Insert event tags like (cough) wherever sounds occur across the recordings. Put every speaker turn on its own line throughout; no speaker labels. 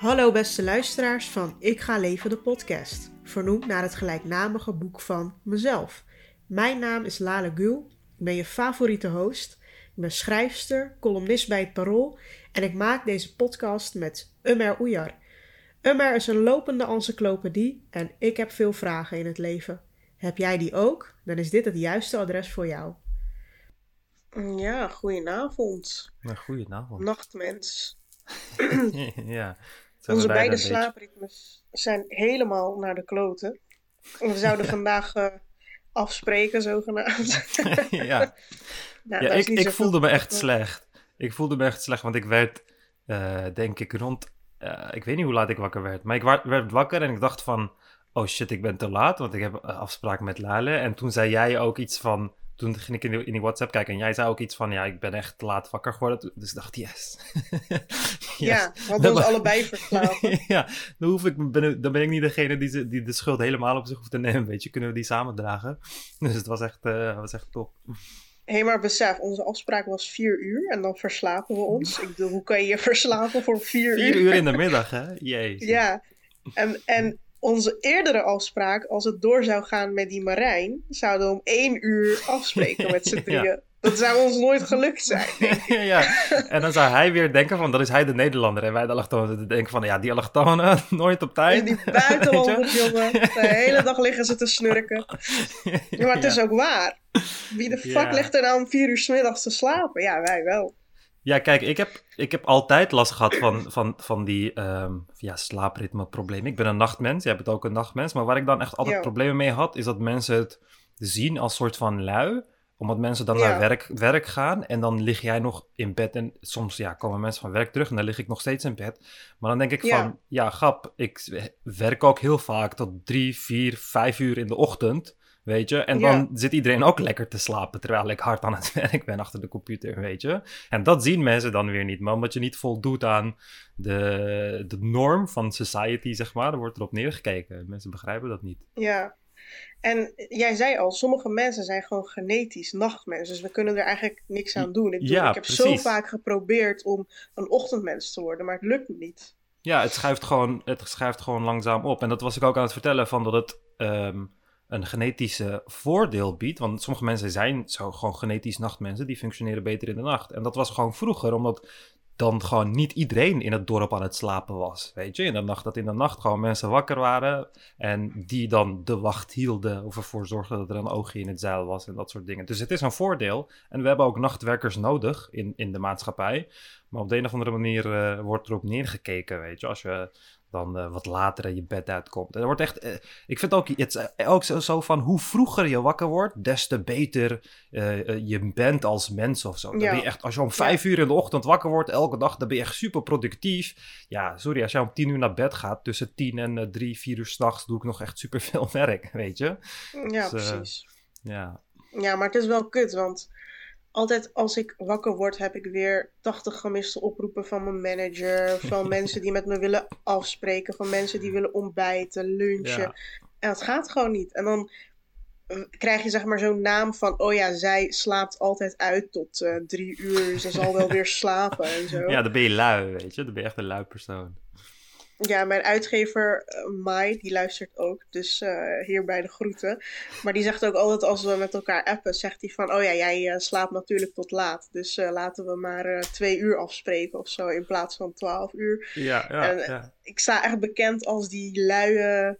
Hallo beste luisteraars van Ik ga leven de podcast, vernoemd naar het gelijknamige boek van mezelf. Mijn naam is Lale Gul, ik ben je favoriete host, ik ben schrijfster, columnist bij het Parool en ik maak deze podcast met Umer Oejar. Umer is een lopende encyclopedie en ik heb veel vragen in het leven. Heb jij die ook? Dan is dit het juiste adres voor jou.
Ja, goedenavond.
Nou, goedenavond.
Nachtmens. (laughs) (clears throat)
ja.
Onze beide slaapritmes zijn helemaal naar de kloten. We zouden (laughs) vandaag uh, afspreken, zogenaamd. (laughs)
ja, (laughs) nou, ja ik, ik voelde me echt slecht. Ik voelde me echt slecht, want ik werd, uh, denk ik, rond... Uh, ik weet niet hoe laat ik wakker werd, maar ik werd wakker en ik dacht van... Oh shit, ik ben te laat, want ik heb afspraak met Lale. En toen zei jij ook iets van toen ging ik in die, in die, WhatsApp kijken en jij zei ook iets van, ja, ik ben echt te laat wakker geworden. Dus ik dacht, yes. (laughs)
yes. Ja, we hadden ons allebei verslapen. (laughs)
ja, dan, hoef ik, ben, dan ben ik niet degene die, die de schuld helemaal op zich hoeft te nemen, weet je. Kunnen we die samen dragen. (laughs) Dus het was echt, uh, was echt top.
Hé, hey, maar besef, onze afspraak was vier uur en dan verslapen we ons. Ik bedoel, hoe kan je je verslapen voor vier
uur? Vier uur in de middag, hè? Jezus.
Ja, en, en onze eerdere afspraak, als het door zou gaan met die Marijn, zouden we om één uur afspreken met z'n (laughs) drieën. Dat zou ons nooit gelukt zijn. (laughs)
ja, en dan zou hij weer denken van, dat is hij de Nederlander. En wij de allochtonen denken van, ja, die allochtonen, (laughs) nooit op tijd.
die buitenlanders, jongen. De hele dag liggen ze te snurken. Maar het is ook waar. Wie de fuck ligt er nou om vier uur s middags te slapen? Ja, wij wel.
Ja, kijk, ik heb, ik heb altijd last gehad van, van, van die um, ja, slaapritmeproblemen. Ik ben een nachtmens, jij bent ook een nachtmens. Maar waar ik dan echt altijd problemen mee had, is dat mensen het zien als soort van lui omdat mensen dan naar werk, werk gaan en dan lig jij nog in bed. En soms ja, komen mensen van werk terug en dan lig ik nog steeds in bed. Maar dan denk ik van, ja, grap, ik werk ook heel vaak tot drie, vier, vijf uur in de ochtend. Weet je? En dan zit iedereen ook lekker te slapen terwijl ik hard aan het (laughs) werk ben achter de computer, weet je? En dat zien mensen dan weer niet. Maar omdat je niet voldoet aan de, de norm van society, zeg maar, dan wordt erop neergekeken. Mensen begrijpen dat niet.
Ja. En jij zei al, sommige mensen zijn gewoon genetisch nachtmensen. Dus we kunnen er eigenlijk niks aan doen. Ik, ja, ik heb zo vaak geprobeerd om een ochtendmens te worden, maar het lukt me niet.
Ja, het schuift gewoon, het schuift gewoon langzaam op. En dat was ik ook aan het vertellen van dat het... Ehm, een genetische voordeel biedt. Want sommige mensen zijn zo gewoon genetisch nachtmensen, die functioneren beter in de nacht. En dat was gewoon vroeger, omdat dan gewoon niet iedereen in het dorp aan het slapen was. Weet je, in de nacht dat in de nacht gewoon mensen wakker waren en die dan de wacht hielden of ervoor zorgden dat er een oogje in het zeil was en dat soort dingen. Dus het is een voordeel en we hebben ook nachtwerkers nodig in, in de maatschappij. Maar op de een of andere manier uh, wordt erop neergekeken, weet je. Als je dan uh, wat later in je bed uitkomt. En er wordt echt, uh, ik vind ook, het uh, ook zo, zo, van hoe vroeger je wakker wordt, des te beter je bent als mens of zo. Dan ben je echt, als je om vijf uur in de ochtend wakker wordt elke dag, dan ben je echt super productief. Ja, sorry, als jij om tien uur naar bed gaat, tussen tien en drie, vier uur s'nachts, doe ik nog echt super veel (laughs) werk, weet je.
Ja, dus, precies.
Ja.
ja, maar het is wel kut, want altijd als ik wakker word, heb ik weer 80 gemiste oproepen van mijn manager. Van (laughs) mensen die met me willen afspreken. Van mensen die willen ontbijten, lunchen. En dat gaat gewoon niet. En dan eh, krijg je zeg maar zo'n naam van... Oh ja, zij slaapt altijd uit tot uh, drie uur. Ze zal wel weer (laughs) slapen en zo.
Ja, dan ben je lui, weet je. Dan ben je echt een lui persoon.
Ja, mijn uitgever uh, Mai, die luistert ook. Dus uh, hierbij de groeten. Maar die zegt ook altijd als we met elkaar appen, zegt hij van... Oh ja, jij uh, slaapt natuurlijk tot laat. Dus laten we maar twee uur afspreken of zo in plaats van twaalf uur.
Ja, ja, en, ja.
Ik sta echt bekend als die luie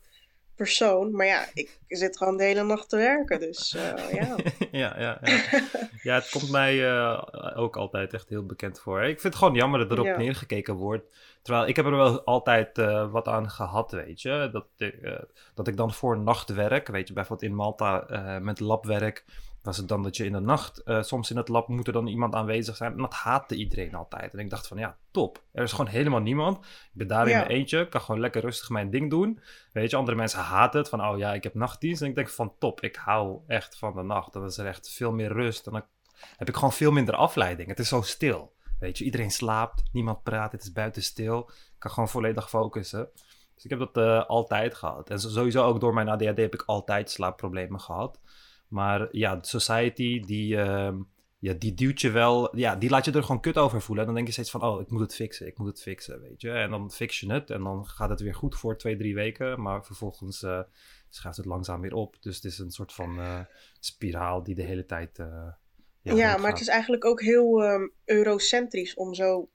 persoon. Maar ja, ik zit gewoon de hele nacht te werken. Dus ja. (laughs)
ja, ja, ja. ja, het komt mij ook altijd echt heel bekend voor. Ik vind het gewoon jammer dat erop neergekeken wordt Terwijl ik heb er wel altijd uh, wat aan gehad, weet je. Dat, uh, dat ik dan voor nachtwerk, weet je, bijvoorbeeld in Malta uh, met labwerk, was het dan dat je in de nacht, soms in het lab moet er dan iemand aanwezig zijn. En dat haatte iedereen altijd. En ik dacht van, ja, top. Er is gewoon helemaal niemand. Ik ben daar in mijn eentje, kan gewoon lekker rustig mijn ding doen. Weet je, andere mensen haten het van, oh ja, ik heb nachtdienst. En ik denk van, top, ik hou echt van de nacht. Dan is er echt veel meer rust. En dan heb ik gewoon veel minder afleiding. Het is zo stil. Weet je, iedereen slaapt, niemand praat, het is buiten stil. Ik kan gewoon volledig focussen. Dus ik heb dat uh, altijd gehad. En sowieso ook door mijn ADHD heb ik altijd slaapproblemen gehad. Maar ja, society die, uh, ja, die duwt je wel, ja, die laat je er gewoon kut over voelen. En dan denk je steeds van, oh, ik moet het fixen, ik moet het fixen, weet je. En dan fix je het en dan gaat het weer goed voor twee, drie weken. Maar vervolgens uh, schuift het langzaam weer op. Dus het is een soort van uh, spiraal die de hele tijd...
Ja, ja maar het is eigenlijk ook heel um, eurocentrisch om zo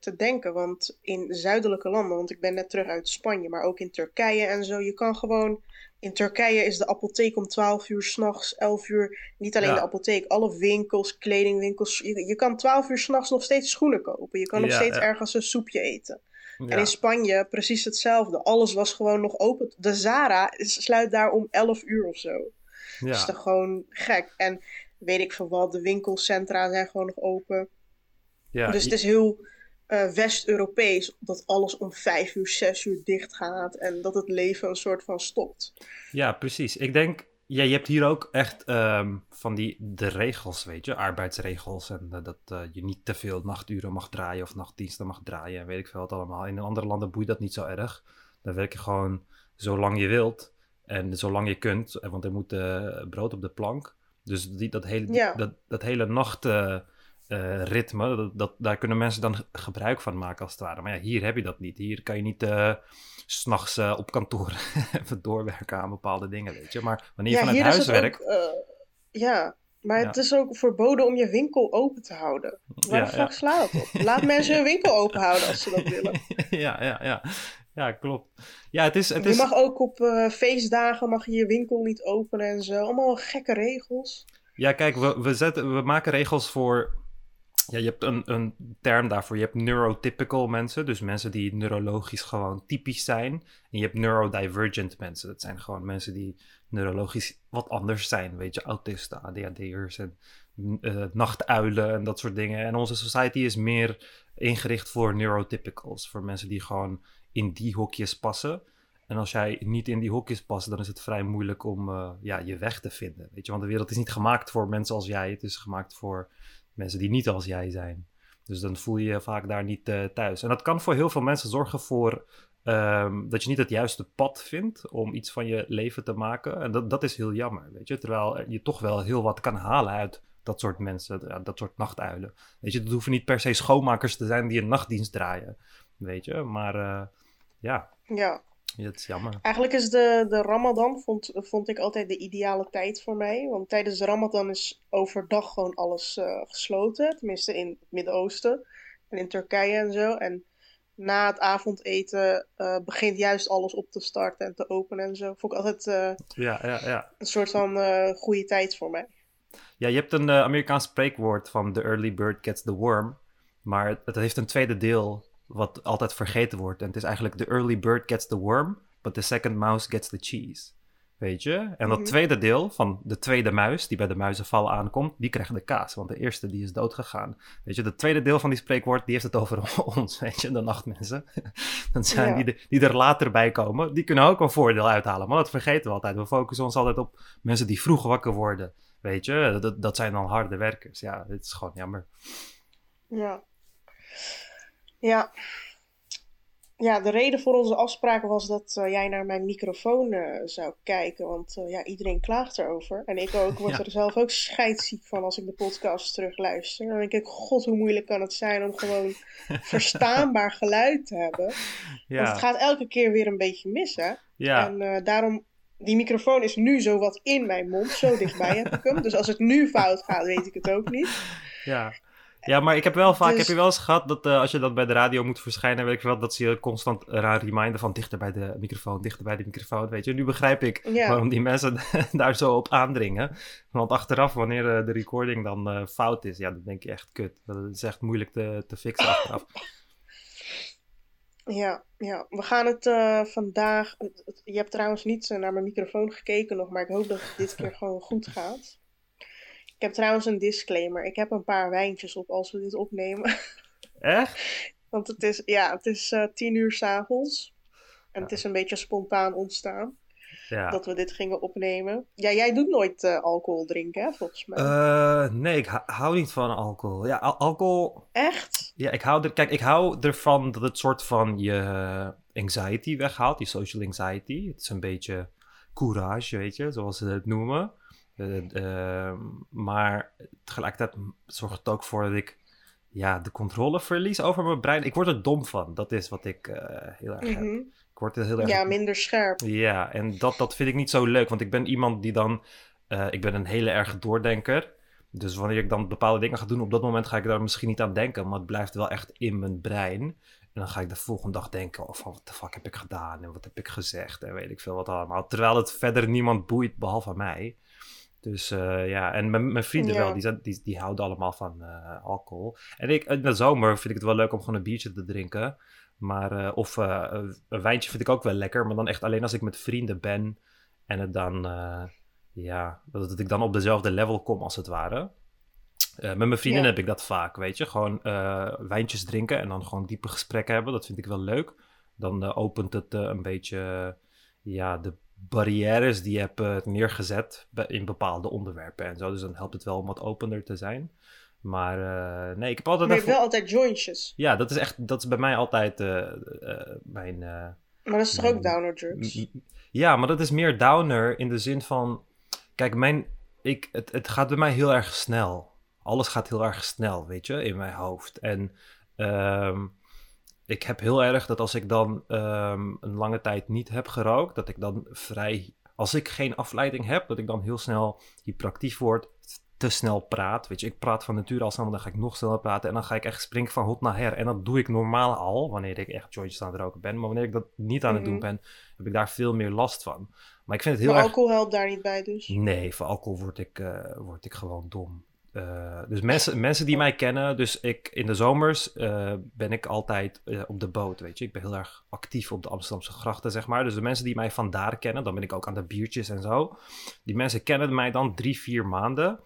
te denken. Want in zuidelijke landen, want ik ben net terug uit Spanje, maar ook in Turkije en zo, je kan gewoon in Turkije is de apotheek om 12 uur s'nachts, 11 uur. Niet alleen de apotheek, alle winkels, kledingwinkels. Je, je kan 12 uur s'nachts nog steeds schoenen kopen. Je kan nog steeds ergens een soepje eten. En in Spanje precies hetzelfde. Alles was gewoon nog open. De Zara sluit daar om 11 uur of zo. Ja. Dat is toch gewoon gek. En weet ik veel wat, de winkelcentra zijn gewoon nog open. Ja, dus het is heel uh, West-Europees, dat alles om vijf uur, zes uur dicht gaat en dat het leven een soort van stopt.
Ja, precies. Ik denk, ja, je hebt hier ook echt ehm, van die de regels, weet je, arbeidsregels en uh, dat uh, je niet te veel nachturen mag draaien of nachtdiensten mag draaien en weet ik veel wat allemaal. In andere landen boeit dat niet zo erg. Dan werk je gewoon zolang je wilt en zolang je kunt, want er moet brood op de plank. Dus die, dat, hele, ja. dat, dat hele nacht uh, ritme. Dat, dat, daar kunnen mensen dan gebruik van maken als het ware. Maar ja, hier heb je dat niet. Hier kan je niet uh, s'nachts uh, op kantoor (laughs) even doorwerken aan bepaalde dingen, weet je. Maar wanneer je ja, vanuit huis werkt...
ja, maar het is ook verboden om je winkel open te houden. Waar ja, de fuck slaat het op? Laat mensen hun winkel open houden als ze dat willen. (laughs)
ja, ja, ja. Ja, klopt. Ja, het is, het
je is... mag ook op feestdagen mag je je winkel niet openen en zo. Allemaal gekke regels.
Ja, kijk, we, we, zetten, we maken regels voor ja, je hebt een, een term daarvoor. Je hebt neurotypical mensen, dus mensen die neurologisch gewoon typisch zijn. En je hebt neurodivergent mensen. Dat zijn gewoon mensen die neurologisch wat anders zijn. Weet je, autisten, ADHD'ers en uh, nachtuilen en dat soort dingen. En onze society is meer ingericht voor neurotypicals. Voor mensen die gewoon in die hokjes passen. En als jij niet in die hokjes past, dan is het vrij moeilijk om uh, ja, je weg te vinden. Weet je, want de wereld is niet gemaakt voor mensen als jij. Het is gemaakt voor mensen die niet als jij zijn. Dus dan voel je je vaak daar niet uh, thuis. En dat kan voor heel veel mensen zorgen voor um, dat je niet het juiste pad vindt om iets van je leven te maken. En dat, dat is heel jammer, weet je. Terwijl je toch wel heel wat kan halen uit dat soort mensen, dat soort nachtuilen. Weet je, het hoeven niet per se schoonmakers te zijn die een nachtdienst draaien, weet je. Maar uh, ja.
Ja,
het is jammer.
Eigenlijk is de, de Ramadan, vond, vond ik altijd de ideale tijd voor mij. Want tijdens de Ramadan is overdag gewoon alles uh, gesloten. Tenminste in het Midden-Oosten en in Turkije en zo. En na het avondeten uh, begint juist alles op te starten en te openen en zo. Vond ik altijd uh,
ja, ja, ja.
een soort van goede tijd voor mij.
Ja, je hebt een Amerikaans spreekwoord van the early bird gets the worm. Maar het, het heeft een tweede deel wat altijd vergeten wordt. En het is eigenlijk the early bird gets the worm, but the second mouse gets the cheese. Weet je? En dat mhm. tweede deel van de tweede muis, die bij de muizenval aankomt, die krijgt de kaas. Want de eerste, die is dood gegaan. Weet je, het tweede deel van die spreekwoord, die heeft het over (laughs) ons, weet je, de nachtmensen. (laughs) Dan zijn die, die er later bij komen, die kunnen ook een voordeel uithalen. Maar dat vergeten we altijd. We focussen ons altijd op mensen die vroeg wakker worden. Weet je, dat, dat zijn dan harde werkers. Ja, dit is gewoon jammer.
Ja. Ja. Ja, de reden voor onze afspraak was dat uh, jij naar mijn microfoon uh, zou kijken. Want uh, ja, iedereen klaagt erover. En ik ook, word er zelf ook scheidsziek van als ik de podcast terugluister. Dan denk ik, god, hoe moeilijk kan het zijn om gewoon (laughs) verstaanbaar geluid te hebben. Ja. Want het gaat elke keer weer een beetje mis, hè? Ja. En daarom, die microfoon is nu zo wat in mijn mond. Zo dichtbij heb ik hem. Dus als het nu fout gaat, weet ik het ook niet.
Ja. Ja, maar ik heb wel vaak, heb je dus- wel eens gehad dat uh, als je dat bij de radio moet verschijnen, weet ik wel, dat ze je constant eraan reminder van dichter bij de microfoon, dichter bij de microfoon, weet je. Nu begrijp ik waarom die mensen (laughs) daar zo op aandringen. Want achteraf, wanneer uh, de recording dan uh, fout is, ja, dan denk je echt kut. Dat is echt moeilijk te, te fixen achteraf.
Ja, ja, we gaan het vandaag. Je hebt trouwens niet naar mijn microfoon gekeken nog, maar ik hoop dat het dit keer gewoon goed gaat. Ik heb trouwens een disclaimer. Ik heb een paar wijntjes op als we dit opnemen.
Echt? (laughs)
Want het is, ja, het is uh, tien uur s'avonds. En het is een beetje spontaan ontstaan. Ja. Dat we dit gingen opnemen. Ja, jij doet nooit uh, alcohol drinken, hè, volgens mij.
Uh, nee, ik hou niet van alcohol. Ja, al alcohol...
Echt?
Ja, ik hou er... Kijk, ik hou ervan dat het soort van je anxiety weghaalt. Die social anxiety. Het is een beetje courage, weet je, zoals ze het noemen. Ehm, maar tegelijkertijd zorgt het ook voor dat ik ja, de controle verlies over mijn brein. Ik word er dom van. Dat is wat ik eh, heel erg heb.
Mhm.
Ik word er heel erg...
Ja, minder scherp.
Ja, en dat, dat vind ik niet zo leuk. Want ik ben iemand die dan... eh, ik ben een hele erge doordenker. Dus wanneer ik dan bepaalde dingen ga doen, op dat moment ga ik daar misschien niet aan denken. Maar het blijft wel echt in mijn brein. En dan ga ik de volgende dag denken oh, van wat de fuck heb ik gedaan en wat heb ik gezegd en weet ik veel wat allemaal. Terwijl het verder niemand boeit behalve mij. Dus eh, ja, en mijn, mijn vrienden
Ja.
wel, die, zijn, die, die houden allemaal van eh, alcohol. En ik, in de zomer vind ik het wel leuk om gewoon een biertje te drinken. Maar, eh, of een wijntje vind ik ook wel lekker, maar dan echt alleen als ik met vrienden ben. En het dan, ja, dat, dat ik dan op dezelfde level kom als het ware. Met mijn vrienden
Ja.
heb ik dat vaak, weet je. Gewoon wijntjes drinken en dan gewoon diepe gesprekken hebben. Dat vind ik wel leuk. Dan opent het een beetje ja, de barrières die je hebt eh, neergezet in bepaalde onderwerpen en zo. Dus dan helpt het wel om wat opener te zijn. Maar eh, nee, ik heb altijd...
Maar je hebt
even-
wel altijd jointjes.
Ja, dat is echt, dat is bij mij altijd eh, mijn...
Maar dat is toch ook downer drugs?
Ja, maar dat is meer downer in de zin van. Kijk, mijn, ik, het, het gaat bij mij heel erg snel. Alles gaat heel erg snel, weet je, in mijn hoofd. En ehm, ik heb heel erg dat als ik dan ehm, een lange tijd niet heb gerookt, dat ik dan vrij. Als ik geen afleiding heb, dat ik dan heel snel hyperactief word, te snel praat. Weet je, ik praat van nature al snel, dan ga ik nog sneller praten en dan ga ik echt springen van hot naar her. En dat doe ik normaal al, wanneer ik echt jointjes aan het roken ben. Maar wanneer ik dat niet aan het doen
Mhm.
ben, heb ik daar veel meer last van. Maar ik vind het heel
Maar
erg...
alcohol helpt daar niet bij dus.
Nee, voor alcohol word ik, eh, word ik gewoon dom. Eh, dus mensen, mensen die mij kennen, dus ik in de zomers eh, ben ik altijd eh, op de boot, weet je. Ik ben heel erg actief op de Amsterdamse grachten, zeg maar. Dus de mensen die mij vandaar kennen, dan ben ik ook aan de biertjes en zo. Die mensen kennen mij dan drie, vier maanden.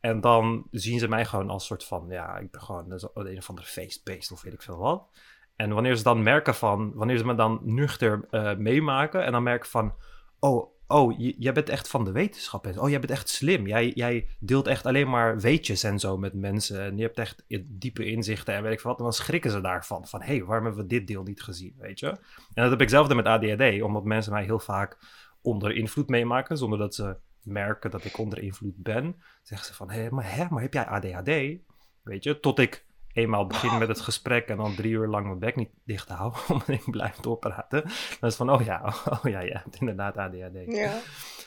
En dan zien ze mij gewoon als soort van, ja, ik ben gewoon zo- een of andere feestbeest of weet ik veel wat. En wanneer ze dan merken van, wanneer ze me dan nuchter meemaken en dan merken van, oh, oh, jij bent echt van de wetenschap. Oh, jij bent echt slim. Jij, jij deelt echt alleen maar weetjes en zo met mensen. En je hebt echt diepe inzichten en weet ik wat. En dan schrikken ze daarvan. Van, hé, hey, waarom hebben we dit deel niet gezien, weet je? En dat heb ik zelf met ADHD. Omdat mensen mij heel vaak onder invloed meemaken. Zonder dat ze merken dat ik onder invloed ben. Zeggen ze van, hé, maar, hè, maar heb jij ADHD? Weet je, tot ik eenmaal begin met het gesprek en dan drie uur lang mijn bek niet dicht hou, (laughs) omdat ik blijf doorpraten. Dan is het van, oh ja, (laughs) oh ja, je hebt inderdaad ADHD.
Ja.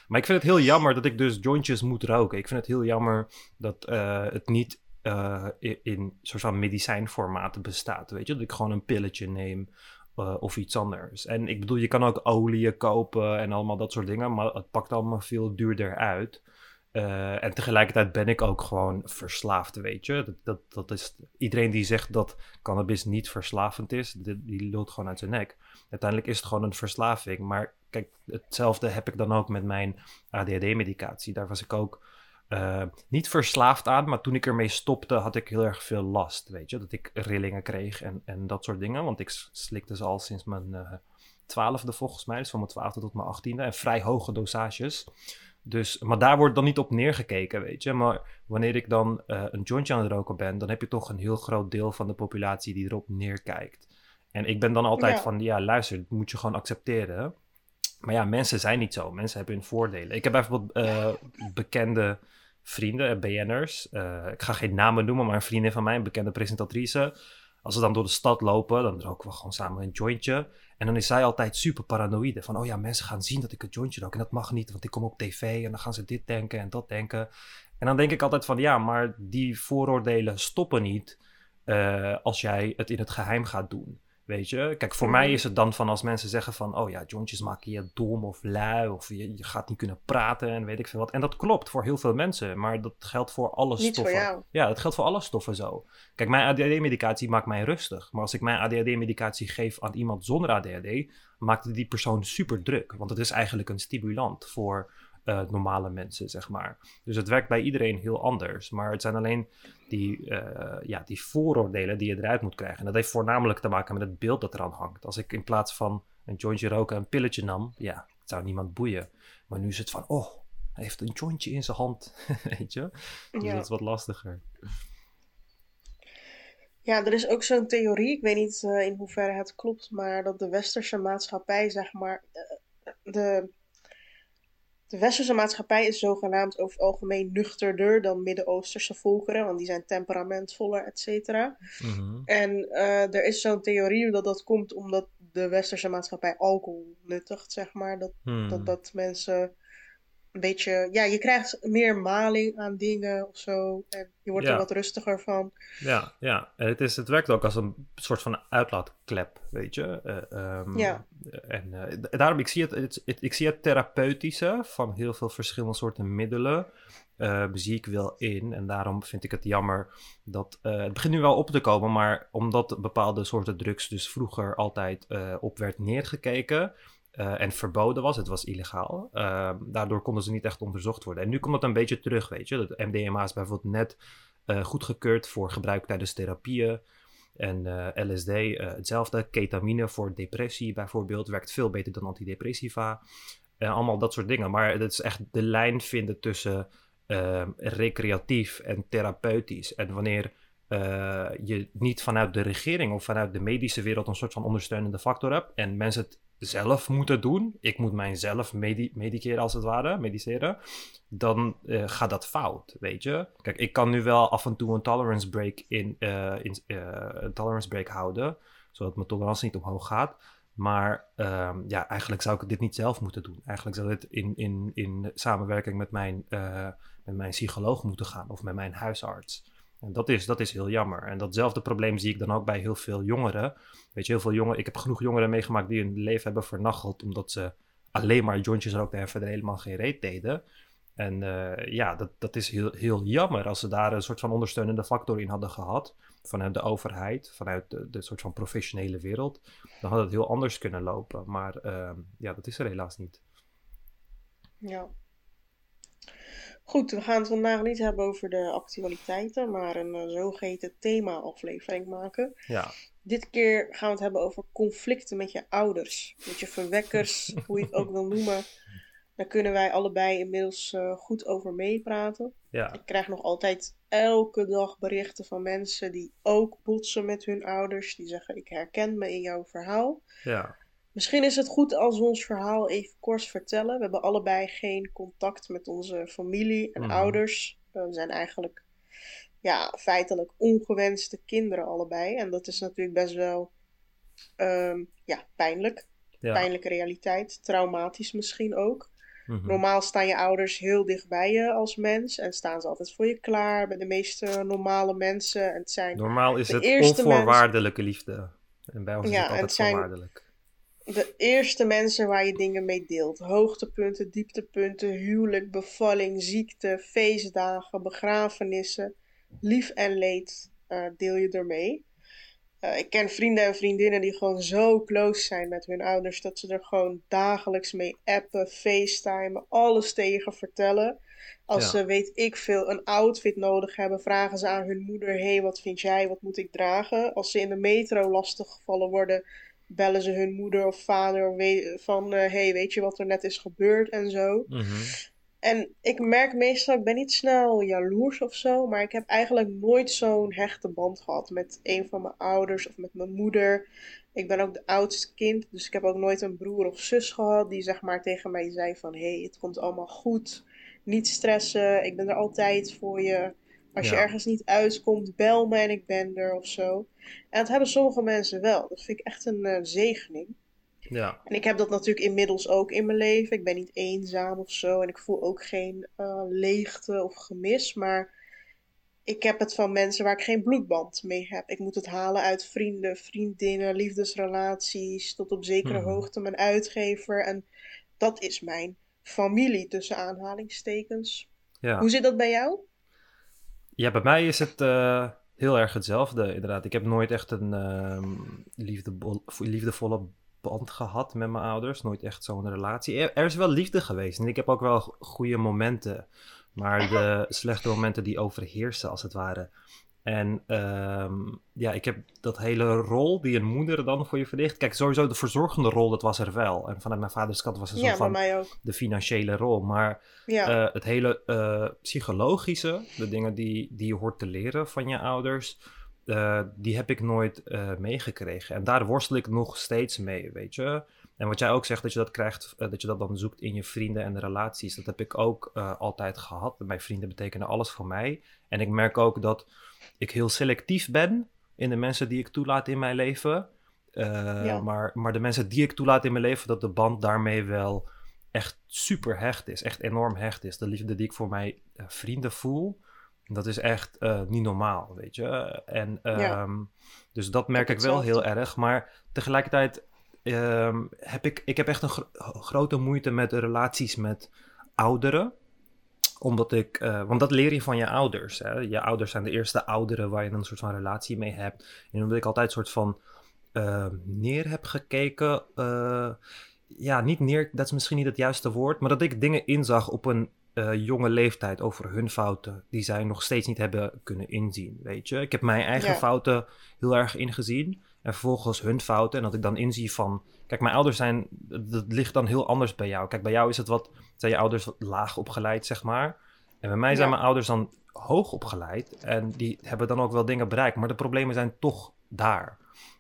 Maar ik vind het heel jammer dat ik dus jointjes moet roken. Ik vind het heel jammer dat eh, het niet eh, in, in soort van medicijnformaten bestaat. Weet je, dat ik gewoon een pilletje neem eh, of iets anders. En ik bedoel, je kan ook oliën kopen en allemaal dat soort dingen, maar het pakt allemaal veel duurder uit. Eh, en tegelijkertijd ben ik ook gewoon verslaafd, weet je. Dat, dat, dat is, iedereen die zegt dat cannabis niet verslavend is, die, die lult gewoon uit zijn nek. Uiteindelijk is het gewoon een verslaving. Maar kijk, hetzelfde heb ik dan ook met mijn ADHD-medicatie. Daar was ik ook eh, niet verslaafd aan, maar toen ik ermee stopte, had ik heel erg veel last, weet je. Dat ik rillingen kreeg en, en dat soort dingen. Want ik slikte ze al sinds mijn eh, twaalfde volgens mij. Dus van mijn twaalfde tot mijn achttiende. En vrij hoge dosages. Dus, maar daar wordt dan niet op neergekeken, weet je. Maar wanneer ik dan eh, een jointje aan het roken ben, dan heb je toch een heel groot deel van de populatie die erop neerkijkt. En ik ben dan altijd
Ja.
van, ja, luister, dat moet je gewoon accepteren. Maar ja, mensen zijn niet zo. Mensen hebben hun voordelen. Ik heb bijvoorbeeld eh, bekende vrienden, eh, BN'ers. Ik ga geen namen noemen, maar een vriendin van mij, een bekende presentatrice. Als we dan door de stad lopen, dan roken we gewoon samen een jointje. En dan is zij altijd super paranoïde. Van, oh ja, mensen gaan zien dat ik een jointje rook. En dat mag niet, want ik kom op tv. En dan gaan ze dit denken en dat denken. En dan denk ik altijd van, ja, maar die vooroordelen stoppen niet... eh, als jij het in het geheim gaat doen. Weet je? Kijk, voor
Mhm.
mij is het dan van als mensen zeggen van... oh ja, jointjes maken je dom of lui... of je, je gaat niet kunnen praten en weet ik veel wat. En dat klopt voor heel veel mensen. Maar dat geldt voor alle
Niet voor
stoffen.
jou.
Ja, dat geldt voor alle stoffen zo. Kijk, mijn ADHD-medicatie maakt mij rustig. Maar als ik mijn ADHD-medicatie geef aan iemand zonder ADHD... maakt die persoon super druk. Want het is eigenlijk een stimulant voor eh, normale mensen, zeg maar. Dus het werkt bij iedereen heel anders. Maar het zijn alleen die, eh, ja, die vooroordelen die je eruit moet krijgen. En dat heeft voornamelijk te maken met het beeld dat eraan hangt. Als ik in plaats van een jointje roken een pilletje nam, ja, het zou niemand boeien. Maar nu is het van, oh, hij heeft een jointje in zijn hand, (laughs) weet je. Dus
Ja.
dat is wat lastiger.
Ja, er is ook zo'n theorie, ik weet niet eh, in hoeverre het klopt, maar dat de westerse maatschappij, zeg maar, eh, de, de westerse maatschappij is zogenaamd over het algemeen nuchterder dan Midden-Oosterse volkeren, want die zijn temperamentvoller, et cetera.
Mhm.
En eh, er is zo'n theorie dat dat komt omdat de westerse maatschappij alcohol nuttigt, zeg maar. Dat,
Hmm.
dat, dat mensen een beetje, ja, je krijgt meer maling aan dingen of zo. En je wordt
Ja.
er wat rustiger van.
Ja, ja. En het, is, het werkt ook als een soort van uitlaatklep, weet je. Eh, ehm,
Ja.
En eh, daarom, ik zie het, het, het- ik zie het therapeutische van heel veel verschillende soorten middelen, zie ik wel in. En daarom vind ik het jammer dat, het begint nu wel op te komen, maar omdat bepaalde soorten drugs dus vroeger altijd op werd neergekeken, eh, en verboden was, het was illegaal. eh, daardoor konden ze niet echt onderzocht worden. En nu komt dat een beetje terug, weet je. Dat MDMA is bijvoorbeeld net eh, goedgekeurd voor gebruik tijdens therapieën. En eh, LSD, hetzelfde. Ketamine voor depressie bijvoorbeeld, werkt veel beter dan antidepressiva. En allemaal dat soort dingen. Maar het is echt de lijn vinden tussen eh, recreatief en therapeutisch. En wanneer eh, je niet vanuit de regering of vanuit de medische wereld een soort van ondersteunende factor hebt en mensen het zelf moeten doen, ik moet mijzelf medi mediceren als het ware, mediceren, dan eh, gaat dat fout, weet je. Kijk, ik kan nu wel af en toe een tolerance break, in, eh, in, een tolerance break houden, zodat mijn tolerantie niet omhoog gaat. Maar ehm, ja, eigenlijk zou ik dit niet zelf moeten doen. Eigenlijk zou dit in, in, in samenwerking met mijn, met mijn psycholoog moeten gaan of met mijn huisarts. En dat is, dat is heel jammer. En datzelfde probleem zie ik dan ook bij heel veel jongeren. Weet je, heel veel jongeren. Ik heb genoeg jongeren meegemaakt die hun leven hebben vernacheld. omdat ze alleen maar jointjes rookten en verder helemaal geen reet deden. En eh, ja, dat, dat is heel, heel jammer als ze daar een soort van ondersteunende factor in hadden gehad. Vanuit de overheid, vanuit de, soort van professionele wereld. Dan had het heel anders kunnen lopen. Maar ehm, ja, dat is er helaas niet.
Ja. Goed, we gaan het vandaag niet hebben over de actualiteiten, maar een uh, zogeheten thema-aflevering maken.
Ja,
Dit keer gaan we het hebben over conflicten met je ouders, met je verwekkers, (laughs) hoe je het ook wil noemen. Daar kunnen wij allebei inmiddels uh, goed over meepraten.
ja,
Ik krijg nog altijd elke dag berichten van mensen die ook botsen met hun ouders. Die zeggen: Ik herken me in jouw verhaal.
ja.
Misschien is het goed als we ons verhaal even kort vertellen. We hebben allebei geen contact met onze familie en
Mhm.
ouders. We zijn eigenlijk ja, feitelijk ongewenste kinderen allebei. En dat is natuurlijk best wel ehm, ja, pijnlijk.
ja.
Pijnlijke realiteit. Traumatisch misschien ook.
Mhm.
Normaal staan je ouders heel dicht bij je als mens. En staan ze altijd voor je klaar. Bij de meeste normale mensen. En het zijn
Normaal is
de
het onvoorwaardelijke liefde. En bij ons is
Ja,
het
en
altijd
het zijn-
voorwaardelijk.
De eerste mensen waar je dingen mee deelt. Hoogtepunten, dieptepunten, huwelijk, bevalling, ziekte, feestdagen, begrafenissen. Lief en leed eh, deel je ermee. Eh, ik ken vrienden en vriendinnen die gewoon zo close zijn met hun ouders dat ze er gewoon dagelijks mee appen, facetimen, alles tegen vertellen. Als
Ja.
ze, weet ik veel, een outfit nodig hebben, vragen ze aan hun moeder: hé, hey, wat vind jij, wat moet ik dragen? Als ze in de metro lastiggevallen worden, bellen ze hun moeder of vader van: hé, hey, weet je wat er net is gebeurd en zo.
Mhm.
En ik merk meestal, ik ben niet snel jaloers of zo, maar ik heb eigenlijk nooit zo'n hechte band gehad met een van mijn ouders of met mijn moeder. Ik ben ook de oudste kind, dus ik heb ook nooit een broer of zus gehad die zeg maar tegen mij zei van, hé, hey, het komt allemaal goed, niet stressen, ik ben er altijd voor je. Als je ergens niet uitkomt, bel me en ik ben er of zo. En dat hebben sommige mensen wel. Dat vind ik echt een eh, zegening.
Ja,
En ik heb dat natuurlijk inmiddels ook in mijn leven. Ik ben niet eenzaam of zo. En ik voel ook geen eh, leegte of gemis. Maar ik heb het van mensen waar ik geen bloedband mee heb. Ik moet het halen uit vrienden, vriendinnen, liefdesrelaties. Tot op zekere
Mhm.
hoogte mijn uitgever. En dat is mijn familie tussen aanhalingstekens.
ja.
Hoe zit dat bij jou?
Ja, bij mij is het eh, heel erg hetzelfde, inderdaad. Ik heb nooit echt een ehm, liefdebol- liefdevolle band gehad met mijn ouders. Nooit echt zo'n relatie. Er, er is wel liefde geweest en ik heb ook wel go- goede momenten. Maar de (laughs) slechte momenten die overheersen, als het ware. En ehm, ja, ik heb dat hele rol die een moeder dan voor je verricht. Kijk, sowieso de verzorgende rol, dat was er wel. En vanuit mijn vaders kant was er zo
Ja, bij
van
mij ook.
de financiële rol. Maar
Ja,
eh, het hele eh, psychologische, de dingen die, die je hoort te leren van je ouders, eh, die heb ik nooit meegekregen. En daar worstel ik nog steeds mee, weet je. En wat jij ook zegt, dat je dat krijgt, dat je dat dan zoekt in je vrienden en de relaties. Dat heb ik ook altijd gehad. Mijn vrienden betekenen alles voor mij. En ik merk ook dat ik heel selectief ben in de mensen die ik toelaat in mijn leven. Uh, maar, maar de mensen die ik toelaat in mijn leven, dat de band daarmee wel echt super hecht is. Echt enorm hecht is. De liefde die ik voor mijn vrienden voel, dat is echt niet normaal, weet je. En ehm, dus dat merk ik, ik wel heel erg. Maar tegelijkertijd um, heb ik, ik heb echt een grote moeite met relaties met ouderen omdat ik, uh, want dat leer je van je ouders. Hè? Je ouders zijn de eerste ouderen waar je een soort van relatie mee hebt. En omdat ik altijd een soort van uh, neer heb gekeken. Uh, ja, niet neer, dat is misschien niet het juiste woord. Maar dat ik dingen inzag op een jonge leeftijd over hun fouten. Die zij nog steeds niet hebben kunnen inzien. Weet je, ik heb mijn eigen fouten heel erg ingezien. En vervolgens hun fouten. En dat ik dan inzie van. Kijk, mijn ouders zijn. Dat ligt dan heel anders bij jou. Kijk, bij jou is het wat. Zijn je ouders wat laag opgeleid, zeg maar. En bij mij zijn mijn ouders dan hoog opgeleid. En die hebben dan ook wel dingen bereikt. Maar de problemen zijn toch daar.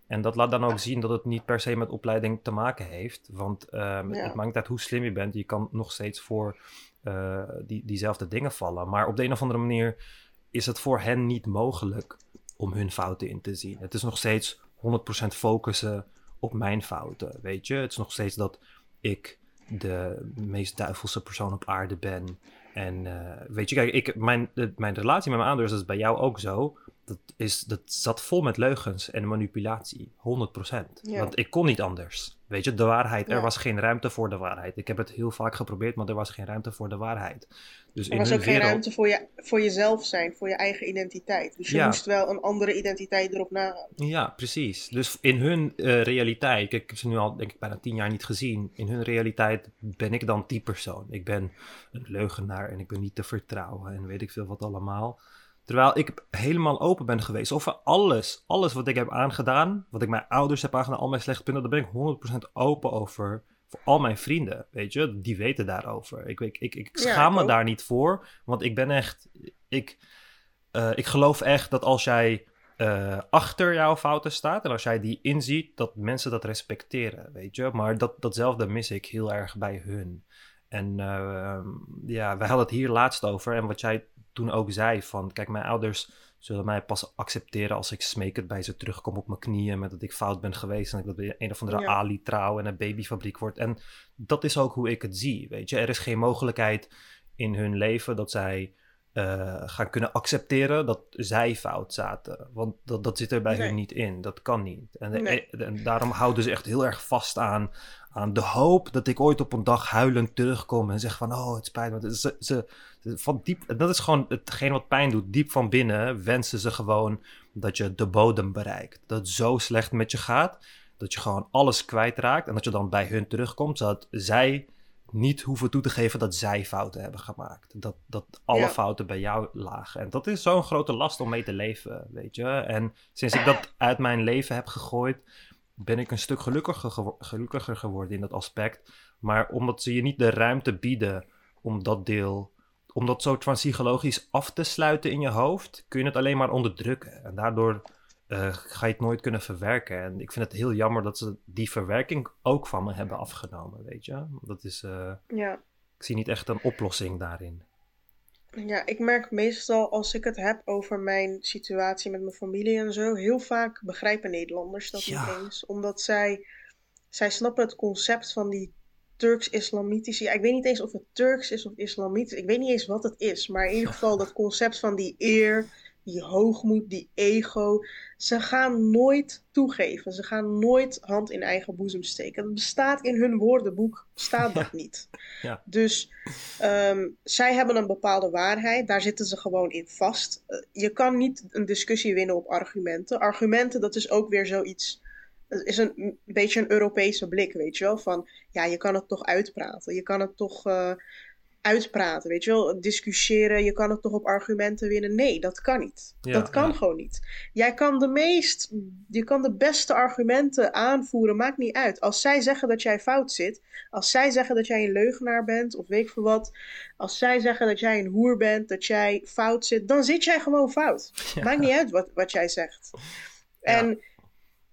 En dat laat dan ook zien dat het niet per se met opleiding te maken heeft. Want um, het maakt niet uit hoe slim je bent. Je kan nog steeds voor uh, die, diezelfde dingen vallen. Maar op de een of andere manier is het voor hen niet mogelijk om hun fouten in te zien. Het is nog steeds 100% focussen op mijn fouten. Weet je, het is nog steeds dat ik de meest duivelse persoon op aarde ben. En uh, weet je, kijk, ik, mijn, mijn relatie met mijn ouders, dat is bij jou ook zo. Dat, is, dat zat vol met leugens en manipulatie. 100%. Want ik kon niet anders. Weet je, de waarheid. Er was geen ruimte voor de waarheid. Ik heb het heel vaak geprobeerd, maar er was geen ruimte voor de waarheid.
Dus er was ook geen ruimte voor, je, voor jezelf zijn, voor je eigen identiteit. Dus je moest wel een andere identiteit erop nahouden.
Ja, precies. Dus in hun uh, realiteit, ik heb ze nu al denk ik bijna tien jaar niet gezien. In hun realiteit ben ik dan die persoon. Ik ben een leugenaar en ik ben niet te vertrouwen en weet ik veel wat allemaal. Terwijl ik helemaal open ben geweest over alles. Alles wat ik heb aangedaan, wat ik mijn ouders heb aangedaan, al mijn slechte punten, daar ben ik 100% open over. Voor al mijn vrienden, weet je, die weten daarover. Ik, ik, ik, ik schaam me daar niet voor, want ik ben echt. Ik, uh, ik geloof echt dat als jij uh, achter jouw fouten staat en als jij die inziet, dat mensen dat respecteren, weet je. Maar dat, datzelfde mis ik heel erg bij hun. En uh, ja, we hadden het hier laatst over. En wat jij toen ook zei van, kijk, mijn ouders zullen mij pas accepteren als ik smekend bij ze terugkom op mijn knieën met dat ik fout ben geweest en dat ik een of andere Ali trouw en een babyfabriek wordt. En dat is ook hoe ik het zie, weet je. Er is geen mogelijkheid in hun leven dat zij uh, gaan kunnen accepteren dat zij fout zaten. Want dat, dat zit er bij hun niet in. Dat kan niet. En, en, daarom houden ze echt heel erg vast aan, aan de hoop dat ik ooit op een dag huilend terugkom en zeg van, oh, het spijt me. Ze, ze, van diep, dat is gewoon hetgeen wat pijn doet. Diep van binnen wensen ze gewoon dat je de bodem bereikt. Dat het zo slecht met je gaat, dat je gewoon alles kwijtraakt en dat je dan bij hun terugkomt, zodat zij niet hoeven toe te geven dat zij fouten hebben gemaakt. Dat, dat alle fouten bij jou lagen. En dat is zo'n grote last om mee te leven, weet je. En sinds ik dat uit mijn leven heb gegooid, ben ik een stuk gelukkiger, gelukkiger geworden in dat aspect. Maar omdat ze je niet de ruimte bieden om dat deel, om dat van psychologisch af te sluiten in je hoofd, kun je het alleen maar onderdrukken. En daardoor uh, ga je het nooit kunnen verwerken. En ik vind het heel jammer dat ze die verwerking ook van me hebben afgenomen, weet je. Dat is, uh, ja. ik zie niet echt een oplossing daarin.
Ja, ik merk meestal als ik het heb over mijn situatie met mijn familie en zo, heel vaak begrijpen Nederlanders dat niet eens. Omdat zij, zij snappen het concept van die Turks-Islamitische. Ja, ik weet niet eens of het Turks is of Islamitisch. Ik weet niet eens wat het is. Maar in ieder (laughs) geval dat concept van die eer, die hoogmoed, die ego. Ze gaan nooit toegeven. Ze gaan nooit hand in eigen boezem steken. Dat bestaat in hun woordenboek, staat dat (laughs) niet. Ja. Dus ehm, zij hebben een bepaalde waarheid, daar zitten ze gewoon in vast. Eh, je kan niet een discussie winnen op argumenten. Argumenten, dat is ook weer zoiets. Het is een, beetje een Europese blik, weet je wel. Van ja, je kan het toch uitpraten. Je kan het toch. Uh, uitpraten, weet je wel, discussiëren, je kan het toch op argumenten winnen. Nee, dat kan niet. dat kan gewoon niet. Jij kan de meest, je kan de beste argumenten aanvoeren, maakt niet uit. Als zij zeggen dat jij fout zit, als zij zeggen dat jij een leugenaar bent, of weet ik veel wat, als zij zeggen dat jij een hoer bent, dat jij fout zit, dan zit jij gewoon fout. Maakt niet uit wat, wat jij zegt. En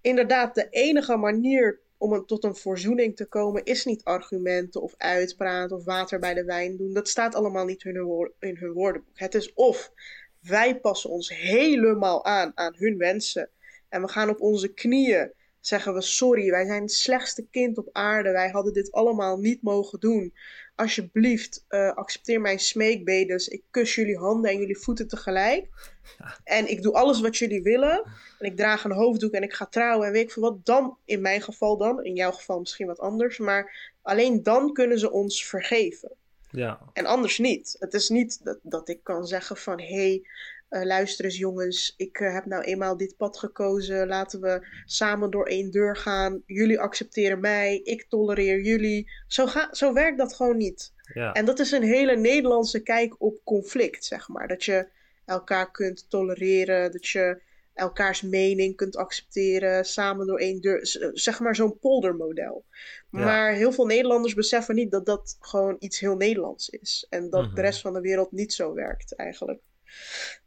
inderdaad, de enige manier om tot een verzoening te komen, is niet argumenten of uitpraten of water bij de wijn doen. Dat staat allemaal niet in hun, in hun woordenboek. Het is of wij passen ons helemaal aan aan hun wensen en we gaan op onze knieën zeggen we sorry, wij zijn het slechtste kind op aarde, wij hadden dit allemaal niet mogen doen. Alsjeblieft, uh, accepteer mijn smeekbedes. Ik kus jullie handen en jullie voeten tegelijk. En ik doe alles wat jullie willen. En ik draag een hoofddoek en ik ga trouwen en weet ik veel wat. Dan, in mijn geval dan, in jouw geval misschien wat anders. Maar alleen dan kunnen ze ons vergeven.
Ja.
En anders niet. Het is niet dat, dat ik kan zeggen van... hé, hey, uh, luister eens jongens, ik uh, heb nou eenmaal dit pad gekozen. Laten we samen door één deur gaan. Jullie accepteren mij, ik tolereer jullie. Zo, ga, zo werkt dat gewoon niet.
Ja.
En dat is een hele Nederlandse kijk op conflict, zeg maar. Dat je elkaar kunt tolereren, dat je elkaars mening kunt accepteren, samen door één deur. Zeg maar zo'n poldermodel. Ja. Maar heel veel Nederlanders beseffen niet dat dat gewoon iets heel Nederlands is. En dat
Mhm.
de rest van de wereld niet zo werkt, eigenlijk.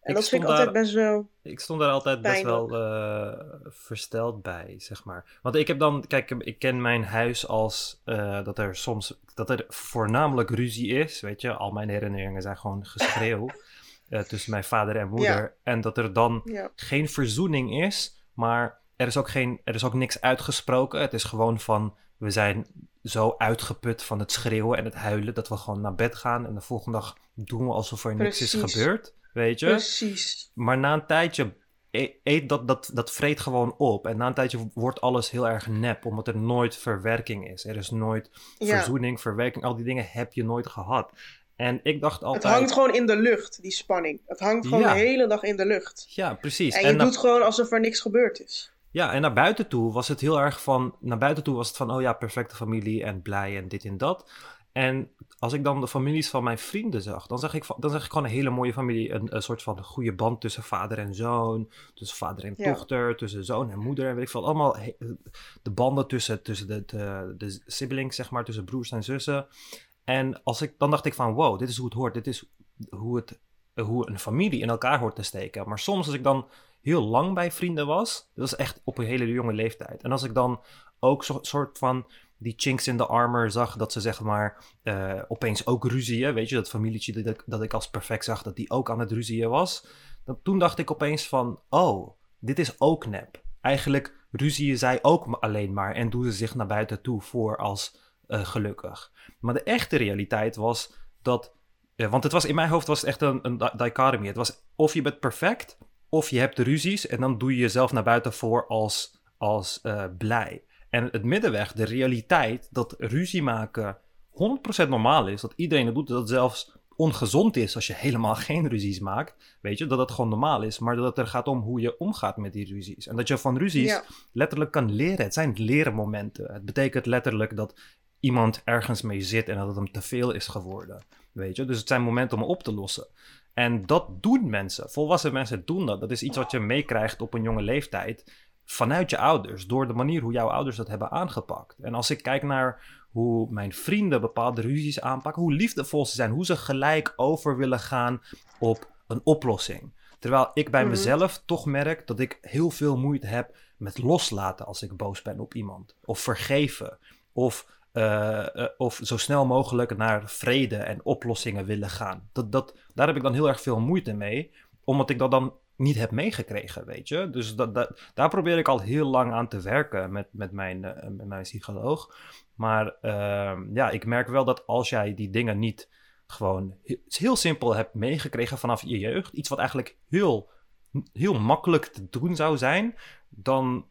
En
Ik
dat vind ik altijd
daar-
best wel.
Ik stond daar altijd best wel eh, versteld bij, zeg maar. Want ik heb dan, kijk, ik ken mijn huis als eh, dat er soms, dat er voornamelijk ruzie is, weet je. Al mijn herinneringen zijn gewoon geschreeuw (laughs) eh, tussen mijn vader en moeder. En dat er dan
Ja,
geen verzoening is, maar er is ook, geen, er is ook niks uitgesproken. Het is gewoon van, we zijn zo uitgeput van het schreeuwen en het huilen, dat we gewoon naar bed gaan en de volgende dag doen we alsof er niks is gebeurd, weet je.
precies.
Maar na een tijdje e- eet dat, dat, dat vreet gewoon op. En na een tijdje wordt alles heel erg nep, omdat er nooit verwerking is. Er is nooit
Ja.
verzoening, verwerking. Al die dingen heb je nooit gehad. En ik dacht
Het
altijd...
hangt gewoon in de lucht, die spanning. Het hangt gewoon
Ja.
de hele dag in de lucht.
Ja, precies.
En je doet gewoon alsof er niks gebeurd is.
Ja, en naar buiten toe was het heel erg van... Naar buiten toe was het van, oh ja, perfecte familie en blij en dit en dat. En als ik dan de families van mijn vrienden zag, dan zag ik, dan zag ik gewoon een hele mooie familie. Een, een soort van goede band tussen vader en zoon, tussen vader en
Ja.
dochter, tussen zoon en moeder. En weet ik veel, allemaal de banden tussen, tussen de, de, de siblings, zeg maar, tussen broers en zussen. En als ik, dan dacht ik van, wow, dit is hoe het hoort. Dit is hoe, het, hoe een familie in elkaar hoort te steken. Maar soms als ik dan heel lang bij vrienden was, dat was echt op een hele jonge leeftijd. En als ik dan ook zo'n soort van die chinks in de armor zag, dat ze zeg maar eh, opeens ook ruzieën, weet je, dat familietje dat ik, dat ik als perfect zag, dat die ook aan het ruzieën was. Dan, toen dacht ik opeens van, oh, dit is ook nep. Eigenlijk ruzieën zij ook alleen maar en doen ze zich naar buiten toe voor als eh, gelukkig. Maar de echte realiteit was dat, eh, want het was in mijn hoofd was het echt een, een. Het was of je bent perfect, of je hebt de ruzies en dan doe je jezelf naar buiten voor als, als blij. En het middenweg, de realiteit dat ruzie maken 100% normaal is, dat iedereen het doet, dat het zelfs ongezond is als je helemaal (laughs) geen ruzies maakt, weet je, dat het gewoon normaal is, maar dat het er gaat om hoe je omgaat met die ruzies. En dat je van ruzies
Ja.
letterlijk kan leren. Het zijn leren momenten. Het betekent letterlijk dat iemand ergens mee zit en dat het hem te veel is geworden, weet je. Dus het zijn momenten om op te lossen. En dat doen mensen. Volwassen mensen doen dat. Dat is iets wat je meekrijgt op een jonge leeftijd vanuit je ouders, door de manier hoe jouw ouders dat hebben aangepakt. En als ik kijk naar hoe mijn vrienden bepaalde ruzies aanpakken, hoe liefdevol ze zijn, hoe ze gelijk over willen gaan op een oplossing. Terwijl ik bij
Mhm.
mezelf toch merk dat ik heel veel moeite heb met loslaten als ik boos ben op iemand. Of vergeven. Of, eh, eh, of zo snel mogelijk naar vrede en oplossingen willen gaan. Dat, dat, daar heb ik dan heel erg veel moeite mee, omdat ik dat dan niet heb meegekregen, weet je. Dus dat, daar probeer ik al heel lang aan te werken met, met, mijn, eh, met mijn psycholoog. Maar ehm, ja, ik merk wel dat als jij die dingen niet gewoon he- heel simpel hebt meegekregen vanaf je jeugd, iets wat eigenlijk heel, heel makkelijk te doen zou zijn, dan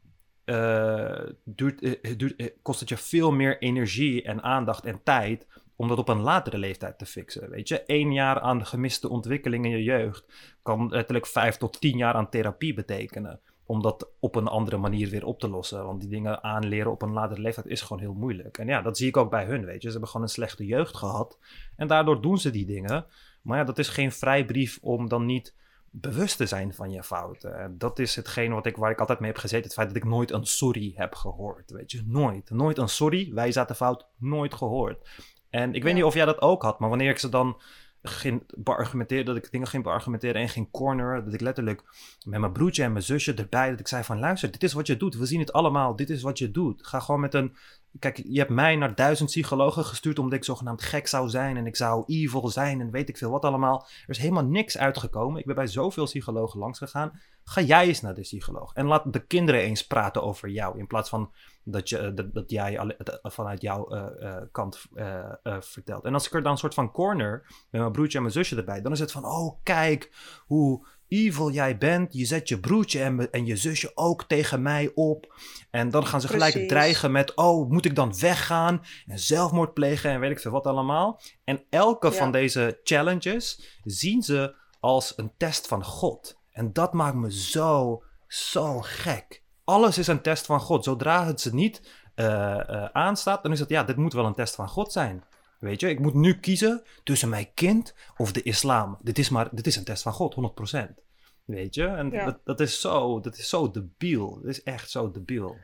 eh, duurt, eh, duurt, kost het je veel meer energie en aandacht en tijd om dat op een latere leeftijd te fixen. Weet je, één jaar aan gemiste ontwikkeling in je jeugd kan letterlijk vijf tot tien jaar aan therapie betekenen. Om dat op een andere manier weer op te lossen. Want die dingen aanleren op een latere leeftijd is gewoon heel moeilijk. En ja, dat zie ik ook bij hun, weet je. Ze hebben gewoon een slechte jeugd gehad. En daardoor doen ze die dingen. Maar ja, dat is geen vrijbrief om dan niet bewust te zijn van je fouten. En dat is hetgeen wat ik, waar ik altijd mee heb gezeten. Het feit dat ik nooit een sorry heb gehoord. Weet je, nooit. Nooit een sorry. Wij zaten fout. Nooit gehoord. En ik weet niet of jij dat ook had, maar wanneer ik ze dan ging beargumenteren, dat ik dingen ging beargumenteren en ging corner. Dat ik letterlijk met mijn broertje en mijn zusje erbij, dat ik zei van luister, dit is wat je doet. We zien het allemaal, dit is wat je doet. Ga gewoon met een, kijk, je hebt mij naar duizend psychologen gestuurd omdat ik zogenaamd gek zou zijn en ik zou evil zijn en weet ik veel wat allemaal. Er is helemaal niks uitgekomen. Ik ben bij zoveel psychologen langs gegaan. Ga jij eens naar de psycholoog en laat de kinderen eens praten over jou in plaats van dat, je, dat, dat jij alle, vanuit jouw uh, kant uh, vertelt. En als ik er dan een soort van corner met mijn broertje en mijn zusje erbij, dan is het van, oh kijk hoe evil jij bent. Je zet je broertje en, en je zusje ook tegen mij op. En dan gaan ze gelijk dreigen met, oh moet ik dan weggaan en zelfmoord plegen en weet ik veel wat allemaal. En elke van deze challenges zien ze als een test van God. En dat maakt me zo, zo gek alles is een test van God. Zodra het ze niet uh, uh, aanstaat, dan is het ja, dit moet wel een test van God zijn. Weet je, ik moet nu kiezen tussen mijn kind of de islam. Dit is maar, dit is een test van God, 100%. Weet je, en dat, dat, is zo, dat is zo debiel. Dat is echt zo debiel.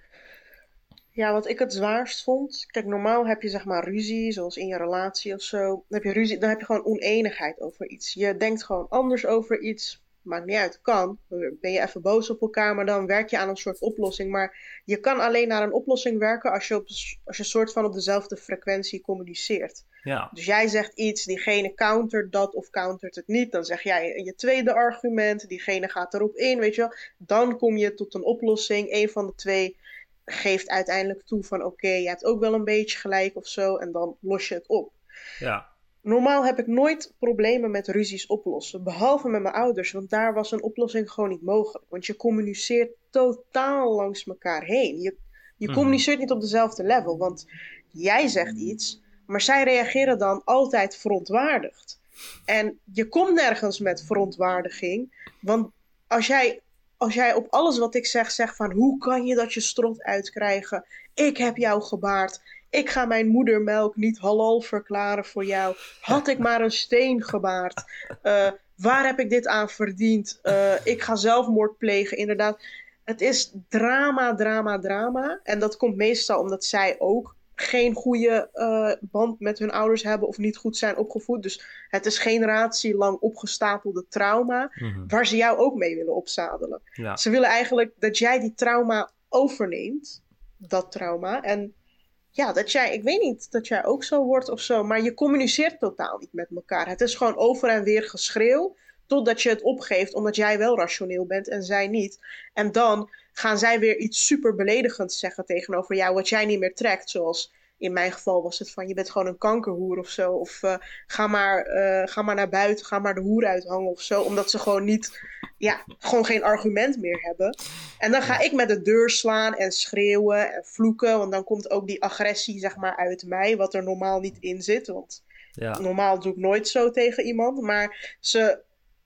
Ja, wat ik het zwaarst vond. Kijk, normaal heb je zeg maar ruzie, zoals in je relatie of zo. Dan heb je ruzie, dan heb je gewoon oneenigheid over iets. Je denkt gewoon anders over iets maakt niet uit, kan. Ben je even boos op elkaar, maar dan werk je aan een soort oplossing. Maar je kan alleen naar een oplossing werken als je, op, als je soort van op dezelfde frequentie communiceert.
Ja.
Dus jij zegt iets, diegene countert dat of countert het niet. Dan zeg jij je tweede argument, diegene gaat erop in, weet je wel. Dan kom je tot een oplossing. Een van de twee geeft uiteindelijk toe van oké, je hebt ook wel een beetje gelijk of zo. En dan los je het op.
Ja.
Normaal heb ik nooit problemen met ruzies oplossen, behalve met mijn ouders, want daar was een oplossing gewoon niet mogelijk. Want je communiceert totaal langs elkaar heen. Je, je mhm. communiceert niet op dezelfde level, want jij zegt iets, maar zij reageren dan altijd verontwaardigd. En je komt nergens met verontwaardiging, want als jij, als jij op alles wat ik zeg zegt van hoe kan je dat je strot uitkrijgen, ik heb jou gebaard, ik ga mijn moedermelk niet halal verklaren voor jou. Had ik maar een steen gebaard. Uh, waar heb ik dit aan verdiend? Uh, ik ga zelfmoord plegen, inderdaad. Het is drama, drama, drama. En dat komt meestal omdat zij ook geen goede uh, band met hun ouders hebben of niet goed zijn opgevoed. Dus het is generatielang opgestapelde trauma, mm waar ze jou ook mee willen opzadelen.
Ja.
Ze willen eigenlijk dat jij die trauma overneemt, dat trauma. En ja, dat jij, ik weet niet dat jij ook zo wordt of zo, maar je communiceert totaal niet met elkaar. Het is gewoon over en weer geschreeuw, totdat je het opgeeft, omdat jij wel rationeel bent en zij niet. En dan gaan zij weer iets super beledigends zeggen tegenover jou, wat jij niet meer trekt, zoals in mijn geval was het van je bent gewoon een kankerhoer of zo. Of uh, ga, maar, uh, ga maar naar buiten, ga maar de hoer uithangen of zo. Omdat ze gewoon niet, ja, gewoon geen argument meer hebben. En dan ga ik met de deur slaan en schreeuwen en vloeken. Want dan komt ook die agressie, zeg maar, uit mij. Wat er normaal niet in zit. Want
ja.
normaal doe ik nooit zo tegen iemand. Maar ze,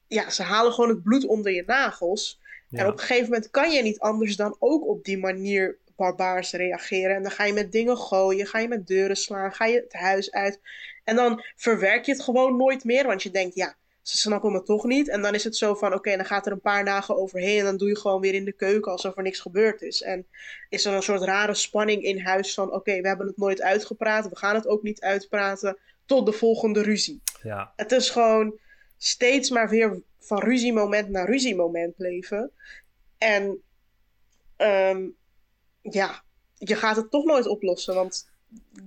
ja, ze halen gewoon het bloed onder je nagels. Ja. En op een gegeven moment kan je niet anders dan ook op die manier barbaars reageren. En dan ga je met dingen gooien, ga je met deuren slaan, ga je het huis uit. En dan verwerk je het gewoon nooit meer, want je denkt, ja, ze snappen me toch niet. En dan is het zo van, oké, dan gaat er een paar dagen overheen en dan doe je gewoon weer in de keuken alsof er niks gebeurd is. En is er een soort rare spanning in huis van, oké, we hebben het nooit uitgepraat, we gaan het ook niet uitpraten, tot de volgende ruzie.
Ja.
Het is gewoon steeds maar weer van ruziemoment naar ruziemoment leven. En um, ja, je gaat het toch nooit oplossen. Want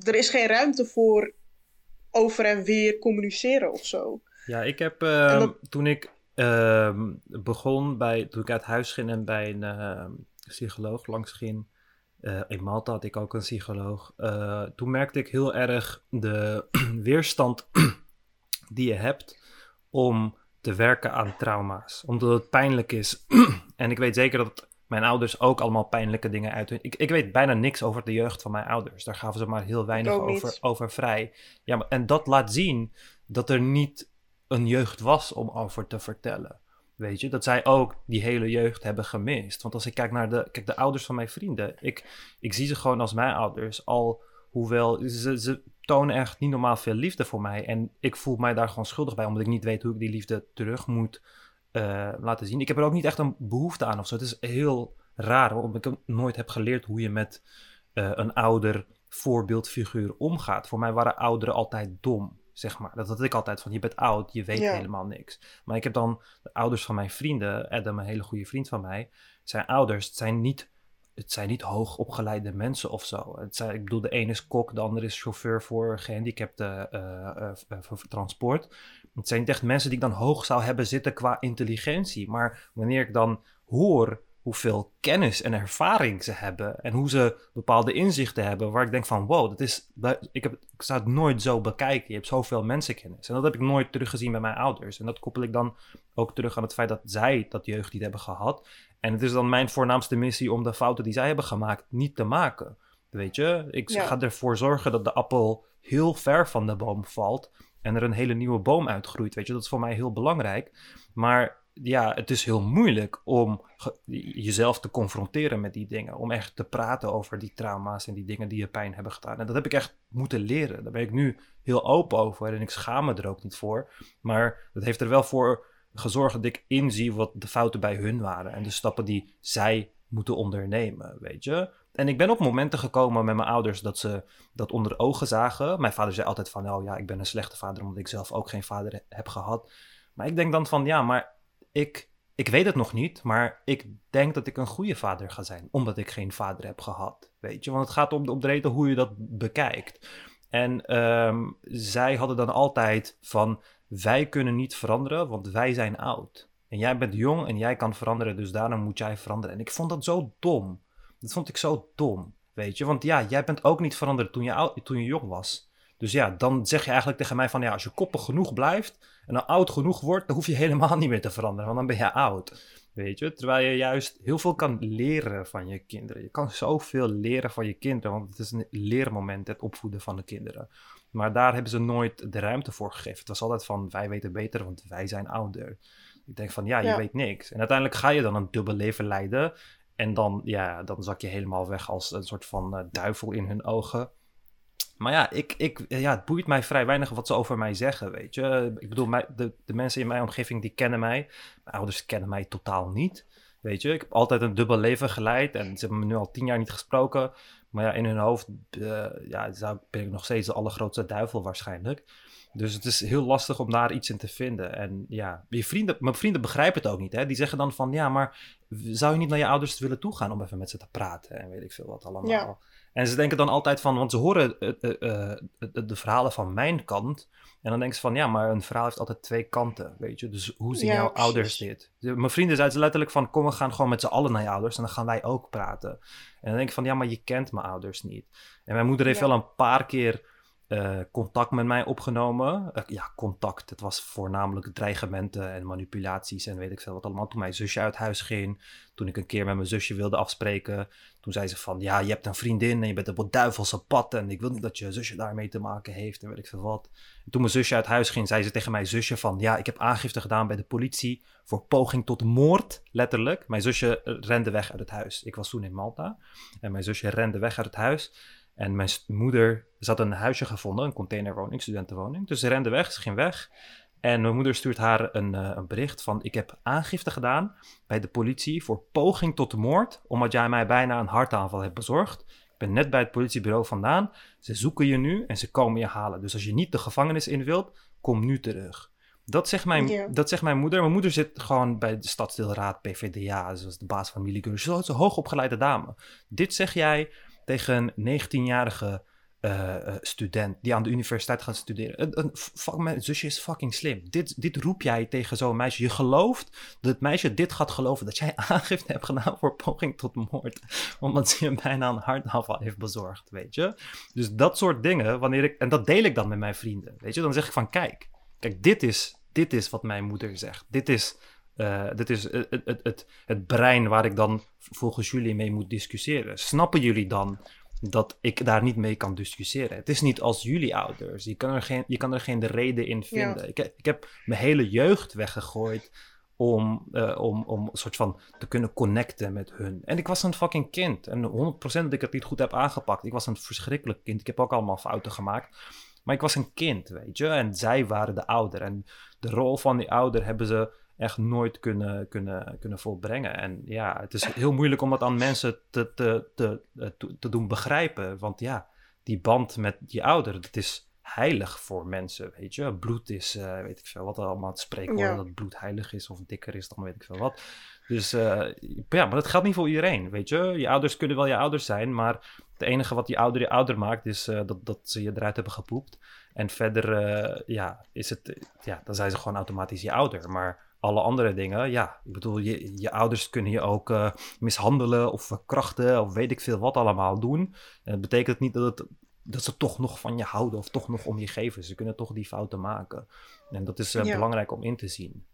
er is geen ruimte voor over en weer communiceren of zo.
Ja, ik heb uh, toen ik uh, begon bij, toen ik uit huis ging en bij een uh, psycholoog langs ging. Uh, in Malta had ik ook een psycholoog. Eh, toen merkte ik heel erg de (clears throat) weerstand (clears throat) die je hebt om te werken aan trauma's. Omdat het pijnlijk is. (clears throat) en ik weet zeker dat mijn ouders ook allemaal pijnlijke dingen uit hun. Ik, ik weet bijna niks over de jeugd van mijn ouders. Daar gaven ze maar heel weinig over, over vrij. Ja, maar, en dat laat zien dat er niet een jeugd was om over te vertellen. Weet je, dat zij ook die hele jeugd hebben gemist. Want als ik kijk naar de, kijk, de ouders van mijn vrienden, ik, ik zie ze gewoon als mijn ouders. Al hoewel ze, ze tonen echt niet normaal veel liefde voor mij. En ik voel mij daar gewoon schuldig bij, omdat ik niet weet hoe ik die liefde terug moet uh, laten zien. Ik heb er ook niet echt een behoefte aan of zo. Het is heel raar, omdat ik nooit heb geleerd hoe je met uh, een ouder voorbeeldfiguur omgaat. Voor mij waren ouderen altijd dom. zeg maar. Dat had ik altijd van, je bent oud, je weet
Ja.
helemaal niks. Maar ik heb dan de ouders van mijn vrienden, Adam, een hele goede vriend van mij, zijn ouders, het zijn niet, het zijn niet hoogopgeleide mensen of zo. Het zijn, ik bedoel, de ene is kok, de andere is chauffeur voor gehandicapten eh, eh, eh, voor transport. Het zijn echt mensen die ik dan hoog zou hebben zitten qua intelligentie. Maar wanneer ik dan hoor hoeveel kennis en ervaring ze hebben en hoe ze bepaalde inzichten hebben, waar ik denk van wow, dat is, ik, heb, ik zou het nooit zo bekijken. Je hebt zoveel mensenkennis. En dat heb ik nooit teruggezien bij mijn ouders. En dat koppel ik dan ook terug aan het feit dat zij dat jeugd niet hebben gehad. En het is dan mijn voornaamste missie om de fouten die zij hebben gemaakt niet te maken. Weet je, ik
Ja.
ga ervoor zorgen dat de appel heel ver van de boom valt en er een hele nieuwe boom uitgroeit. Weet je, dat is voor mij heel belangrijk. Maar ja, het is heel moeilijk om jezelf te confronteren met die dingen. Om echt te praten over die trauma's en die dingen die je pijn hebben gedaan. En dat heb ik echt moeten leren. Daar ben ik nu heel open over en ik schaam me er ook niet voor. Maar dat heeft er wel voor gezorgd dat ik inzie wat de fouten bij hun waren. En de stappen die zij moeten ondernemen, weet je. En ik ben op momenten gekomen met mijn ouders dat ze dat onder ogen zagen. Mijn vader zei altijd van, oh ja, ik ben een slechte vader omdat ik zelf ook geen vader he- heb gehad. Maar ik denk dan van, ja, maar ik, ik weet het nog niet, maar ik denk dat ik een goede vader ga zijn, omdat ik geen vader heb gehad, weet je. Want het gaat om de, om hoe je dat bekijkt. En ehm, zij hadden dan altijd van, wij kunnen niet veranderen, want wij zijn oud. En jij bent jong en jij kan veranderen, dus daarom moet jij veranderen. En ik vond dat zo dom. Dat vond ik zo dom, weet je. Want ja, jij bent ook niet veranderd toen je, oud, toen je jong was. Dus ja, dan zeg je eigenlijk tegen mij van, ja, als je koppig genoeg blijft en dan oud genoeg wordt, dan hoef je (laughs) helemaal niet meer te veranderen, want dan ben je oud. Weet je, terwijl je juist heel veel kan leren van je kinderen. Je kan zoveel leren van je kinderen, want het is een leermoment, het opvoeden van de kinderen. Maar daar hebben ze nooit de ruimte voor gegeven. Het was altijd van, wij weten beter, want wij zijn ouder. Ik denk van, ja, je
Ja.
weet niks. En uiteindelijk ga je dan een dubbel leven leiden. En dan, ja, dan zak je helemaal weg als een soort van eh, duivel in hun ogen. Maar ja, ik, ik, ja, het boeit mij vrij weinig wat ze over mij zeggen, weet je. Ik bedoel, de, de mensen in mijn omgeving, die kennen mij. Mijn ouders kennen mij totaal niet, weet je. Ik heb altijd een dubbel leven geleid en ze hebben me nu al tien jaar niet gesproken. Maar ja, in hun hoofd eh, ja, ben ik nog steeds de allergrootste duivel waarschijnlijk. Dus het is heel lastig om daar iets in te vinden. En ja, je vrienden, mijn vrienden begrijpen het ook niet. Hè? Die zeggen dan van, ja, maar zou je niet naar je ouders willen toegaan om even met ze te praten? En weet ik veel wat allemaal.
Ja.
En ze denken dan altijd van, want ze horen eh, eh, eh, de, verhalen van mijn kant. En dan denken ze van, ja, maar een verhaal heeft altijd twee kanten, weet je. Dus hoe zien
Ja,
jouw ouders dit? Mijn vrienden zeiden letterlijk van, kom, we gaan gewoon met z'n allen naar je ouders en dan gaan wij ook praten. En dan denk ik van, ja, maar je kent mijn ouders niet. En mijn moeder heeft
Ja.
wel een paar keer eh, contact met mij opgenomen. Eh, ja, contact. Het was voornamelijk dreigementen en manipulaties en weet ik veel wat allemaal. Toen mijn zusje uit huis ging, toen ik een keer met mijn zusje wilde afspreken, toen zei ze van, ja, je hebt een vriendin en je bent op het duivelse pad en ik wil niet dat je zusje daarmee te maken heeft en weet ik veel wat. En toen mijn zusje uit huis ging, zei ze tegen mijn zusje van, ja, ik heb aangifte gedaan bij de politie voor poging tot moord, letterlijk. Mijn zusje eh, rende weg uit het huis. Ik was toen in Malta en mijn zusje rende weg uit het huis. En mijn moeder ze had een huisje gevonden, een containerwoning, studentenwoning. Dus ze rende weg, ze ging weg. En mijn moeder stuurt haar een, eh, een bericht van... ik heb aangifte gedaan bij de politie voor poging tot moord... omdat jij mij bijna een hartaanval hebt bezorgd. Ik ben net bij het politiebureau vandaan. Ze zoeken je nu en ze komen je halen. Dus als je niet de gevangenis in wilt, kom nu terug. Dat zegt, mijn, dat zegt mijn moeder. Mijn moeder zit gewoon bij de stadsdeelraad PVDA. Ze was de baas van Miligurus. Ze is een hoogopgeleide dame. Dit zeg jij tegen een 19-jarige eh, eh, student die aan de universiteit gaat studeren. Een, fuck, mijn zusje is fucking slim. Dit, dit roep jij tegen zo'n meisje. Je gelooft dat het meisje dit gaat geloven. Dat jij (laughs) aangifte hebt gedaan voor poging tot moord. Omdat ze je bijna een hartaanval heeft bezorgd, weet je. Dus dat soort dingen, wanneer ik... En dat deel ik dan met mijn vrienden, weet je. Dan zeg ik van, kijk, kijk, dit is, dit is wat mijn moeder zegt. Dit is... eh, dit is het, het, het, het, brein waar ik dan volgens jullie mee moet discussiëren. Snappen jullie dan dat ik daar niet mee kan discussiëren. Het is niet als jullie ouders. Je kan er geen, je kan er geen reden in vinden. Ik, ik heb mijn hele jeugd weggegooid om, eh, om, om een soort van te kunnen connecten met hun. En ik was een fucking kind. En 100% dat ik het niet goed heb aangepakt. Ik was een verschrikkelijk kind. Ik heb ook allemaal fouten gemaakt. Maar ik was een kind, weet je. En zij waren de ouder. En de rol van die ouder hebben ze echt nooit kunnen, kunnen, kunnen volbrengen. En ja, het is heel moeilijk om dat aan mensen te, te, te, te, te doen begrijpen. Want ja, die band met die ouder, dat is heilig voor mensen, weet je. Bloed is, uh, weet ik veel wat allemaal het spreekwoord, ja. dat bloed heilig is of dikker is dan weet ik veel wat. Dus uh, ja, maar dat geldt niet voor iedereen, weet je. Je ouders kunnen wel je ouders zijn, maar het enige wat die ouder je ouder maakt is uh, dat, dat ze je eruit hebben gepoept. En verder, ja, is het, ja, dan zijn ze gewoon automatisch je ouder. Maar alle andere dingen, ja, ik bedoel, je, je ouders kunnen je ook uh, mishandelen of verkrachten of weet ik veel wat allemaal doen. En dat betekent niet dat, het, dat ze toch nog van je houden of toch nog om je geven. Ze kunnen toch die fouten maken. En dat is uh, ja. belangrijk om in te zien.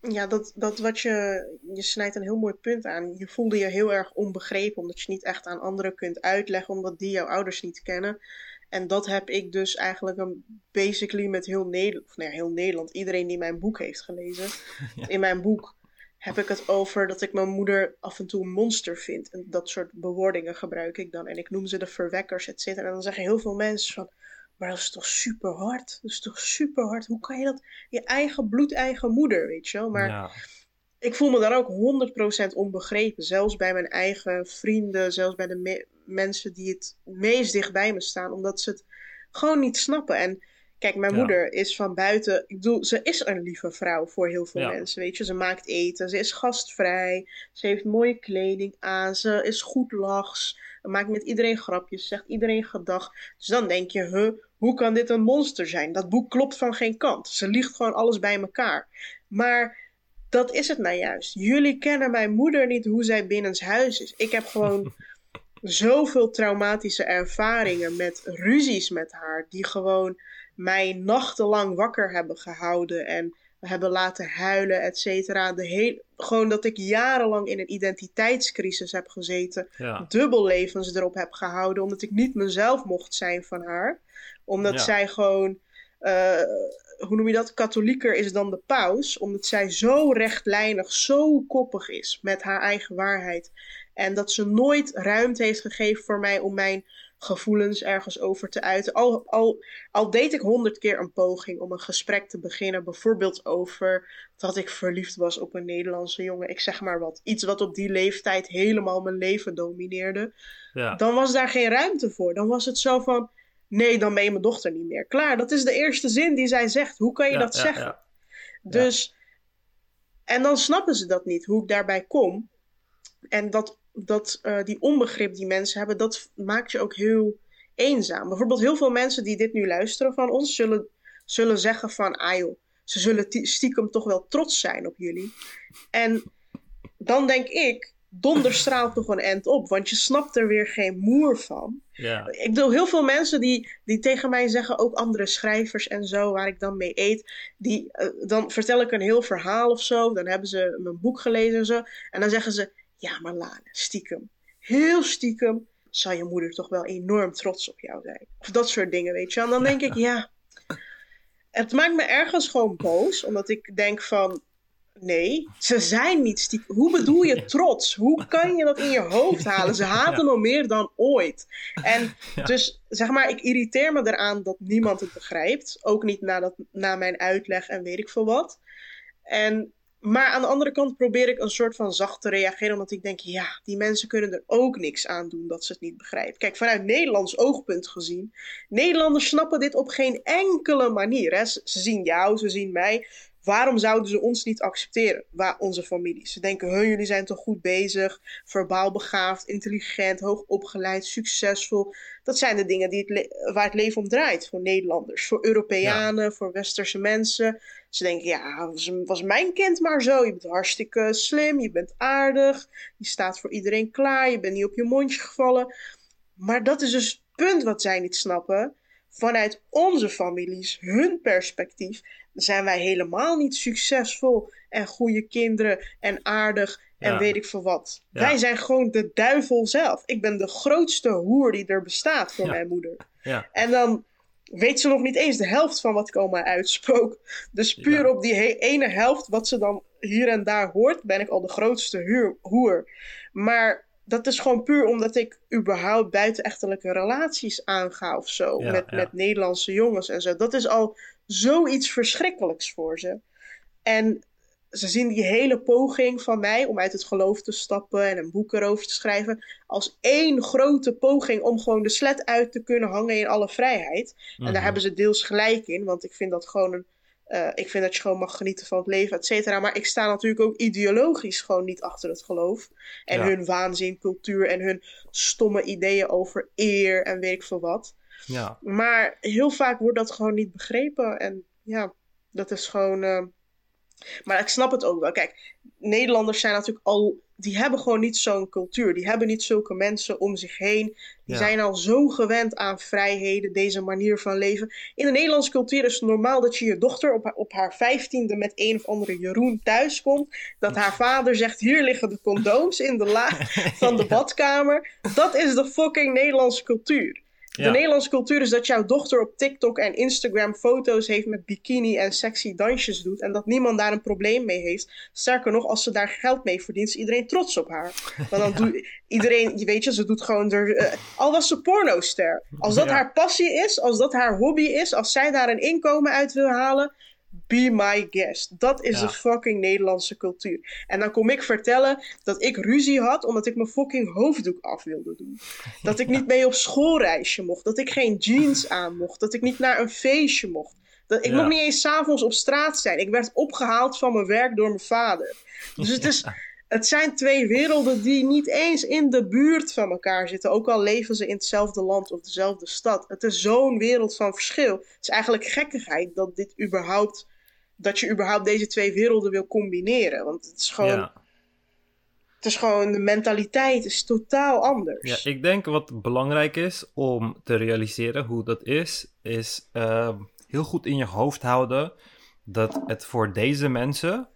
Ja, dat, dat wat je, je snijdt een heel mooi punt aan. Je voelde je heel erg onbegrepen, omdat je niet echt aan anderen kunt uitleggen, omdat die jouw ouders niet kennen. En dat heb ik dus eigenlijk een, basically met heel Nederland, of nee, heel Nederland, iedereen die mijn boek heeft gelezen. (laughs) In mijn boek heb ik het over dat ik mijn moeder af en toe een monster vind. En dat soort bewoordingen gebruik ik dan. En ik noem ze de verwekkers, et cetera. En dan zeggen heel veel mensen van, maar dat is toch super hard? Dat is toch super hard? Hoe kan je dat? Je eigen bloedeigen moeder, weet je wel? Maar ja. ik voel me daar ook 100% onbegrepen. Zelfs bij mijn eigen vrienden, zelfs bij de mensen die het meest dicht bij me staan, omdat ze het gewoon niet snappen. En kijk, mijn moeder is van buiten, ik bedoel, ze is een lieve vrouw voor heel veel mensen, weet je. Ze maakt eten, ze is gastvrij, ze heeft mooie kleding aan, ze is goed lachs, maakt met iedereen grapjes, zegt iedereen gedag. Dus dan denk je, huh, hoe kan dit een monster zijn? Dat boek klopt van geen kant. Ze liegt gewoon alles bij elkaar. Maar dat is het nou juist. Jullie kennen mijn moeder niet hoe zij binnenshuis is. Ik heb gewoon (laughs) zoveel traumatische ervaringen met ruzies met haar, die gewoon mij nachtenlang wakker hebben gehouden en hebben laten huilen, et cetera. De gewoon dat ik jarenlang in een identiteitscrisis heb gezeten, ja. dubbel levens erop heb gehouden, omdat ik niet mezelf mocht zijn van haar. Omdat zij gewoon, uh, hoe noem je dat, katholieker is dan de paus, omdat zij zo rechtlijnig, zo koppig is met haar eigen waarheid. En dat ze nooit ruimte heeft gegeven voor mij om mijn gevoelens ergens over te uiten. Al, al, al deed ik honderd keer een poging om een gesprek te beginnen, bijvoorbeeld over dat ik verliefd was op een Nederlandse jongen. Ik zeg maar wat. Iets wat op die leeftijd helemaal mijn leven domineerde. Ja. Dan was daar geen ruimte voor. Dan was het zo van. Nee, dan ben je mijn dochter niet meer. Klaar, dat is de eerste zin die zij zegt. Hoe kan je dat ja, zeggen? Dus. En dan snappen ze dat niet, hoe ik daarbij kom. En dat dat, uh, die onbegrip die mensen hebben, dat maakt je ook heel eenzaam. Bijvoorbeeld heel veel mensen die dit nu luisteren van ons, zullen, zullen zeggen van, ah joh, ze zullen stiekem toch wel trots zijn op jullie. En dan denk ik, donder straalt nog een end op, want je snapt er weer geen moer van. Ik bedoel, heel veel mensen die, die tegen mij zeggen, ook andere schrijvers en zo, waar ik dan mee eet, die, uh, dan vertel ik een heel verhaal of zo, dan hebben ze mijn boek gelezen en zo, en dan zeggen ze, ja, maar Lana, stiekem, heel stiekem, zou je moeder toch wel enorm trots op jou zijn. Of dat soort dingen, weet je. En dan denk ik, ja, het maakt me ergens gewoon boos, omdat ik denk van, nee, ze zijn niet stiekem. Hoe bedoel je (laughs) trots? Hoe kan je dat in je hoofd halen? Ze haten nog meer dan ooit. En dus, zeg maar, ik irriteer me eraan dat niemand het begrijpt. Ook niet na, dat, na mijn uitleg en weet ik veel wat. En maar aan de andere kant probeer ik een soort van zacht te reageren, omdat ik denk, ja, die mensen kunnen er ook niks aan doen dat ze het niet begrijpen. Kijk, vanuit Nederlands oogpunt gezien, Nederlanders snappen dit op geen enkele manier. Hè. Ze, zien jou, ze zien mij. Waarom zouden ze ons niet accepteren, waar onze familie? Ze denken, hun, jullie zijn toch goed bezig, verbaal begaafd, intelligent, hoog opgeleid, succesvol. Dat zijn de dingen die het waar het leven om draait voor Nederlanders, voor Europeanen, voor westerse mensen. Ze denken, ja, was, was mijn kind maar zo. Je bent hartstikke slim, je bent aardig, je staat voor iedereen klaar, je bent niet op je mondje gevallen. Maar dat is dus het punt wat zij niet snappen. Vanuit onze families, hun perspectief, zijn wij helemaal niet succesvol en goede kinderen en aardig en weet ik veel wat. Wij zijn gewoon de duivel zelf. Ik ben de grootste hoer die er bestaat voor mijn moeder. En dan weet ze nog niet eens de helft van wat ik allemaal uitspook. Dus puur op die ene helft, wat ze dan hier en daar hoort, ben ik al de grootste hoer. Maar dat is gewoon puur omdat ik überhaupt buitenechtelijke relaties aanga of zo. met, met Nederlandse jongens en zo. Dat is al zoiets verschrikkelijks voor ze. En ze zien die hele poging van mij om uit het geloof te stappen en een boek erover te schrijven als één grote poging om gewoon de slet uit te kunnen hangen in alle vrijheid. En daar
Mhm.
hebben ze deels gelijk in, want ik vind dat gewoon een. eh, ik vind dat je gewoon mag genieten van het leven, et cetera. Maar ik sta natuurlijk ook ideologisch gewoon niet achter het geloof. En
Ja.
hun waanzin, cultuur en hun stomme ideeën over eer en weet ik veel wat.
Ja,
Maar heel vaak wordt dat gewoon niet begrepen. En ja, dat is gewoon. eh, Maar ik snap het ook wel. Kijk, Nederlanders zijn natuurlijk al. Die hebben gewoon niet zo'n cultuur. Die hebben niet zulke mensen om zich heen. Die
Ja.
zijn al zo gewend aan vrijheden, deze manier van leven. In de Nederlandse cultuur is het normaal dat je je dochter op haar, op haar vijftiende met een of andere Jeroen thuiskomt. Dat haar vader zegt: Hier liggen de condooms in de la (laughs) van de badkamer. Dat is de fucking Nederlandse cultuur. De
Ja.
Nederlandse cultuur is dat jouw dochter op TikTok en Instagram foto's heeft met bikini en sexy dansjes doet. En dat niemand daar een probleem mee heeft. Sterker nog, als ze daar geld mee verdient, is iedereen trots op haar. Want dan (laughs) doet iedereen, je weet je, ze doet gewoon er. eh, al was ze pornoster. Als dat
Ja.
haar passie is, als dat haar hobby is, als zij daar een inkomen uit wil halen. Be my guest. Dat is
Ja.
de fucking Nederlandse cultuur. En dan kom ik vertellen dat ik ruzie had omdat ik mijn fucking hoofddoek af wilde doen. Dat ik niet mee op schoolreisje mocht. Dat ik geen jeans aan mocht. Dat ik niet naar een feestje mocht. Dat, ik
Ja.
mocht niet eens s'avonds op straat zijn. Ik werd opgehaald van mijn werk door mijn vader. Dus het, is, (laughs) het zijn twee werelden die niet eens in de buurt van elkaar zitten. Ook al leven ze in hetzelfde land of dezelfde stad. Het is zo'n wereld van verschil. Het is eigenlijk gekkigheid dat dit überhaupt. Dat je überhaupt deze twee werelden wil combineren. Want het is gewoon.
ja.
Het is gewoon. De mentaliteit is totaal anders.
Ja, ik denk wat belangrijk is om te realiseren hoe dat is, is ehm, heel goed in je hoofd houden dat het voor deze mensen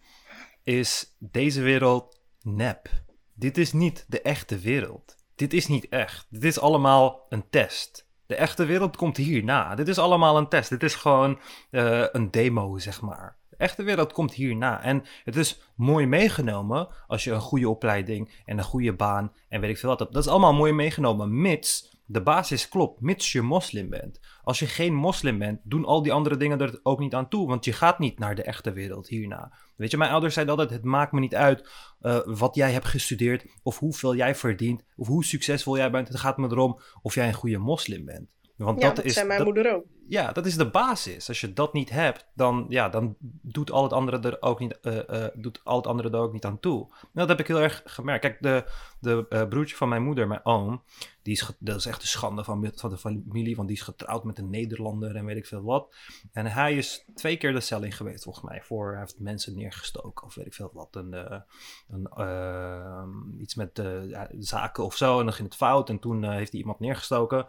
is deze wereld nep. Dit is niet de echte wereld. Dit is niet echt. Dit is allemaal een test. De echte wereld komt hierna. Dit is allemaal een test. Dit is gewoon eh, een demo, zeg maar. De echte wereld komt hierna. En het is mooi meegenomen als je een goede opleiding en een goede baan en weet ik veel wat hebt. Dat is allemaal mooi meegenomen, mits de basis klopt, mits je moslim bent. Als je geen moslim bent, doen al die andere dingen er ook niet aan toe, want je gaat niet naar de echte wereld hierna. Weet je, mijn ouders zeiden altijd: het maakt me niet uit eh, wat jij hebt gestudeerd, of hoeveel jij verdient, of hoe succesvol jij bent. Het gaat me erom of jij een goede moslim bent. Want
Ja,
dat,
dat
is,
zei mijn
dat-
moeder ook.
ja, dat is de basis. Als je dat niet hebt, dan, ja, dan doet al het andere er ook niet, eh, eh, doet al het andere er ook niet aan toe. Dat heb ik heel erg gemerkt. Kijk, de, de eh, broertje van mijn moeder, mijn oom, die is, dat is echt een schande van, van de familie, want die is getrouwd met een Nederlander en weet ik veel wat. En hij is twee keer de cel in geweest, volgens mij, voor hij heeft mensen neergestoken of weet ik veel wat. Een, een, iets met zaken of zo en dan ging het fout en toen heeft hij iemand neergestoken.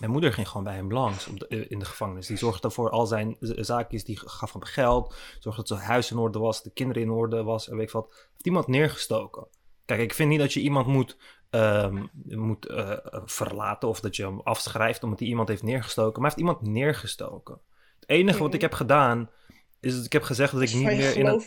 Mijn moeder ging gewoon bij hem langs in de gevangenis. Die zorgde voor al zijn zaakjes, die gaf hem geld. Zorgde dat zijn huis in orde was, de kinderen in orde was en weet ik wat. Heeft iemand neergestoken. Kijk, ik vind niet dat je iemand moet, ehm, moet eh, verlaten of dat je hem afschrijft omdat hij iemand heeft neergestoken. Maar hij heeft iemand neergestoken. Het enige wat ik heb gedaan is dat ik heb gezegd dat ik niet meer in een...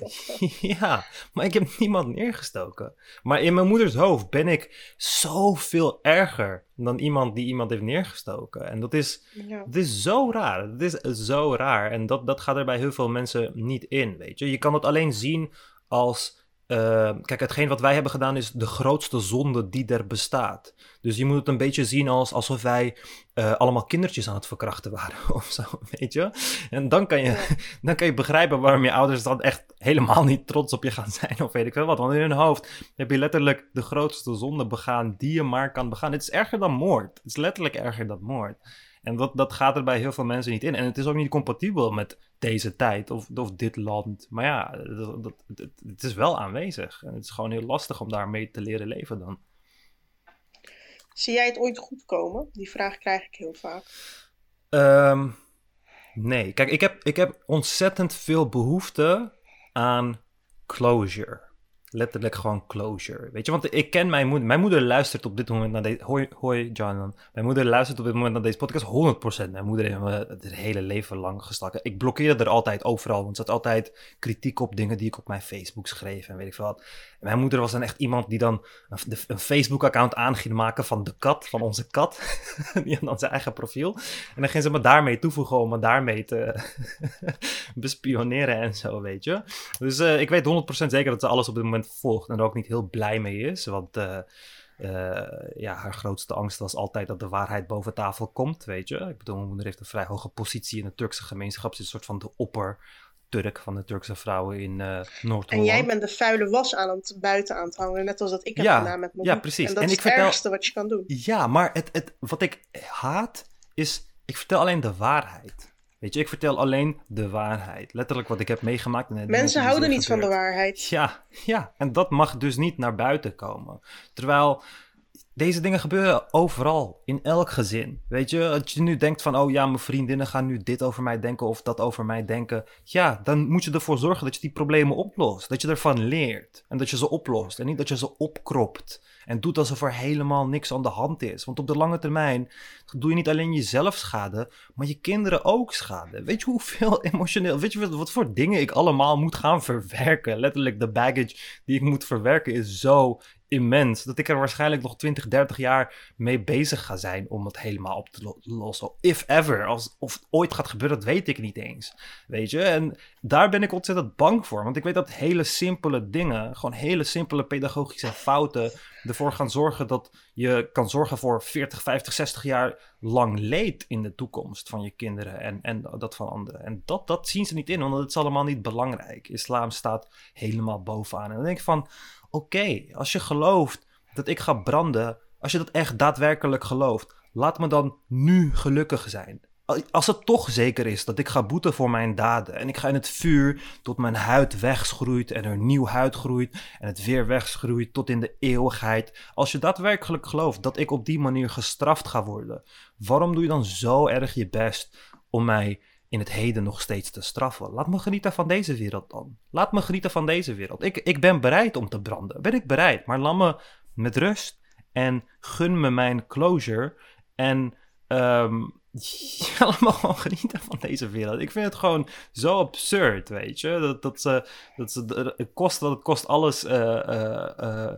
(laughs) ja, maar ik heb niemand neergestoken. Maar in mijn moeders hoofd ben ik zoveel erger dan iemand die iemand heeft neergestoken. En dat is,
Ja.
het is zo raar. Het is zo raar. En dat, dat gaat er bij heel veel mensen niet in, weet je. Je kan het alleen zien als... eh, kijk, hetgeen wat wij hebben gedaan is de grootste zonde die er bestaat. Dus je moet het een beetje zien als alsof wij eh, allemaal kindertjes aan het verkrachten waren (laughs) of zo, weet je. En dan kan je,
Ja. (laughs)
dan kan je begrijpen waarom je ouders dan echt helemaal niet trots op je gaan zijn (laughs) of weet ik veel wat. Want in hun hoofd heb je letterlijk de grootste zonde begaan die je maar kan begaan. Het is erger dan moord. Het is letterlijk erger dan moord. En dat, dat gaat er bij heel veel mensen niet in. En het is ook niet compatibel met deze tijd of, of dit land. Maar ja, dat, dat- het, het is wel aanwezig. En het is gewoon heel lastig om daarmee te leren leven dan.
Zie jij het ooit goed komen? Die vraag krijg ik heel vaak.
Ehm, nee, kijk, ik heb, ik heb ontzettend veel behoefte aan closure. Letterlijk gewoon closure. Weet je, want ik ken mijn moeder. Mijn moeder luistert op dit moment naar deze... Hoi, hoi John. Mijn moeder luistert op dit moment naar deze podcast 100%. Mijn moeder heeft me het hele leven lang geslagen. Ik blokkeerde er altijd overal, want ze had altijd kritiek op dingen die ik op mijn Facebook schreef en weet ik veel wat. En mijn moeder was dan echt iemand die dan een, Facebook-account aan ging maken van de kat, van onze kat. (laughs) die had dan zijn eigen profiel. En dan ging ze me daarmee toevoegen om me daarmee te (laughs) bespioneren en zo, weet je. Dus uh, ik weet 100% zeker dat ze alles op dit moment volgt en er ook niet heel blij mee is. Want uh, uh, ja, haar grootste angst was altijd dat de waarheid boven tafel komt, weet je. Ik bedoel, mijn moeder heeft een vrij hoge positie in de Turkse gemeenschap. Ze is een soort van de opper Turk van de Turkse vrouwen in uh, Noord-Holland.
En jij bent de vuile was aan het buiten aan het hangen, net als dat ik heb ja, gedaan met mijn
Ja, precies.
En dat is het vertel... ergste wat je kan doen.
Ja, maar het, het, wat ik haat is, ik vertel alleen de waarheid. Weet je, ik vertel alleen de waarheid. Letterlijk wat ik heb meegemaakt.
Mensen houden niet van de waarheid.
Ja, ja, en dat mag dus niet naar buiten komen. Terwijl deze dingen gebeuren overal, in elk gezin. Weet je, als je nu denkt van, oh ja, mijn vriendinnen gaan nu dit over mij denken of dat over mij denken. Ja, dan moet je ervoor zorgen dat je die problemen oplost. Dat je ervan leert en dat je ze oplost en niet dat je ze opkropt. En doet alsof er helemaal niks aan de hand is. Want op de lange termijn doe je niet alleen jezelf schade, maar je kinderen ook schade. Weet je hoeveel (laughs) emotioneel, weet je wat voor dingen ik allemaal moet gaan verwerken? Letterlijk, de baggage die ik moet verwerken is zo immens. Dat ik er waarschijnlijk nog 20, 30 jaar mee bezig ga zijn om het helemaal op te lossen. If ever. Als, of het ooit gaat gebeuren, dat weet ik niet eens. Weet je? En daar ben ik ontzettend bang voor. Want ik weet dat hele simpele dingen, gewoon hele simpele pedagogische fouten, ervoor gaan zorgen dat je kan zorgen voor 40, 50, 60 jaar lang leed in de toekomst van je kinderen en, en dat van anderen. En dat, dat zien ze niet in, want het is allemaal niet belangrijk. Islam staat helemaal bovenaan. En dan denk ik van Oké, als je gelooft dat ik ga branden, als je dat echt daadwerkelijk gelooft, laat me dan nu gelukkig zijn. Als het toch zeker is dat ik ga boeten voor mijn daden en ik ga in het vuur tot mijn huid wegschroeit en er nieuw huid groeit en het weer wegschroeit tot in de eeuwigheid. Als je daadwerkelijk gelooft dat ik op die manier gestraft ga worden, waarom doe je dan zo erg je best om mij in het heden nog steeds te straffen. Laat me genieten van deze wereld dan. Laat me genieten van deze wereld. Ik, ik ben bereid om te branden. Ben ik bereid. Maar laat me met rust en gun me mijn closure. En um, (laughs) gewoon genieten van deze wereld. Ik vind het gewoon zo absurd, weet je. Dat, dat, ze, dat, ze, het kost dat het kost alles. Uh, uh, uh,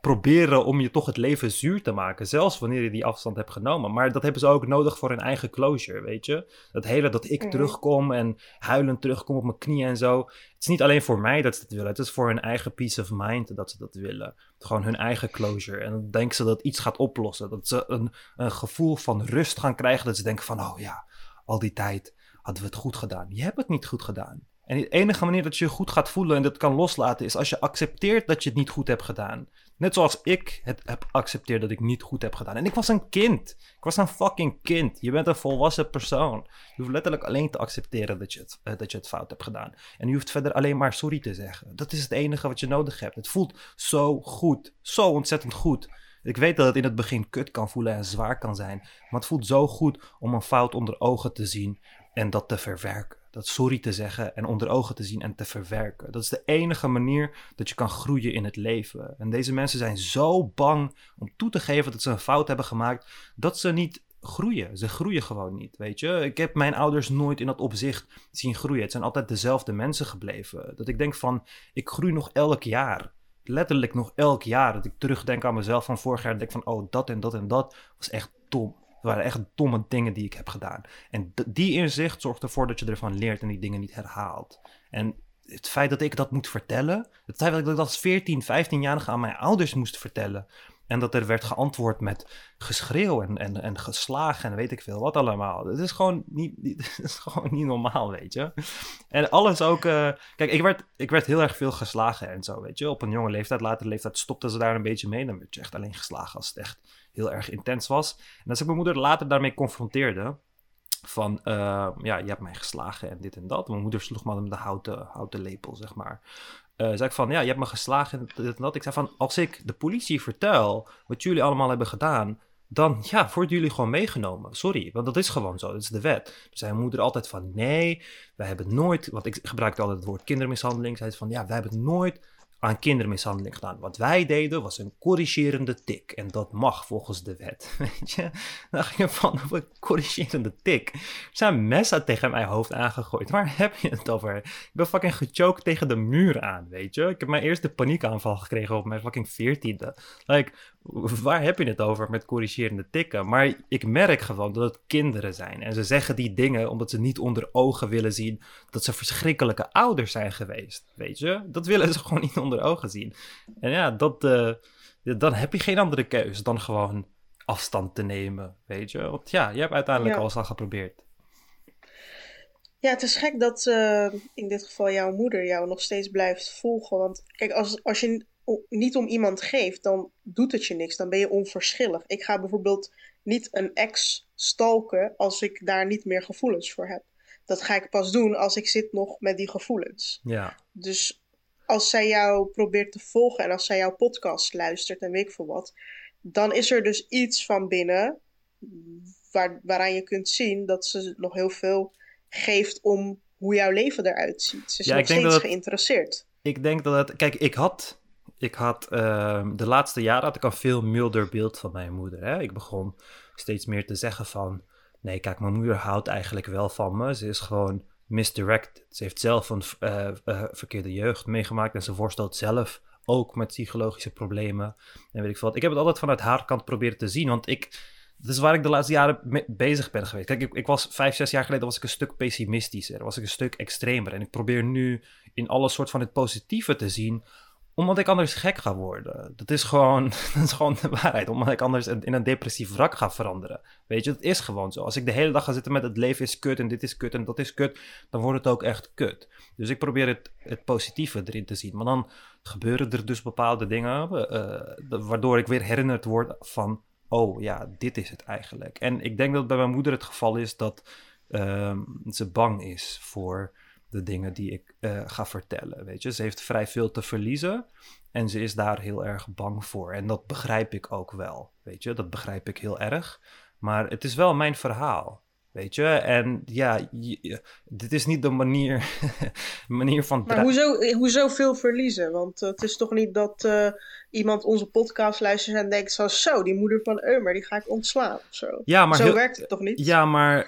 proberen om je toch het leven zuur te maken. Zelfs wanneer je die afstand hebt genomen. Maar dat hebben ze ook nodig voor hun eigen closure, weet je. Dat hele dat ik mhm. terugkom en huilend terugkom op mijn knieën en zo. Het is niet alleen voor mij dat ze dat willen. Het is voor hun eigen peace of mind dat ze dat willen. Gewoon hun eigen closure. En dan denken ze dat iets gaat oplossen. Dat ze een, een gevoel van rust gaan krijgen. Dat ze denken van, oh ja, al die tijd hadden we het goed gedaan. Je hebt het niet goed gedaan. En de enige manier dat je je goed gaat voelen en dat kan loslaten is als je accepteert dat je het niet goed hebt gedaan. Net zoals ik het heb accepteerd dat ik niet goed heb gedaan. En ik was een kind. Ik was een fucking kind. Je bent een volwassen persoon. Je hoeft letterlijk alleen te accepteren dat je het, uh, dat je het fout hebt gedaan. En je hoeft verder alleen maar sorry te zeggen. Dat is het enige wat je nodig hebt. Het voelt zo goed. Zo ontzettend goed. Ik weet dat het in het begin kut kan voelen en zwaar kan zijn. Maar het voelt zo goed om een fout onder ogen te zien en dat te verwerken dat sorry te zeggen en onder ogen te zien en te verwerken. Dat is de enige manier dat je kan groeien in het leven. En deze mensen zijn zo bang om toe te geven dat ze een fout hebben gemaakt, dat ze niet groeien. Ze groeien gewoon niet, weet je. Ik heb mijn ouders nooit in dat opzicht zien groeien. Het zijn altijd dezelfde mensen gebleven. Dat ik denk van, ik groei nog elk jaar. Letterlijk nog elk jaar. Dat ik terugdenk aan mezelf van vorig jaar en denk van, oh, dat en dat en dat was echt dom. Waren echt domme dingen die ik heb gedaan. En die inzicht zorgt ervoor dat je ervan leert en die dingen niet herhaalt. En het feit dat ik dat moet vertellen, het feit dat ik dat als 14, 15-jarige aan mijn ouders moest vertellen. En dat er werd geantwoord met geschreeuw en, en, en geslagen en weet ik veel wat allemaal. Het is gewoon niet, (laughs) is gewoon niet normaal, weet je. En alles ook... Uh, kijk, ik werd, ik werd heel erg veel geslagen en zo, weet je. Op een jonge leeftijd, later leeftijd stopten ze daar een beetje mee. Dan werd je echt alleen geslagen als het echt heel erg intens was. En als ik mijn moeder later daarmee confronteerde, van uh, ja, je hebt mij geslagen en dit en dat. Mijn moeder sloeg me met de houten, houten lepel, zeg maar. Uh, zei ik van, ja, je hebt me geslagen en dit en dat. Ik zei van, als ik de politie vertel wat jullie allemaal hebben gedaan, dan ja, worden jullie gewoon meegenomen. Sorry, want dat is gewoon zo. Dat is de wet. Dus zei mijn moeder altijd van, nee, wij hebben nooit, want ik gebruikte altijd het woord kindermishandeling. Zei ze van, ja, wij hebben nooit aan kindermishandeling gedaan. Wat wij deden was een corrigerende tik. En dat mag volgens de wet. (laughs) Weet je? Dan ging je van een corrigerende tik. Er zijn messen tegen mijn hoofd aangegooid. Waar heb je het over? Ik ben fucking gechoked tegen de muur aan, weet je? Ik heb mijn eerste paniekaanval gekregen op mijn fucking veertiende. Like, waar heb je het over met corrigerende tikken? Maar ik merk gewoon dat het kinderen zijn. En ze zeggen die dingen omdat ze niet onder ogen willen zien dat ze verschrikkelijke ouders zijn geweest. Weet je? Dat willen ze (laughs) gewoon niet onder ogen zien. En ja, dat, uh, dan heb je geen andere keuze dan gewoon afstand te nemen. Weet je? Want ja, je hebt uiteindelijk alles al geprobeerd.
Ja, het is gek dat uh, in dit geval jouw moeder jou nog steeds blijft volgen. Want kijk, als, als je niet om iemand geeft, dan doet het je niks. Dan ben je onverschillig. Ik ga bijvoorbeeld niet een ex stalken als ik daar niet meer gevoelens voor heb. Dat ga ik pas doen als ik zit nog met die gevoelens.
Ja.
Dus als zij jou probeert te volgen en als zij jouw podcast luistert en weet ik veel wat, dan is er dus iets van binnen waar, waaraan je kunt zien dat ze nog heel veel geeft om hoe jouw leven eruit ziet. Ze is nog steeds geïnteresseerd.
Ik denk dat het. Kijk, ik had ik had uh, de laatste jaren had ik een veel milder beeld van mijn moeder. Hè? Ik begon steeds meer te zeggen van, nee, kijk, mijn moeder houdt eigenlijk wel van me. Ze is gewoon misdirected. Ze heeft zelf een uh, uh, verkeerde jeugd meegemaakt en ze worstelt zelf ook met psychologische problemen. En weet ik veel. Ik heb het altijd vanuit haar kant proberen te zien, want ik. Dat is waar ik de laatste jaren mee bezig ben geweest. Kijk, ik, ik, was vijf, zes jaar geleden was ik een stuk pessimistischer. Was ik een stuk extremer. En ik probeer nu in alle soort van het positieve te zien omdat ik anders gek ga worden. Dat is gewoon, (laughs) dat is gewoon de waarheid. Omdat ik anders in een depressief wrak ga veranderen. Weet je, dat is gewoon zo. Als ik de hele dag ga zitten met het leven is kut en dit is kut en dat is kut, dan wordt het ook echt kut. Dus ik probeer het, het positieve erin te zien. Maar dan gebeuren er dus bepaalde dingen uh, waardoor ik weer herinnerd word van, oh ja, dit is het eigenlijk. En ik denk dat bij mijn moeder het geval is dat uh, ze bang is voor de dingen die ik uh, ga vertellen. Weet je, ze heeft vrij veel te verliezen en ze is daar heel erg bang voor. En dat begrijp ik ook wel. Weet je, dat begrijp ik heel erg. Maar het is wel mijn verhaal. Weet je, en ja, dit is niet de manier, (laughs) manier van.
Maar hoezo, hoezo veel verliezen? Want het is toch niet dat. Uh iemand onze podcast luistert en denkt zo, zo, die moeder van Eumer, die ga ik ontslaan of zo.
Ja, maar
zo werkt het toch niet?
Ja, maar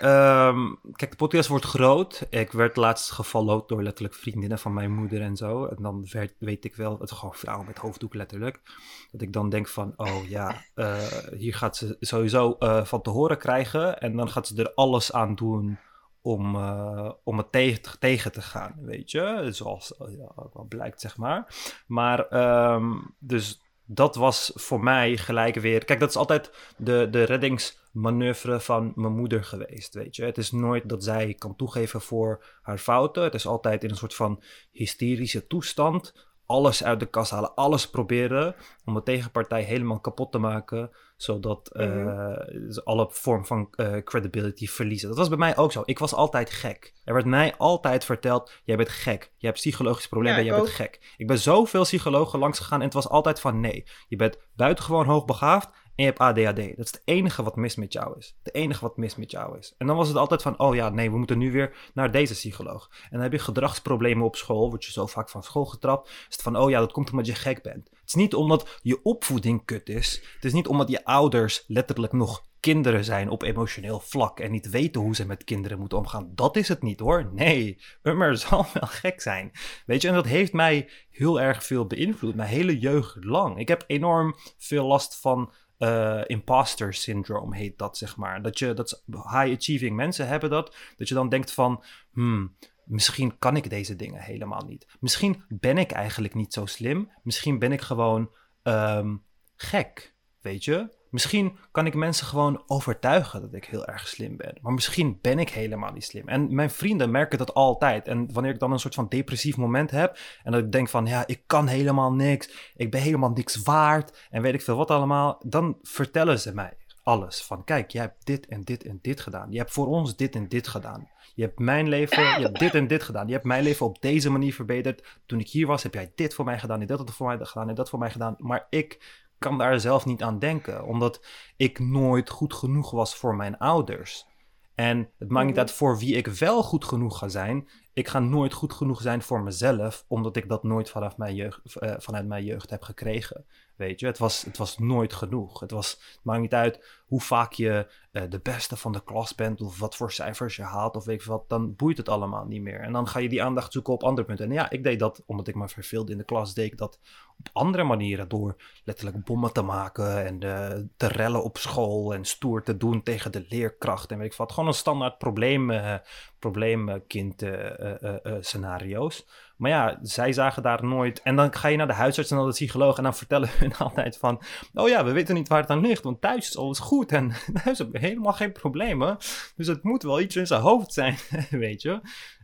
um, kijk, de podcast wordt groot. Ik werd laatst gefollowed door letterlijk vriendinnen van mijn moeder en zo. En dan werd, weet ik wel, het gewoon vrouwen met hoofddoek letterlijk. Dat ik dan denk van, oh ja, uh, hier gaat ze sowieso uh, van te horen krijgen. En dan gaat ze er alles aan doen om, uh, om het tegen, te gaan, weet je. Zoals ja, ook wel blijkt, zeg maar. Maar, um, dus dat was voor mij gelijk weer... Kijk, dat is altijd de, de reddingsmanoeuvre van mijn moeder geweest, weet je. Het is nooit dat zij kan toegeven voor haar fouten. Het is altijd in een soort van hysterische toestand alles uit de kast halen, alles proberen om de tegenpartij helemaal kapot te maken, zodat uh, ze alle vorm van uh, credibility verliezen. Dat was bij mij ook zo. Ik was altijd gek. Er werd mij altijd verteld: jij bent gek, je hebt psychologische problemen, ja, jij bent gek. Ik ben zoveel psychologen langs gegaan en het was altijd van nee, je bent buitengewoon hoogbegaafd en je hebt ADHD. Dat is het enige wat mis met jou is. Het enige wat mis met jou is. En dan was het altijd van, oh ja, nee, we moeten nu weer naar deze psycholoog. En dan heb je gedragsproblemen op school, word je zo vaak van school getrapt. Is het van, oh ja, dat komt omdat je gek bent. Het is niet omdat je opvoeding kut is. Het is niet omdat je ouders letterlijk nog kinderen zijn op emotioneel vlak en niet weten hoe ze met kinderen moeten omgaan. Dat is het niet hoor. Nee, Ummer (laughs) zal wel gek zijn. Weet je, en dat heeft mij heel erg veel beïnvloed. Mijn hele jeugd lang. Ik heb enorm veel last van uh, imposter syndrome heet dat, zeg maar. Dat je, dat high achieving mensen hebben dat. Dat je dan denkt van, hmm, misschien kan ik deze dingen helemaal niet. Misschien ben ik eigenlijk niet zo slim. Misschien ben ik gewoon um, gek, weet je? Misschien kan ik mensen gewoon overtuigen dat ik heel erg slim ben. Maar misschien ben ik helemaal niet slim. En mijn vrienden merken dat altijd. En wanneer ik dan een soort van depressief moment heb. En dat ik denk van ja, ik kan helemaal niks. Ik ben helemaal niks waard. En weet ik veel wat allemaal. Dan vertellen ze mij alles. Van kijk, jij hebt dit en dit en dit gedaan. Je hebt voor ons dit en dit gedaan. Je hebt mijn leven, je hebt dit en dit gedaan. Je hebt mijn leven op deze manier verbeterd. Toen ik hier was, heb jij dit voor mij gedaan. En dat voor mij gedaan. En dat voor mij gedaan. Maar ik kan daar zelf niet aan denken, omdat ik nooit goed genoeg was voor mijn ouders. En het maakt niet mhm. uit voor wie ik wel goed genoeg ga zijn. ik ga nooit goed genoeg zijn voor mezelf, omdat ik dat nooit vanaf mijn jeugd, uh, vanuit mijn jeugd heb gekregen. Weet je, het was, het was nooit genoeg. Het, was, maakt niet uit hoe vaak je uh, de beste van de klas bent, of wat voor cijfers je haalt, of weet je wat, dan boeit het allemaal niet meer. En dan ga je die aandacht zoeken op andere punten. En ja, ik deed dat, omdat ik me verveelde in de klas, deed ik dat op andere manieren, door letterlijk bommen te maken en uh, te rellen op school en stoer te doen tegen de leerkracht en weet ik wat. Gewoon een standaard probleem, uh, probleemkind scenario's. Maar ja, zij zagen daar nooit. En dan ga je naar de huisarts en naar de psycholoog. En dan vertellen (laughs) hun altijd van. Oh ja, we weten niet waar het aan ligt. Want thuis is alles goed. En thuis hebben we helemaal geen problemen. Dus het moet wel iets in zijn hoofd zijn. (laughs) Weet je.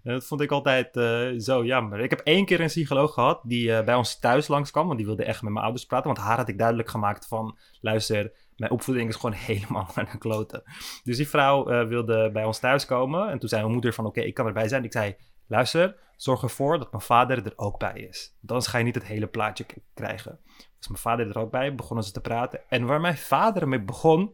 En dat vond ik altijd uh, zo jammer. Ik heb één keer een psycholoog gehad. Die uh, bij ons thuis langskwam. Want die wilde echt met mijn ouders praten. Want haar had ik duidelijk gemaakt van. Luister. Mijn opvoeding is gewoon (laughs) helemaal naar de kloten. Dus die vrouw uh, wilde bij ons thuis komen. En toen zei mijn moeder van oké, ik kan erbij zijn. Ik zei, luister, zorg ervoor dat mijn vader er ook bij is. Anders ga je niet het hele plaatje krijgen. Dus mijn vader er ook bij, begonnen ze te praten. En waar mijn vader mee begon,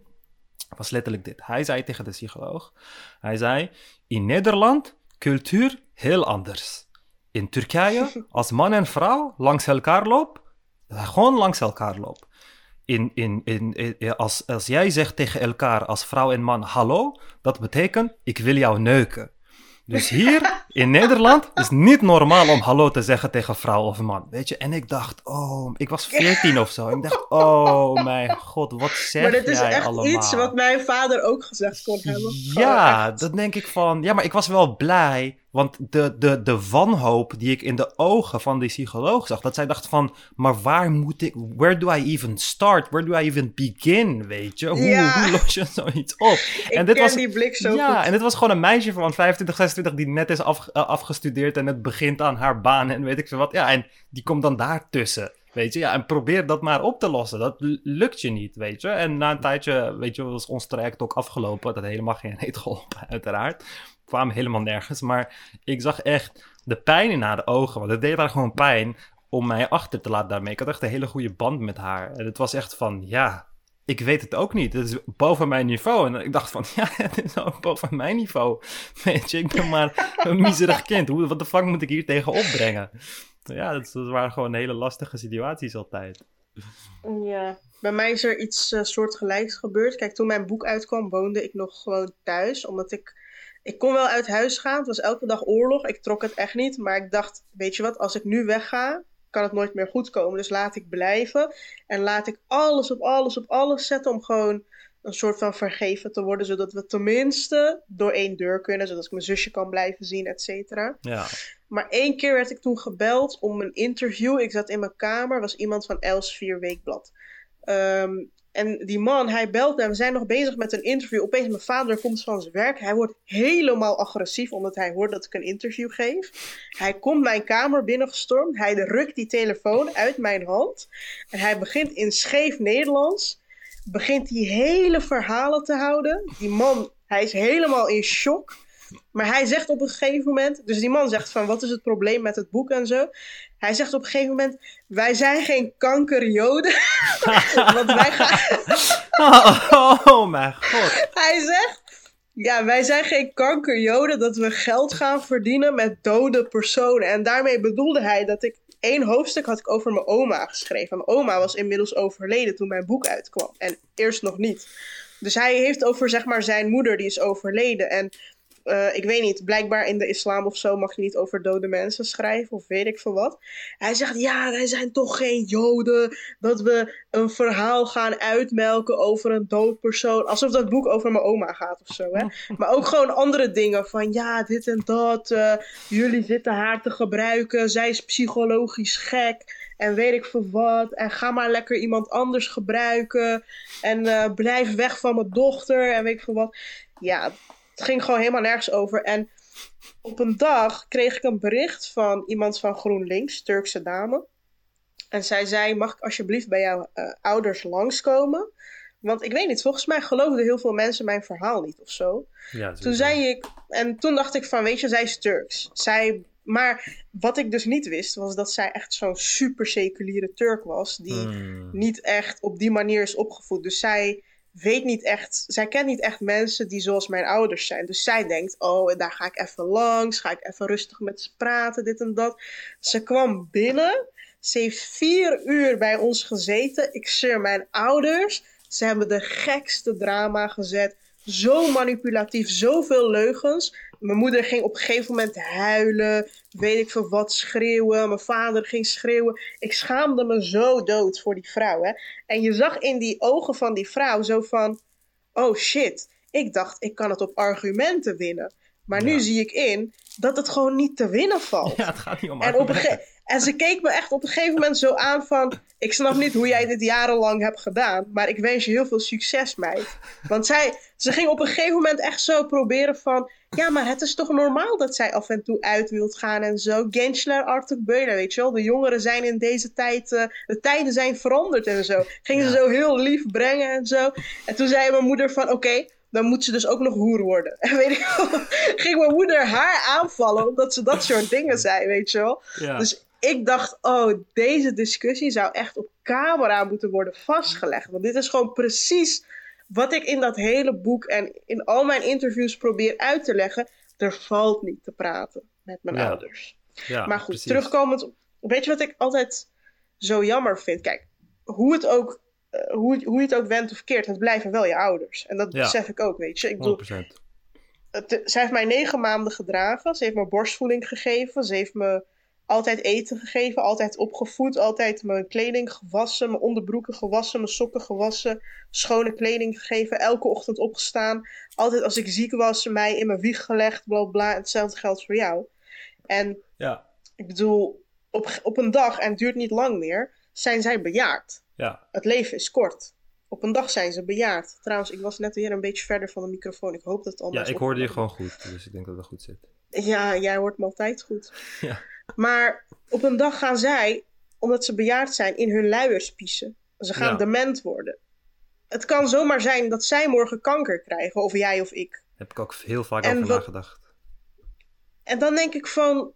was letterlijk dit. Hij zei tegen de psycholoog, hij zei, in Nederland, cultuur heel anders. In Turkije, (laughs) als man en vrouw langs elkaar lopen, gewoon langs elkaar lopen. In, in, in, in, als, als jij zegt tegen elkaar als vrouw en man hallo, dat betekent ik wil jou neuken. Dus hier in Nederland is niet normaal om hallo te zeggen tegen vrouw of man. Weet je, en ik dacht, oh, ik was 14 of zo. Ik dacht, oh mijn god, wat zeg jij allemaal? Maar dit is echt allemaal?
iets wat mijn vader ook gezegd kon hebben.
Ja, dat denk ik van. Ja, maar ik was wel blij want de, de, de wanhoop die ik in de ogen van die psycholoog zag, dat zij dacht van, maar waar moet ik, where do I even start? Where do I even begin, weet je? Hoe,
Ja.
hoe los je (laughs) zoiets op?
Ik
en dit
ken
was,
die blik zo
ja,
goed.
en dit was gewoon een meisje van 25, 26 die net is af, eh, afgestudeerd en het begint aan haar baan en weet ik veel wat. Ja, en die komt dan daartussen. Weet je, ja, en probeer dat maar op te lossen. Dat lukt je niet, weet je. En na een tijdje, weet je, was ons traject ook afgelopen. Dat had helemaal geen reet geholpen, uiteraard. Kwamen helemaal nergens. Maar ik zag echt de pijn in haar ogen. Want het deed haar gewoon pijn om mij achter te laten daarmee. Ik had echt een hele goede band met haar. En het was echt van, ja, ik weet het ook niet. Het is boven mijn niveau. En ik dacht van, (laughs) ja, het is ook boven mijn niveau. (laughs) Weet je, ik ben maar een miserig kind. Wat de fuck moet ik hier tegen opbrengen? Ja, dat, dat waren gewoon hele lastige situaties altijd.
Ja, bij mij is er iets eh, soortgelijks gebeurd. Kijk, toen mijn boek uitkwam, woonde ik nog gewoon thuis. Omdat ik. Ik kon wel uit huis gaan. Het was elke dag oorlog. Ik trok het echt niet. Maar ik dacht, weet je wat, als ik nu wegga, kan het nooit meer goed komen. Dus laat ik blijven. En laat ik alles op alles op alles zetten om gewoon een soort van vergeven te worden. Zodat we tenminste door één deur kunnen. Zodat ik mijn zusje kan blijven zien, et cetera.
Ja,
Maar één keer werd ik toen gebeld om een interview. Ik zat in mijn kamer, was iemand van Els 4 Weekblad. Ehm, en die man, hij belt en we zijn nog bezig met een interview. Opeens, mijn vader komt van zijn werk. Hij wordt helemaal agressief omdat hij hoort dat ik een interview geef. Hij komt mijn kamer binnengestormd. Hij rukt die telefoon uit mijn hand. En hij begint in scheef Nederlands. Begint die hele verhalen te houden. Die man, hij is helemaal in shock. Maar hij zegt op een gegeven moment, dus die man zegt van wat is het probleem met het boek en zo. Hij zegt op een gegeven moment, wij zijn geen kankerjoden. (laughs) Want wij gaan,
Oh, (laughs) oh mijn god.
hij zegt, ja, wij zijn geen kankerjoden dat we geld gaan verdienen met dode personen. En daarmee bedoelde hij dat ik, één hoofdstuk had ik over mijn oma geschreven. Mijn oma was inmiddels overleden toen mijn boek uitkwam. En eerst nog niet. Dus hij heeft over, zeg maar, zijn moeder die is overleden. En eh, ik weet niet, blijkbaar in de islam of zo mag je niet over dode mensen schrijven of weet ik veel wat. Hij zegt, ja, wij zijn toch geen joden, dat we een verhaal gaan uitmelken over een dood persoon. Alsof dat boek over mijn oma gaat of zo, hè. (laughs) Maar ook gewoon andere dingen van, ja, dit en dat, eh, jullie zitten haar te gebruiken, zij is psychologisch gek. En weet ik veel wat. En ga maar lekker iemand anders gebruiken. En eh, blijf weg van mijn dochter. En weet ik veel wat. Ja, het ging gewoon helemaal nergens over. En op een dag kreeg ik een bericht van iemand van GroenLinks, Turkse dame. En zij zei: Mag ik alsjeblieft bij jouw eh, ouders langskomen? Want ik weet niet, volgens mij geloofden heel veel mensen mijn verhaal niet of zo.
Ja,
Toen zei ik, en toen dacht ik van, weet je, zij is Turks. Zij, maar wat ik dus niet wist, was dat zij echt zo'n super seculiere Turk was. Die
Hmm.
niet echt op die manier is opgevoed. Dus zij weet niet echt, zij kent niet echt mensen die zoals mijn ouders zijn. Dus zij denkt, oh, daar ga ik even langs, ga ik even rustig met ze praten, dit en dat. Ze kwam binnen, ze heeft vier uur bij ons gezeten. Ik zweer, mijn ouders, ze hebben de gekste drama gezet. Zo manipulatief, zoveel leugens. Mijn moeder ging op een gegeven moment huilen, weet ik veel wat, schreeuwen. Mijn vader ging schreeuwen. Ik schaamde me zo dood voor die vrouw. Hè? En je zag in die ogen van die vrouw zo van: oh shit, ik dacht ik kan het op argumenten winnen. Maar nu zie ik in dat het gewoon niet te winnen valt. (laughs)
Ja, het gaat niet om
en, op een en ze keek me echt op een gegeven moment zo aan van... Ik snap niet hoe jij dit jarenlang hebt gedaan. Maar ik wens je heel veel succes, meid. Want zij, ze ging op een gegeven moment echt zo proberen van... Ja, maar het is toch normaal dat zij af en toe uit wilt gaan en zo. Gensler, Arthur Beulen, weet je wel. De jongeren zijn in deze tijd... Uh, de tijden zijn veranderd en zo. Gingen ze zo heel lief brengen en zo. En toen zei mijn moeder van... Oké, dan moet ze dus ook nog hoer worden. En (laughs) weet ik wel, ging mijn moeder haar aanvallen omdat ze dat soort dingen zei, weet je wel.
Ja.
Dus ik dacht, oh, deze discussie zou echt op camera moeten worden vastgelegd. Want dit is gewoon precies wat ik in dat hele boek en in al mijn interviews probeer uit te leggen. Er valt niet te praten met mijn
Ja.
ouders.
Ja,
maar goed,
precies.
terugkomend. Weet je wat ik altijd zo jammer vind? Kijk, hoe, het ook, eh, hoe, hoe je het ook wendt of keert, het blijven wel je ouders. En dat
Ja.
besef ik ook, weet je. Ik bedoel,
100%.
het, zij heeft mij negen maanden gedragen. Ze heeft me borstvoeding gegeven. Ze heeft me altijd eten gegeven. Altijd opgevoed. Altijd mijn kleding gewassen. Mijn onderbroeken gewassen. Mijn sokken gewassen. Schone kleding gegeven. Elke ochtend opgestaan. Altijd als ik ziek was, mij in mijn wieg gelegd. Bla bla. Hetzelfde geldt voor jou. En
Ja,
ik bedoel, op, op een dag, en het duurt niet lang meer, zijn zij bejaard.
ja.
Het leven is kort. Op een dag zijn ze bejaard. Trouwens, ik was net weer een beetje verder van de microfoon. Ik hoop dat het
ja
anders
ik hoorde je gewoon goed, dus ik denk dat het goed zit.
ja, jij hoort me altijd goed. (laughs)
Ja.
Maar op een dag gaan zij, omdat ze bejaard zijn, in hun luiers piezen. Ze gaan
Ja.
dement worden. Het kan zomaar zijn dat zij morgen kanker krijgen, of jij of ik.
Heb ik ook heel vaak
En
over
wat-
nagedacht.
En dan denk ik van.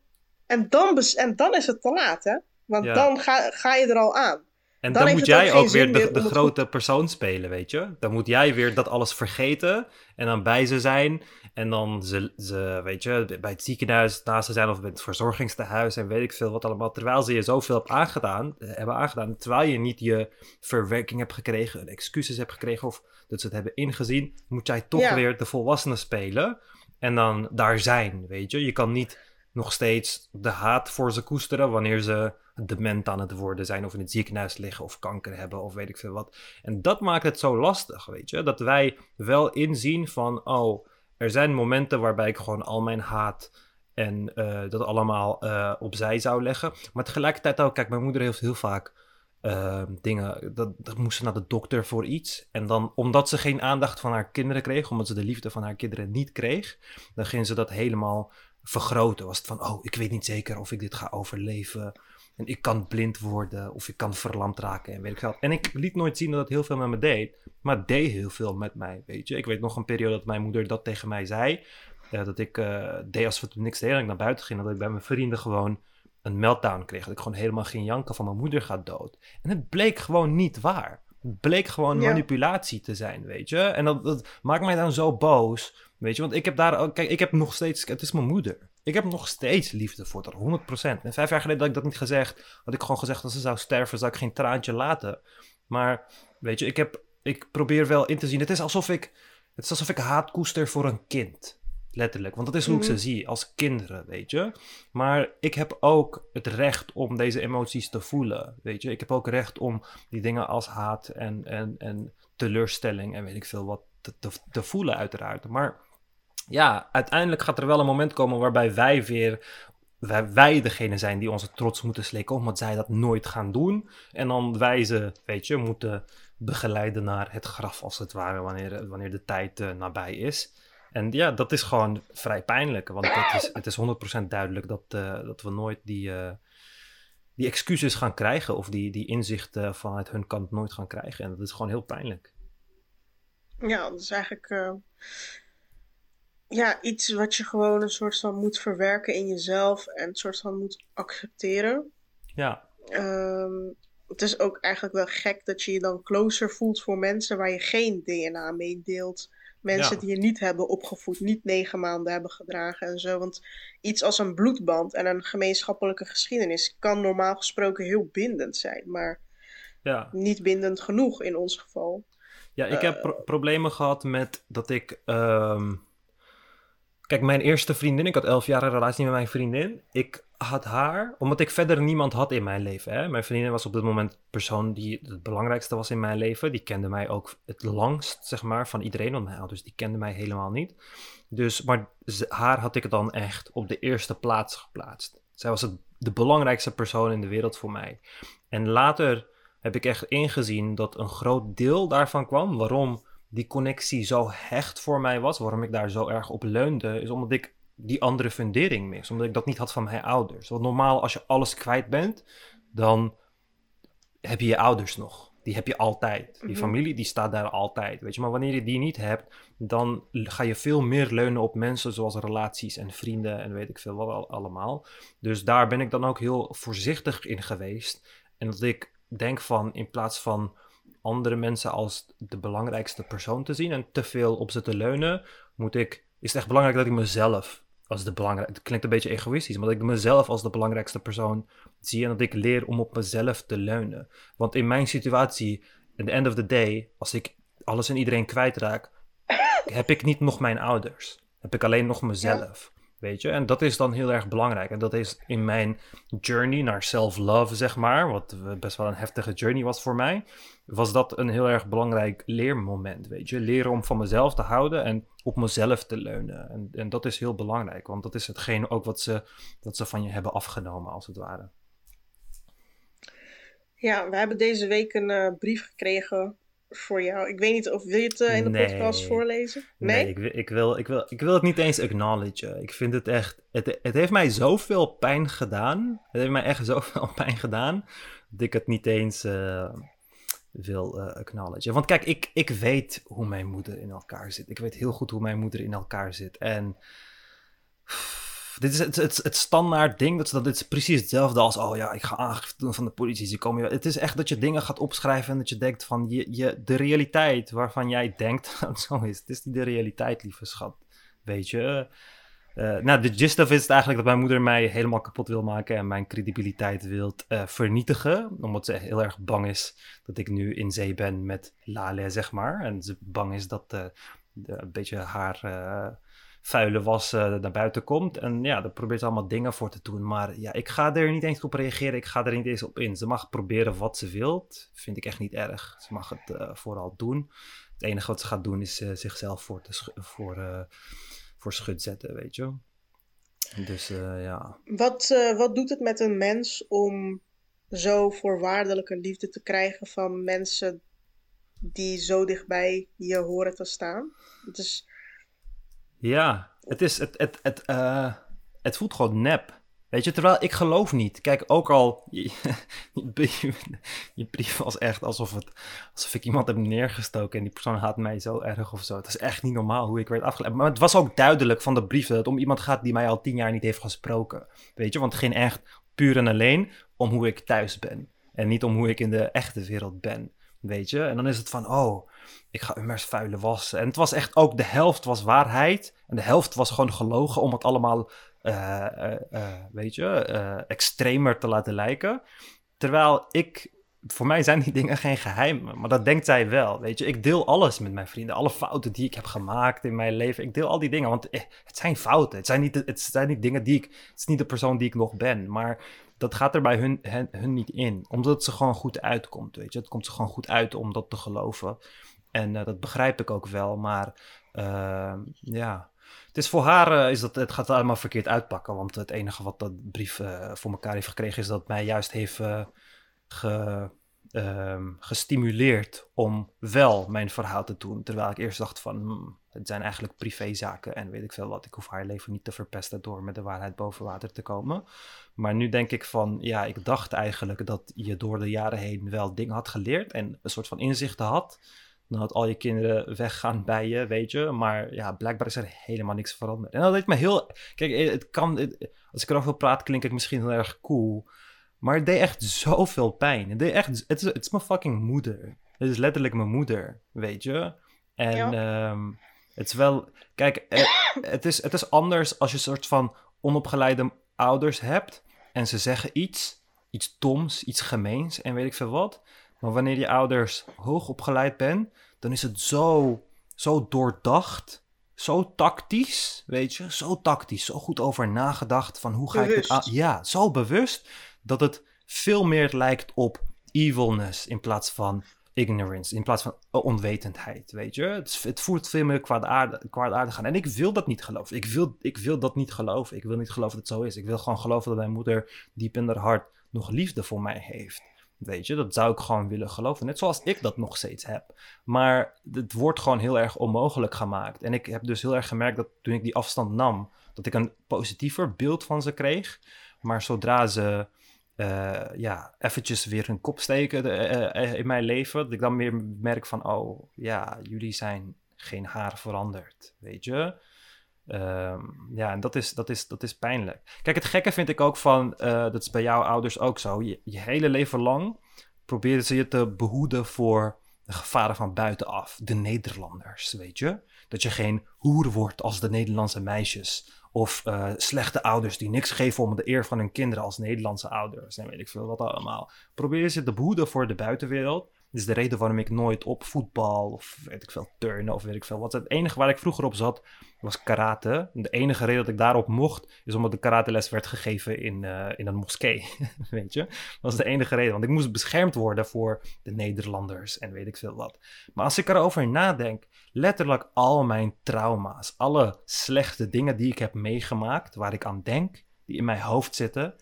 En dan, en dan is het te laat, hè? Want
Ja.
dan ga, ga je er al aan.
En
Dan
moet
ook
jij ook weer de, grote persoon spelen, weet je? Dan moet jij weer dat alles vergeten en dan bij ze zijn. En dan ze, ze weet je, bij het ziekenhuis naast ze zijn of bij het verzorgingstehuis en weet ik veel wat allemaal. Terwijl ze je zoveel hebben aangedaan, eh, hebben aangedaan terwijl je niet je verwerking hebt gekregen, excuses hebt gekregen of dat ze het hebben ingezien, moet jij toch
Ja.
weer de volwassene spelen en dan daar zijn, weet je? Je kan niet nog steeds de haat voor ze koesteren wanneer ze dement aan het worden zijn of in het ziekenhuis liggen of kanker hebben of weet ik veel wat. En dat maakt het zo lastig, weet je? Dat wij wel inzien van, oh, er zijn momenten waarbij ik gewoon al mijn haat en eh, dat allemaal eh, opzij zou leggen. Maar tegelijkertijd ook, kijk, mijn moeder heeft heel vaak eh, dingen, dat, dat moest ze naar de dokter voor iets. En dan, omdat ze geen aandacht van haar kinderen kreeg, omdat ze de liefde van haar kinderen niet kreeg, dan ging ze dat helemaal vergroten. Was het van, oh, ik weet niet zeker of ik dit ga overleven. En ik kan blind worden of ik kan verlamd raken en weet ik veel. En ik liet nooit zien dat het heel veel met me deed. Maar het deed heel veel met mij, weet je. Ik weet nog een periode dat mijn moeder dat tegen mij zei. eh, dat ik eh, deed alsof het niks deed en ik naar buiten ging. Dat ik bij mijn vrienden gewoon een meltdown kreeg. Dat ik gewoon helemaal ging janken van mijn moeder gaat dood. En het bleek gewoon niet waar. Het bleek gewoon
Ja.
manipulatie te zijn, weet je. En dat, dat maakt mij dan zo boos. Weet je, want ik heb daar ook, kijk, ik heb nog steeds, het is mijn moeder. Ik heb nog steeds liefde voor haar, 100%. En vijf jaar geleden had ik dat niet gezegd. Had ik gewoon gezegd, als ze zou sterven, zou ik geen traantje laten. Maar, weet je, ik, heb, ik probeer wel in te zien. Het is alsof ik, het is alsof ik haat koester voor een kind. Letterlijk. Want dat is hoe ik
Mhm.
ze zie, als kinderen, weet je. Maar ik heb ook het recht om deze emoties te voelen, weet je. Ik heb ook recht om die dingen als haat en, en, en teleurstelling en weet ik veel wat te, te, te voelen, uiteraard. Maar ja, uiteindelijk gaat er wel een moment komen waarbij wij weer. Wij, degene zijn die onze trots moeten slikken, omdat zij dat nooit gaan doen. En dan wij ze, weet je, moeten begeleiden naar het graf, als het ware, wanneer, wanneer de tijd eh, nabij is. En ja, dat is gewoon vrij pijnlijk, want het is, het is 100% duidelijk dat, eh, dat we nooit die, eh, die excuses gaan krijgen, of die, die inzichten vanuit hun kant nooit gaan krijgen. En dat is gewoon heel pijnlijk.
Ja, dat is eigenlijk ja, iets wat je gewoon een soort van moet verwerken in jezelf en een soort van moet accepteren.
Ja,
Ehm, het is ook eigenlijk wel gek dat je je dan closer voelt voor mensen waar je geen DNA mee deelt. Mensen
Ja.
die je niet hebben opgevoed, niet negen maanden hebben gedragen en zo. Want iets als een bloedband en een gemeenschappelijke geschiedenis kan normaal gesproken heel bindend zijn, maar
Ja.
niet bindend genoeg in ons geval.
Ja, ik heb pro- problemen gehad met dat ik. ehm, Kijk, mijn eerste vriendin, ik had elf jaar relatie met mijn vriendin. Ik had haar, omdat ik verder niemand had in mijn leven. Hè? Mijn vriendin was op dit moment de persoon die het belangrijkste was in mijn leven. Die kende mij ook het langst, zeg maar, van iedereen. Want mijn ouders die kenden mij helemaal niet. Dus, maar haar had ik dan echt op de eerste plaats geplaatst. Zij was het, de belangrijkste persoon in de wereld voor mij. En later heb ik echt ingezien dat een groot deel daarvan kwam. Waarom die connectie zo hecht voor mij was, waarom ik daar zo erg op leunde, is omdat ik die andere fundering mis. Omdat ik dat niet had van mijn ouders. Want normaal, als je alles kwijt bent, dan heb je je ouders nog. Die heb je altijd. Die
Mhm.
familie, die staat daar altijd. Weet je? Maar wanneer je die niet hebt, dan ga je veel meer leunen op mensen zoals relaties en vrienden en weet ik veel wat al- allemaal. Dus daar ben ik dan ook heel voorzichtig in geweest. En dat ik denk van, in plaats van andere mensen als de belangrijkste persoon te zien en te veel op ze te leunen, moet ik, is het echt belangrijk dat ik mezelf als de belangrijkste, het klinkt een beetje egoïstisch, maar dat ik mezelf als de belangrijkste persoon zie en dat ik leer om op mezelf te leunen. Want in mijn situatie, at the end of the day, als ik alles en iedereen kwijtraak, heb ik niet nog mijn ouders. Heb ik alleen nog mezelf. Weet je? En dat is dan heel erg belangrijk. En dat is in mijn journey naar self-love, zeg maar, wat best wel een heftige journey was voor mij, was dat een heel erg belangrijk leermoment. Weet je? Leren om van mezelf te houden en op mezelf te leunen. En, en dat is heel belangrijk, want dat is hetgeen ook wat ze, wat ze van je hebben afgenomen, als het ware.
Ja, we hebben deze week een eh, brief gekregen voor jou. Ik weet niet of wil je het eh, in de
Nee.
podcast voorlezen? Nee?
ik, wil- ik, wil, ik, wil, ik wil het niet eens acknowledgen. Ik vind het echt. Het, het heeft mij zoveel pijn gedaan. Het heeft mij echt zoveel (laughs) pijn gedaan. Dat ik het niet eens eh, wil eh acknowledgen. Want kijk, ik, ik weet hoe mijn moeder in elkaar zit. Ik weet heel goed hoe mijn moeder in elkaar zit. En. Dit is het, het, standaard ding. Dat, dat dit is precies hetzelfde als. Oh ja, ik ga aangifte van de politie. Ze komen, het is echt dat je dingen gaat opschrijven. En dat je denkt van. Je, je, de realiteit waarvan jij denkt (laughs) dat zo is. Het is niet de realiteit, lieve schat. Weet je. Eh, nou, de gist of is eigenlijk dat mijn moeder mij helemaal kapot wil maken. En mijn credibiliteit wil eh, vernietigen. Omdat ze heel erg bang is dat ik nu in zee ben met Lale, zeg maar. En ze bang is dat eh, de, een beetje haar. vuile was naar buiten komt. En ja, daar probeert ze allemaal dingen voor te doen. Maar ja, ik ga er niet eens op reageren. Ik ga er niet eens op in. Ze mag proberen wat ze wilt. Vind ik echt niet erg. Ze mag het vooral doen. Het enige wat ze gaat doen is zichzelf voor, te voor, voor schut zetten, weet je. Dus eh, ja.
Wat, eh, wat doet het met een mens om zo voorwaardelijke liefde te krijgen van mensen die zo dichtbij je horen te staan? Het is,
Ja, het is, het, het, het, eh, het voelt gewoon nep. Weet je, terwijl ik geloof niet. Kijk, ook al, je, (laughs) je brief, je brief was echt alsof, het, alsof ik iemand heb neergestoken en die persoon haat mij zo erg of zo. Het is echt niet normaal hoe ik werd afgeleid. Maar het was ook duidelijk van de brief dat het om iemand gaat die mij al tien jaar niet heeft gesproken. Weet je, want het ging echt puur en alleen om hoe ik thuis ben. En niet om hoe ik in de echte wereld ben. Weet je, en dan is het van, oh, ik ga immers vuile wassen. En het was echt ook, de helft was waarheid. En de helft was gewoon gelogen om het allemaal, eh, eh, eh, weet je, extremer te laten lijken. Terwijl ik, voor mij zijn die dingen geen geheimen. Maar dat denkt zij wel, weet je. Ik deel alles met mijn vrienden. Alle fouten die ik heb gemaakt in mijn leven. Ik deel al die dingen, want eh, het zijn fouten. Het zijn, niet, het zijn niet dingen die ik, het is niet de persoon die ik nog ben. Maar dat gaat er bij hun, hun, hun niet in. Omdat het ze gewoon goed uitkomt, weet je. Het komt ze gewoon goed uit om dat te geloven. En eh, dat begrijp ik ook wel, maar ehm, ja. Het is voor haar, eh, is dat, het gaat allemaal verkeerd uitpakken. Want het enige wat dat brief eh, voor elkaar heeft gekregen, is dat mij juist heeft eh, ehm, gestimuleerd om wel mijn verhaal te doen. Terwijl ik eerst dacht van, hmm, het zijn eigenlijk privézaken en weet ik veel wat. Ik hoef haar leven niet te verpesten door met de waarheid boven water te komen. Maar nu denk ik van, ja, ik dacht eigenlijk dat je door de jaren heen wel dingen had geleerd en een soort van inzichten had. Dan had al je kinderen weggaan bij je, weet je. Maar ja, blijkbaar is er helemaal niks veranderd. En dat deed me heel... Kijk, het kan... het- als ik erover praat, klink ik misschien heel erg cool. Maar het deed echt zoveel pijn. Het, deed echt, het, is, het is mijn fucking moeder. Het is letterlijk mijn moeder, weet je. En
Ja.
ehm, het is wel... Kijk, eh, (coughs) het, is, het is anders als je een soort van onopgeleide ouders hebt... en ze zeggen iets, iets doms, iets gemeens en weet ik veel wat. Maar wanneer je ouders hoogopgeleid bent... dan is het zo, zo doordacht... Zo tactisch, weet je, zo tactisch, zo goed over nagedacht van hoe ga ik aan... Ja, zo bewust dat het veel meer lijkt op evilness in plaats van ignorance, in plaats van onwetendheid, weet je. Het, het voelt veel meer kwaadaardig, kwaadaardig aan. En ik wil dat niet geloven. Ik wil, ik wil dat niet geloven. Ik wil niet geloven dat het zo is. Ik wil gewoon geloven dat mijn moeder diep in haar hart nog liefde voor mij heeft. Weet je, dat zou ik gewoon willen geloven. Net zoals ik dat nog steeds heb. Maar het wordt gewoon heel erg onmogelijk gemaakt. En ik heb dus heel erg gemerkt dat toen ik die afstand nam, dat ik een positiever beeld van ze kreeg. Maar zodra ze eh, ja, eventjes weer hun kop steken eh, eh, in mijn leven, dat ik dan meer merk van, oh ja, jullie zijn geen haar veranderd, weet je. Ehm, ja, en dat is, dat, is, dat is pijnlijk. Kijk, het gekke vind ik ook van, eh, dat is bij jouw ouders ook zo, je, hele leven lang proberen ze je te behoeden voor de gevaren van buitenaf, de Nederlanders, weet je. Dat je geen hoer wordt als de Nederlandse meisjes. Of eh, slechte ouders die niks geven om de eer van hun kinderen als Nederlandse ouders. En weet ik veel wat allemaal. Probeer ze te behoeden voor de buitenwereld. Is de reden waarom ik nooit op voetbal of weet ik veel, turnen of weet ik veel wat. Het enige waar ik vroeger op zat was karate. De enige reden dat ik daarop mocht is omdat de karateles werd gegeven in, eh, in een moskee. (laughs) weet je? Dat was de enige reden. Want ik moest beschermd worden voor de Nederlanders en weet ik veel wat. Maar als ik erover nadenk, letterlijk al mijn trauma's, alle slechte dingen die ik heb meegemaakt, waar ik aan denk, die in mijn hoofd zitten,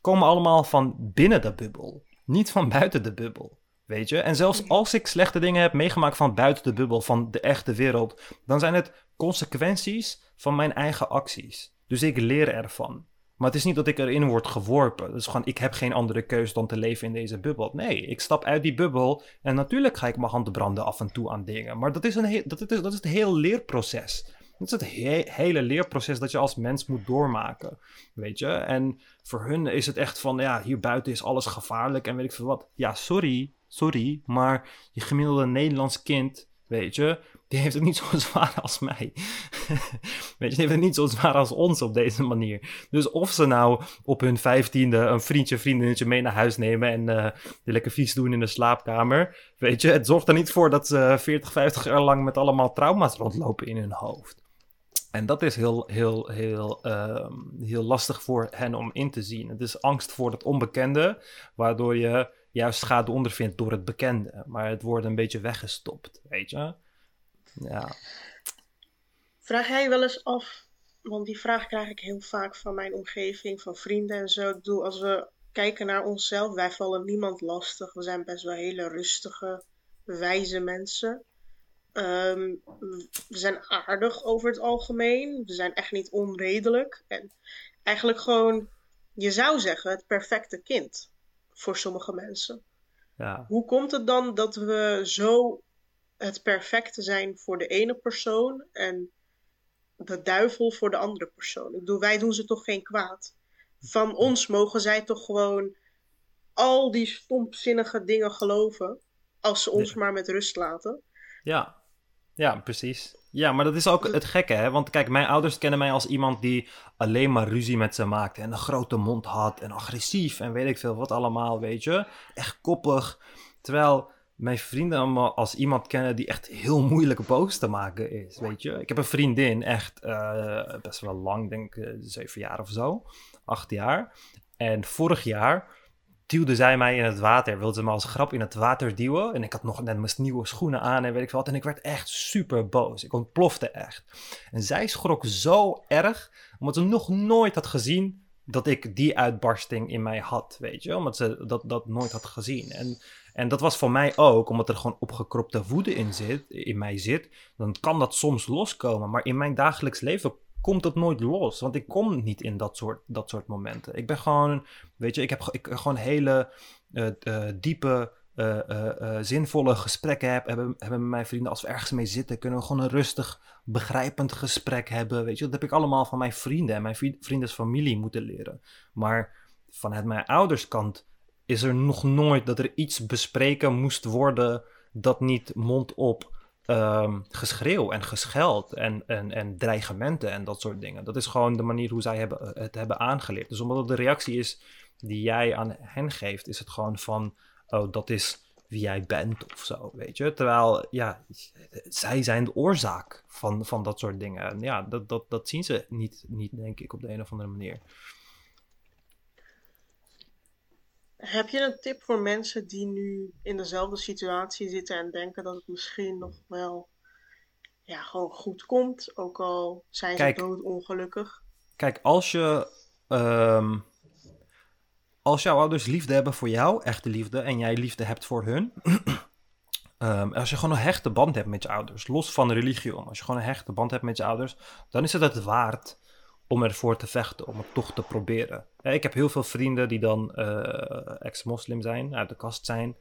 komen allemaal van binnen de bubbel, niet van buiten de bubbel. Weet je? En zelfs als ik slechte dingen heb meegemaakt van buiten de bubbel, van de echte wereld, dan zijn het consequenties van mijn eigen acties. Dus ik leer ervan. Maar het is niet dat ik erin word geworpen. Dus gewoon, ik heb geen andere keus dan te leven in deze bubbel. Nee, ik stap uit die bubbel en natuurlijk ga ik mijn handen branden af en toe aan dingen. Maar dat is, een he- dat is, dat is het hele leerproces. Dat is het he- hele leerproces dat je als mens moet doormaken. Weet je? En voor hun is het echt van, ja, hier buiten is alles gevaarlijk en weet ik veel wat. Ja, sorry, sorry, maar je gemiddelde Nederlands kind, weet je, die heeft het niet zo (laughs) zwaar als mij. (laughs) weet je, die heeft het niet zo zwaar als ons op deze manier. Dus of ze nou op hun vijftiende een vriendje, vriendinnetje mee naar huis nemen en die lekker vies doen in de slaapkamer, weet je, het zorgt er niet voor dat ze 40, 50 jaar lang met allemaal trauma's rondlopen in hun hoofd. En dat is heel, heel, heel, ehm, heel lastig voor hen om in te zien. Het is angst voor het onbekende, waardoor je juist schade ondervindt door het bekende. Maar het wordt een beetje weggestopt, weet je? Ja,
Vraag jij wel eens af, want die vraag krijg ik heel vaak van mijn omgeving, van vrienden en zo. Ik bedoel, als we kijken naar onszelf, wij vallen niemand lastig. We zijn best wel hele rustige, wijze mensen. Ehm, we zijn aardig over het algemeen. We zijn echt niet onredelijk. En eigenlijk gewoon, je zou zeggen, het perfecte kind voor sommige mensen.
ja.
Hoe komt het dan dat we zo het perfecte zijn voor de ene persoon en de duivel voor de andere persoon? Ik bedoel, wij doen ze toch geen kwaad? Van ons mogen zij toch gewoon al die stomzinnige dingen geloven, als ze ons
Ja.
maar met rust laten?
Ja, ja, precies. Ja, maar dat is ook het gekke, hè? Want kijk, mijn ouders kennen mij als iemand die alleen maar ruzie met ze maakte. En een grote mond had en agressief en weet ik veel wat allemaal, weet je. Echt koppig. Terwijl mijn vrienden allemaal als iemand kennen die echt heel moeilijk boos te maken is, weet je. Ik heb een vriendin, echt eh, best wel lang, denk ik, eh, zeven jaar of zo. Acht jaar. En vorig jaar duwde zij mij in het water. Wilde ze me als grap in het water duwen. En ik had nog net mijn nieuwe schoenen aan en weet ik wat. En ik werd echt super boos. Ik ontplofte echt. En zij schrok zo erg, omdat ze nog nooit had gezien dat ik die uitbarsting in mij had, weet je. Omdat ze dat, dat nooit had gezien. En, en dat was voor mij ook, omdat er gewoon opgekropte woede in, zit, in mij zit. Dan kan dat soms loskomen. Maar in mijn dagelijks leven komt het nooit los. Want ik kom niet in dat soort, dat soort momenten. Ik ben gewoon, weet je, ik heb ik, gewoon hele eh, eh, diepe, eh, zinvolle gesprekken heb, hebben, met mijn vrienden. Als we ergens mee zitten, kunnen we gewoon een rustig, begrijpend gesprek hebben. Weet je, dat heb ik allemaal van mijn vrienden en mijn vri- vriendens familie moeten leren. Maar vanuit mijn ouderskant is er nog nooit dat er iets bespreken moest worden dat niet mondop um, geschreeuw en gescheld en, en, en dreigementen en dat soort dingen. Dat is gewoon de manier hoe zij hebben, het hebben aangeleerd. Dus omdat het de reactie is die jij aan hen geeft, is het gewoon van, oh, dat is wie jij bent of zo, weet je. Terwijl, ja, zij zijn de oorzaak van, van dat soort dingen. En ja, dat, dat, dat zien ze niet, niet, denk ik, op de een of andere manier.
Heb je een tip voor mensen die nu in dezelfde situatie zitten en denken dat het misschien nog wel ja, gewoon goed komt, ook al zijn ze doodongelukkig?
Kijk, als je ehm, als jouw ouders liefde hebben voor jou, echte liefde, en jij liefde hebt voor hun. (clears throat) um, als je gewoon een hechte band hebt met je ouders, los van religie om, als je gewoon een hechte band hebt met je ouders, dan is het het waard om ervoor te vechten, om het toch te proberen. Ik heb heel veel vrienden die dan uh, ex-moslim zijn, uit de kast zijn.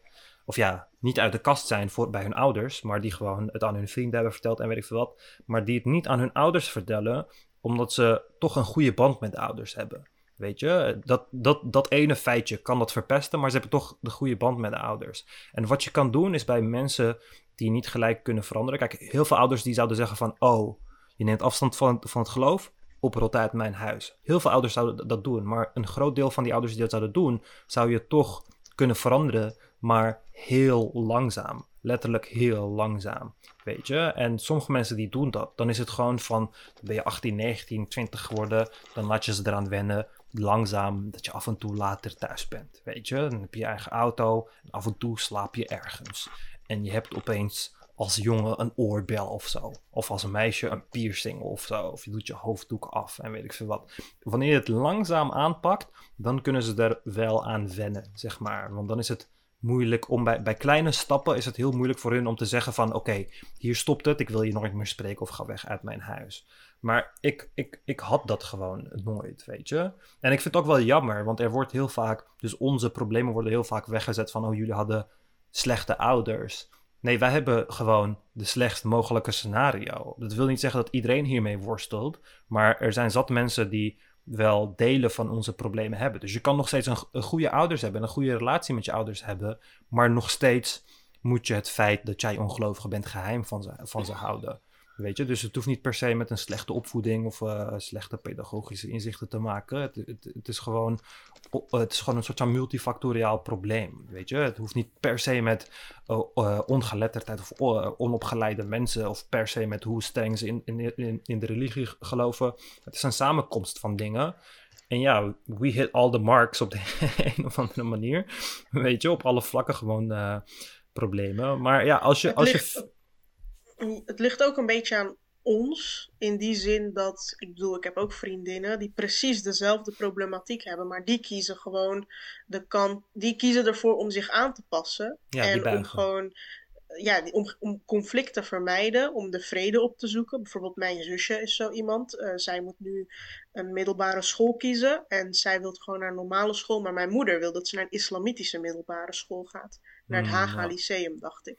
Of ja, niet uit de kast zijn voor, bij hun ouders, maar die gewoon het aan hun vrienden hebben verteld en weet ik veel wat. Maar die het niet aan hun ouders vertellen, omdat ze toch een goede band met de ouders hebben. Weet je, dat, dat, dat ene feitje kan dat verpesten, maar ze hebben toch de goede band met de ouders. En wat je kan doen is bij mensen die niet gelijk kunnen veranderen. Kijk, heel veel ouders die zouden zeggen van, oh, je neemt afstand van, van het geloof, oprot uit mijn huis. Heel veel ouders zouden dat doen, maar een groot deel van die ouders die dat zouden doen, zou je toch kunnen veranderen, maar heel langzaam. Letterlijk heel langzaam, weet je. En sommige mensen die doen dat. Dan is het gewoon van, ben je 18, 19, 20 geworden, dan laat je ze eraan wennen langzaam dat je af en toe later thuis bent. Weet je, dan heb je je eigen auto en af en toe slaap je ergens. En je hebt opeens als jongen een oorbel of zo. Of als een meisje een piercing of zo. Of je doet je hoofddoek af en weet ik veel wat. Wanneer je het langzaam aanpakt, dan kunnen ze er wel aan wennen, zeg maar. Want dan is het moeilijk om bij, bij kleine stappen is het heel moeilijk voor hun om te zeggen van oké, hier stopt het, ik wil je nooit meer spreken of ga weg uit mijn huis. Maar ik, ik, ik had dat gewoon nooit, weet je. En ik vind het ook wel jammer, want er wordt heel vaak, dus onze problemen worden heel vaak weggezet van, oh, jullie hadden slechte ouders. Nee, wij hebben gewoon de slechtst mogelijke scenario. Dat wil niet zeggen dat iedereen hiermee worstelt, maar er zijn zat mensen die wel delen van onze problemen hebben. Dus je kan nog steeds een, goede ouders hebben, een goede relatie met je ouders hebben, maar nog steeds moet je het feit dat jij ongelovige bent geheim van ze, van ze houden. Weet je, dus het hoeft niet per se met een slechte opvoeding of uh, slechte pedagogische inzichten te maken. Het, het, het, is gewoon, het is gewoon een soort van multifactoriaal probleem. Weet je, het hoeft niet per se met uh, ongeletterdheid of onopgeleide mensen of per se met hoe streng ze in, in, in de religie geloven. Het is een samenkomst van dingen. En ja, we hit all the marks op de (laughs) een of andere manier. Weet je, op alle vlakken gewoon problemen. Maar ja, als je. Als je
het ligt ook een beetje aan ons. In die zin dat, ik bedoel, ik heb ook vriendinnen die precies dezelfde problematiek hebben, maar die kiezen gewoon de kant, die kiezen ervoor om zich aan te passen. en om gewoon, ja, om, om conflict te vermijden, om de vrede op te zoeken. Bijvoorbeeld mijn zusje is zo iemand. Uh, zij moet nu een middelbare school kiezen en zij wil gewoon naar een normale school, maar mijn moeder wil dat ze naar een islamitische middelbare school gaat. Naar het Haga mm, Lyceum, dacht ik.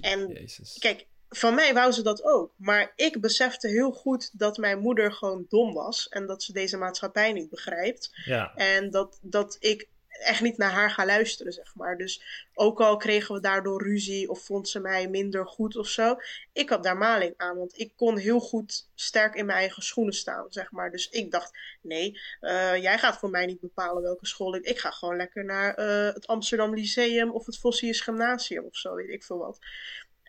En Jezus. kijk, van mij wou ze dat ook. Maar ik besefte heel goed dat mijn moeder gewoon dom was. En dat ze deze maatschappij niet begrijpt.
Ja.
En dat, dat ik echt niet naar haar ga luisteren, zeg maar. Dus ook al kregen we daardoor ruzie of vond ze mij minder goed of zo. Ik had daar maling aan, want ik kon heel goed sterk in mijn eigen schoenen staan, zeg maar. Dus ik dacht, nee, uh, jij gaat voor mij niet bepalen welke school ik... Ik ga gewoon lekker naar uh, het Amsterdam Lyceum of het Vossius Gymnasium of zo, weet ik veel wat.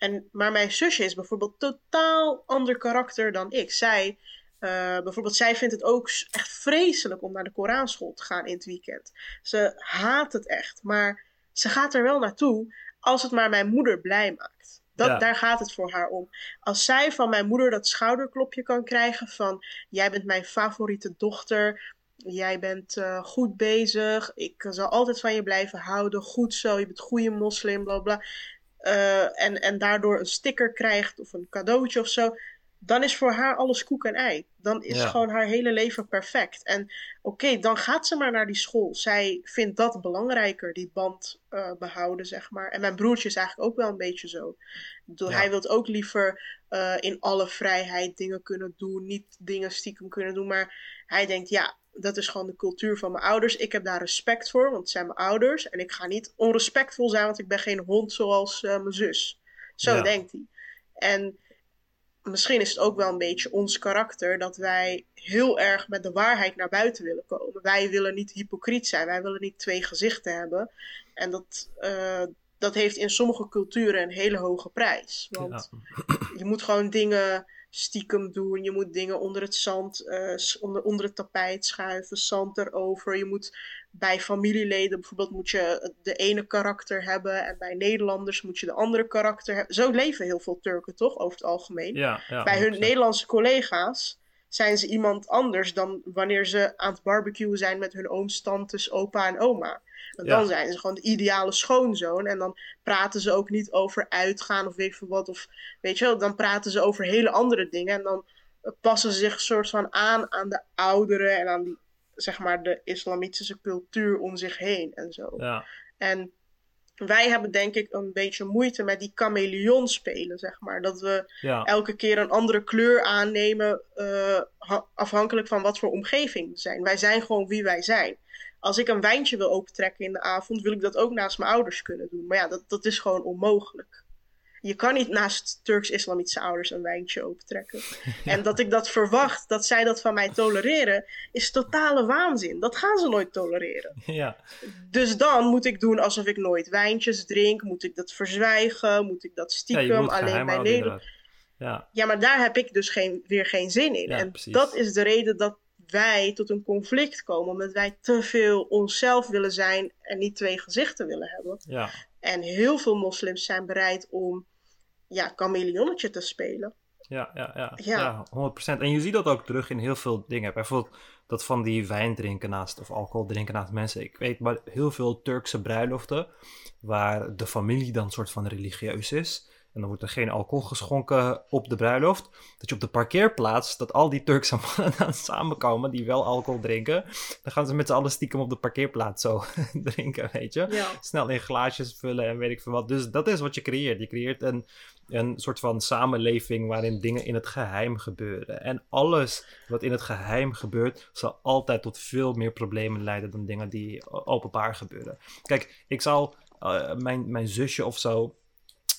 En, maar mijn zusje is bijvoorbeeld totaal ander karakter dan ik. Zij, uh, bijvoorbeeld, zij vindt het ook echt vreselijk om naar de Koranschool te gaan in het weekend. Ze haat het echt, maar ze gaat er wel naartoe als het maar mijn moeder blij maakt. Dat, Daar gaat het voor haar om. Als zij van mijn moeder dat schouderklopje kan krijgen van jij bent mijn favoriete dochter, jij bent uh, goed bezig, ik zal altijd van je blijven houden, goed zo, je bent een goede moslim, bla bla. Uh, en, en daardoor een sticker krijgt of een cadeautje of zo, dan is voor haar alles koek en ei. Dan is gewoon haar hele leven perfect. En oké, dan gaat ze maar naar die school. Zij vindt dat belangrijker, die band uh, behouden, zeg maar. En mijn broertje is eigenlijk ook wel een beetje zo. Hij wil ook liever uh, in alle vrijheid dingen kunnen doen, niet dingen stiekem kunnen doen. Maar hij denkt, ja, dat is gewoon de cultuur van mijn ouders. Ik heb daar respect voor, want het zijn mijn ouders. En ik ga niet onrespectvol zijn, want ik ben geen hond zoals uh, mijn zus. Zo
Ja.
denkt hij. En misschien is het ook wel een beetje ons karakter dat wij heel erg met de waarheid naar buiten willen komen. Wij willen niet hypocriet zijn, wij willen niet twee gezichten hebben. En dat, eh, dat heeft in sommige culturen een hele hoge prijs. Want je moet gewoon dingen stiekem doen. Je moet dingen onder het zand, eh, onder, onder het tapijt schuiven, zand erover. Je moet bij familieleden bijvoorbeeld moet je de ene karakter hebben en bij Nederlanders moet je de andere karakter hebben. Zo leven heel veel Turken toch over het algemeen.
Ja, ja,
bij hun
100%.
Nederlandse collega's zijn ze iemand anders dan wanneer ze aan het barbecuen zijn met hun ooms, tantes, opa en oma. Want
Ja.
dan zijn ze gewoon de ideale schoonzoon. En dan praten ze ook niet over uitgaan of weet ik veel wat. Of weet je wel, dan praten ze over hele andere dingen. En dan passen ze zich soort van aan aan de ouderen en aan die, zeg maar, de islamitische cultuur om zich heen en zo.
Ja,
En wij hebben denk ik een beetje moeite met die chameleon spelen, zeg maar. Dat we
ja,
elke keer een andere kleur aannemen, eh, ha- afhankelijk van wat voor omgeving we zijn. Wij zijn gewoon wie wij zijn. Als ik een wijntje wil opentrekken in de avond, wil ik dat ook naast mijn ouders kunnen doen. Maar ja, dat, dat is gewoon onmogelijk. Je kan niet naast Turks-islamitische ouders een wijntje opentrekken. (laughs) En dat ik dat verwacht, dat zij dat van mij tolereren, is totale waanzin. Dat gaan ze nooit tolereren. (laughs)
ja,
Dus dan moet ik doen alsof ik nooit wijntjes drink. Moet ik dat verzwijgen? Moet ik dat stiekem alleen bij Nederland?
Ja,
Ja, maar daar heb ik dus geen, weer geen zin in.
Ja,
en
precies.
dat is de reden dat wij tot een conflict komen. Omdat wij te veel onszelf willen zijn en niet twee gezichten willen hebben.
ja,
En heel veel moslims zijn bereid om ja, chameleonnetje te spelen.
ja, ja, ja,
Ja.
ja, 100%. En je ziet dat ook terug in heel veel dingen. Bijvoorbeeld dat van die wijn drinken naast, of alcohol drinken naast mensen. Ik weet maar heel veel Turkse bruiloften, waar de familie dan soort van religieus is. En dan wordt er geen alcohol geschonken op de bruiloft. Dat je op de parkeerplaats, dat al die Turkse mannen (laughs) samenkomen die wel alcohol drinken. Dan gaan ze met z'n allen stiekem op de parkeerplaats zo (laughs) drinken, weet je.
Ja.
snel in glaasjes vullen en weet ik veel wat. Dus dat is wat je creëert. Je creëert een, een soort van samenleving waarin dingen in het geheim gebeuren. En alles wat in het geheim gebeurt, zal altijd tot veel meer problemen leiden dan dingen die openbaar gebeuren. Kijk, ik zal eh, mijn, mijn zusje of zo,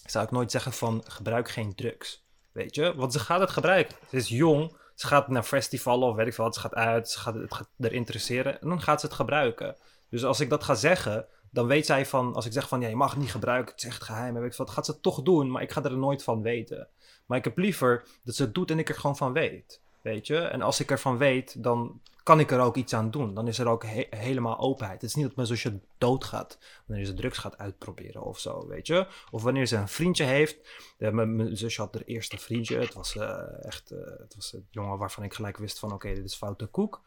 zou ik nooit zeggen van gebruik geen drugs. Weet je, want ze gaat het gebruiken. Ze is jong, ze gaat naar festivalen of weet ik veel wat, ze gaat uit, ze gaat, het gaat er interesseren en dan gaat ze het gebruiken. Dus als ik dat ga zeggen, dan weet zij van, als ik zeg van ja, je mag het niet gebruiken, het is echt geheim, weet ik wat, gaat ze het toch doen, maar ik ga er nooit van weten. Maar ik heb liever dat ze het doet en ik er gewoon van weet. Weet je? En als ik ervan weet, dan kan ik er ook iets aan doen. Dan is er ook he- helemaal openheid. Het is niet dat mijn zusje doodgaat wanneer ze drugs gaat uitproberen of zo, weet je? Of wanneer ze een vriendje heeft. Mijn, mijn zusje had haar eerste vriendje. Het was eh, echt, eh, het was een jongen waarvan ik gelijk wist van, oké, dit is foute koek.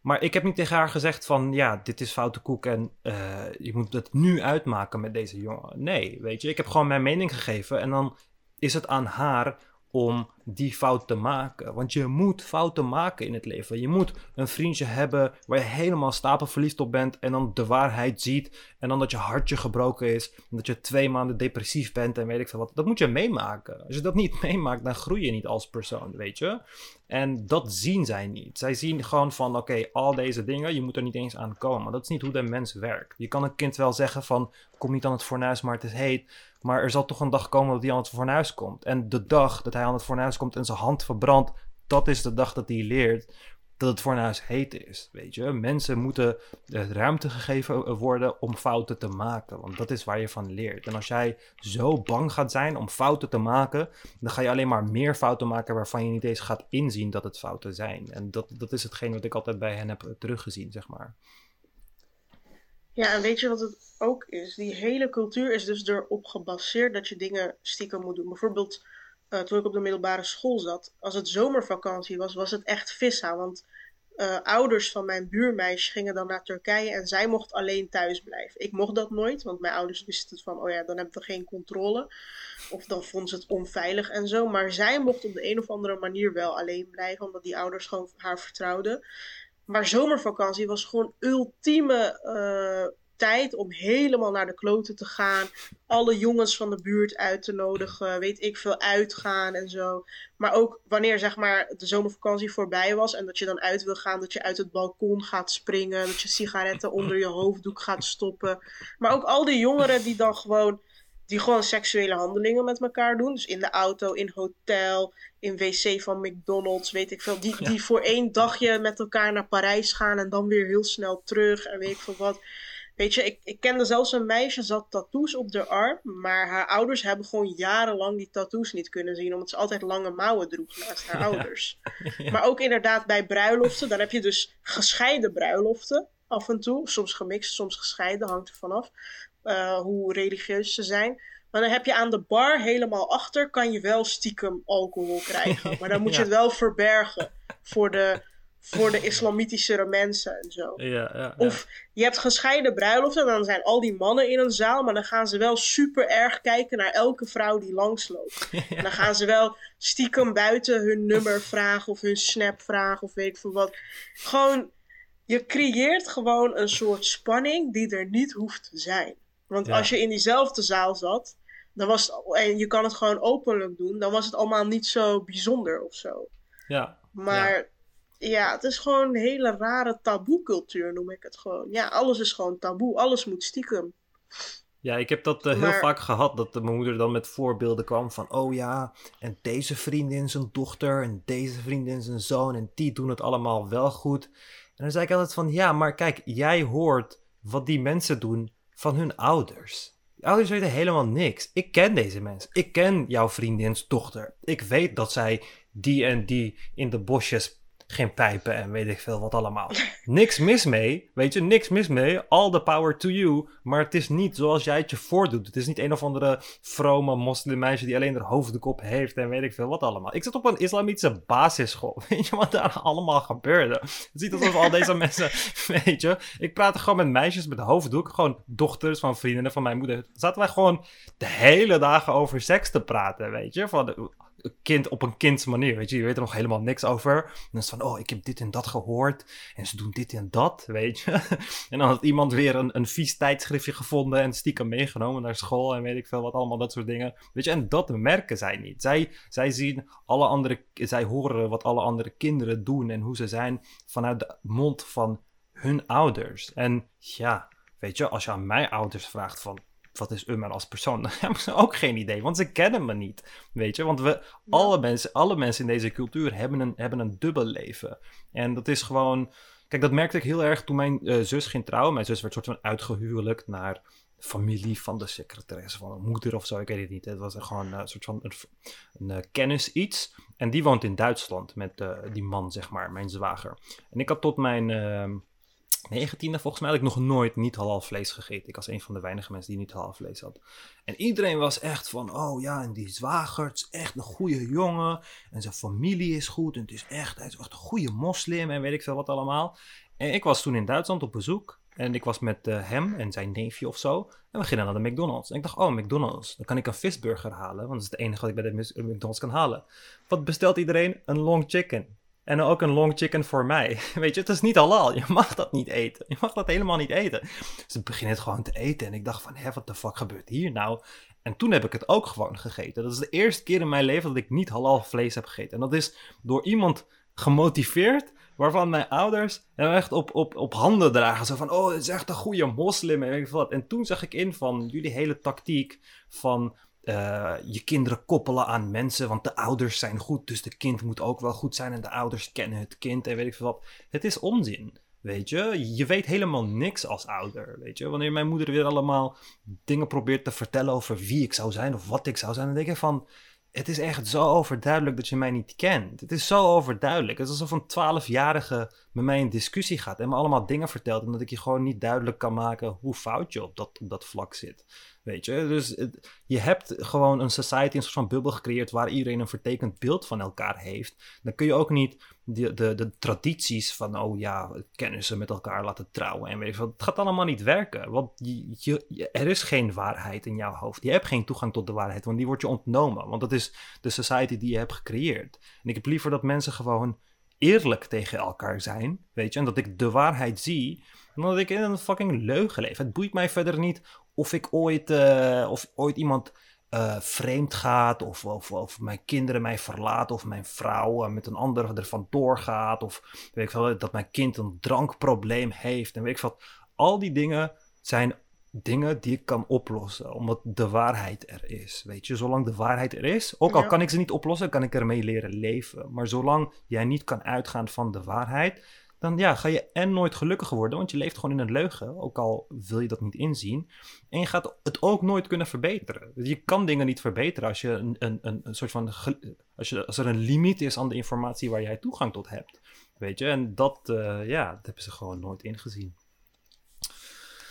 Maar ik heb niet tegen haar gezegd van, ja, dit is foute koek en eh, je moet het nu uitmaken met deze jongen. Nee, weet je, ik heb gewoon mijn mening gegeven en dan is het aan haar om die fout te maken. Want je moet fouten maken in het leven. Je moet een vriendje hebben waar je helemaal stapelverliefd op bent en dan de waarheid ziet en dan dat je hartje gebroken is en dat je twee maanden depressief bent en weet ik veel wat. Dat moet je meemaken. Als je dat niet (laughs) meemaakt, dan groei je niet als persoon, weet je. En dat zien zij niet. Zij zien gewoon van, oké, al deze dingen, je moet er niet eens aan komen. Dat is niet hoe de mens werkt. Je kan een kind wel zeggen van, kom niet aan het fornuis, maar het is heet. Maar er zal toch een dag komen dat hij aan het fornuis komt. En de dag dat hij aan het fornuis komt en zijn hand verbrandt, dat is de dag dat hij leert dat het fornuis heet is, weet je. Mensen moeten de ruimte gegeven worden om fouten te maken, want dat is waar je van leert. En als jij zo bang gaat zijn om fouten te maken, dan ga je alleen maar meer fouten maken waarvan je niet eens gaat inzien dat het fouten zijn. En dat, dat is hetgeen wat ik altijd bij hen heb eh, teruggezien, zeg maar.
Ja, en weet je wat het ook is? Die hele cultuur is dus erop gebaseerd dat je dingen stiekem moet doen. Bijvoorbeeld eh, toen ik op de middelbare school zat, als het zomervakantie was, was het echt vissa. Want eh, ouders van mijn buurmeisje gingen dan naar Turkije en zij mocht alleen thuis blijven. Ik mocht dat nooit, want mijn ouders wisten van, oh ja, dan hebben we geen controle. Of dan vonden ze het onveilig en zo. Maar zij mocht op de een of andere manier wel alleen blijven, omdat die ouders gewoon haar vertrouwden. Maar zomervakantie was gewoon ultieme eh, tijd om helemaal naar de kloten te gaan. Alle jongens van de buurt uit te nodigen. Weet ik veel, uitgaan en zo. Maar ook wanneer zeg maar de zomervakantie voorbij was. En dat je dan uit wil gaan. Dat je uit het balkon gaat springen. Dat je sigaretten onder je hoofddoek gaat stoppen. Maar ook al die jongeren die dan gewoon die gewoon seksuele handelingen met elkaar doen. Dus in de auto, in hotel, in wc van McDonald's, weet ik veel. Die, die voor één dagje met elkaar naar Parijs gaan en dan weer heel snel terug en weet ik veel wat. Weet je, ik, ik kende zelfs een meisje, zat tattoos op de arm, maar haar ouders hebben gewoon jarenlang die tattoos niet kunnen zien, omdat ze altijd lange mouwen droeg naast haar (laughs) ouders. Maar ook inderdaad bij bruiloften, dan heb je dus gescheiden bruiloften af en toe, soms gemixt, soms gescheiden, hangt er vanaf. Eh, hoe religieus ze zijn. Maar dan heb je aan de bar helemaal achter, kan je wel stiekem alcohol krijgen. Maar dan moet je (laughs) het wel verbergen voor de, voor de islamitische mensen en zo.
Ja, ja,
of je hebt gescheiden bruiloften, dan zijn al die mannen in een zaal, maar dan gaan ze wel super erg kijken naar elke vrouw die langsloopt. (laughs) En dan gaan ze wel stiekem buiten hun nummer vragen of hun snap vragen of weet ik veel wat. Gewoon, je creëert gewoon een soort spanning die er niet hoeft te zijn. Want als je in diezelfde zaal zat, dan was het, en je kan het gewoon openlijk doen, dan was het allemaal niet zo bijzonder of zo.
Ja.
Maar ja, het is gewoon een hele rare taboe-cultuur, noem ik het gewoon. Ja, alles is gewoon taboe, alles moet stiekem.
Ja, ik heb dat eh, heel vaak gehad, dat mijn moeder dan met voorbeelden kwam van, oh ja, en deze vriendin zijn dochter, en deze vriendin zijn zoon, en die doen het allemaal wel goed. En dan zei ik altijd van, ja, maar kijk, jij hoort wat die mensen doen van hun ouders. Die ouders weten helemaal niks. Ik ken deze mensen. Ik ken jouw vriendins dochter. Ik weet dat zij die en die in de bosjes geen pijpen en weet ik veel wat allemaal. Niks mis mee, weet je, niks mis mee. All the power to you. Maar het is niet zoals jij het je voordoet. Het is niet een of andere vrome moslimmeisje die alleen haar hoofddoek op heeft en weet ik veel wat allemaal. Ik zit op een islamitische basisschool. (laughs) Weet je wat daar allemaal gebeurde? Het ziet alsof al deze (laughs) mensen, weet je. Ik praat gewoon met meisjes met hoofddoek. Gewoon dochters van vriendinnen van mijn moeder. Zaten wij gewoon de hele dagen over seks te praten, weet je. Van kind op een kinds manier. Weet je, je weet er nog helemaal niks over. En dan is van, oh, ik heb dit en dat gehoord. En ze doen dit en dat, weet je. (laughs) en dan had iemand weer een, een vies tijdschriftje gevonden en stiekem meegenomen naar school en weet ik veel wat, allemaal dat soort dingen. Weet je, en dat merken zij niet. Zij, zij zien alle andere, zij horen wat alle andere kinderen doen en hoe ze zijn vanuit de mond van hun ouders. En ja, weet je, als je aan mijn ouders vraagt van, wat is Umar als persoon? (laughs) Dan hebben ze ook geen idee, want ze kennen me niet. Weet je, want we, alle, mensen, alle mensen in deze cultuur hebben een, hebben een dubbel leven. En dat is gewoon. Kijk, dat merkte ik heel erg toen mijn uh, zus ging trouwen. Mijn zus werd soort van uitgehuwelijkt naar familie van de secretaresse van een moeder of zo. Ik weet het niet. Het was gewoon een soort van een, een, een, kennis iets. En die woont in Duitsland met uh, die man, zeg maar, mijn zwager. En ik had tot mijn. Uh, 19e volgens mij had ik nog nooit niet halal vlees gegeten. Ik was een van de weinige mensen die niet halal vlees had. En iedereen was echt van, oh ja, en die zwager, het is echt een goede jongen. En zijn familie is goed. En het is echt, hij is echt een goede moslim en weet ik veel wat allemaal. En ik was toen in Duitsland op bezoek. En ik was met uh, hem en zijn neefje of zo. En we gingen naar de McDonald's. En ik dacht, oh, McDonald's. Dan kan ik een visburger halen. Want dat is het enige wat ik bij de McDonald's kan halen. Wat bestelt iedereen? Een long chicken. En ook een long chicken voor mij. (laughs) Weet je, het is niet halal. Je mag dat niet eten. Je mag dat helemaal niet eten. Dus ik begin het gewoon te eten. En ik dacht van, hé, wat de fuck gebeurt hier nou? En toen heb ik het ook gewoon gegeten. Dat is de eerste keer in mijn leven dat ik niet halal vlees heb gegeten. En dat is door iemand gemotiveerd waarvan mijn ouders hem echt op, op, op handen dragen. Zo van, oh, het is echt een goede moslim en. En toen zag ik in van jullie hele tactiek van uh, je kinderen koppelen aan mensen, want de ouders zijn goed, dus de kind moet ook wel goed zijn en de ouders kennen het kind en weet ik veel wat. Het is onzin, weet je. Je weet helemaal niks als ouder, weet je. Wanneer mijn moeder weer allemaal dingen probeert te vertellen over wie ik zou zijn of wat ik zou zijn, dan denk ik van, het is echt zo overduidelijk dat je mij niet kent. Het is zo overduidelijk. Het is alsof een 12-jarige met mij in discussie gaat en me allemaal dingen vertelt. En dat ik je gewoon niet duidelijk kan maken hoe fout je op dat, op dat vlak zit. Weet je, dus je hebt gewoon een society, een soort van bubbel gecreëerd waar iedereen een vertekend beeld van elkaar heeft. Dan kun je ook niet de, de, de tradities van, oh ja, kennissen met elkaar laten trouwen en weet je wat. Het gaat allemaal niet werken, want je, er is geen waarheid in jouw hoofd. Je hebt geen toegang tot de waarheid, want die wordt je ontnomen. Want dat is de society die je hebt gecreëerd. En ik heb liever dat mensen gewoon eerlijk tegen elkaar zijn, weet je, en dat ik de waarheid zie, dan dat ik in een fucking leugen leef. Het boeit mij verder niet of ik ooit, uh, of ooit iemand uh, vreemd gaat, of, of, of, mijn kinderen mij verlaten, of mijn vrouw uh, met een ander ervan doorgaat, of weet ik veel, dat mijn kind een drankprobleem heeft, en weet ik wat. Al die dingen zijn dingen die ik kan oplossen, omdat de waarheid er is. Weet je, zolang de waarheid er is, ook al kan ik ze niet oplossen, kan ik ermee leren leven. Maar zolang jij niet kan uitgaan van de waarheid, dan ja, ga je en nooit gelukkiger worden, want je leeft gewoon in een leugen, ook al wil je dat niet inzien. En je gaat het ook nooit kunnen verbeteren. Je kan dingen niet verbeteren als, je een, een, een, soort van als, je, als er een limiet is aan de informatie waar jij toegang tot hebt. Weet je, en dat, uh, ja, dat hebben ze gewoon nooit ingezien.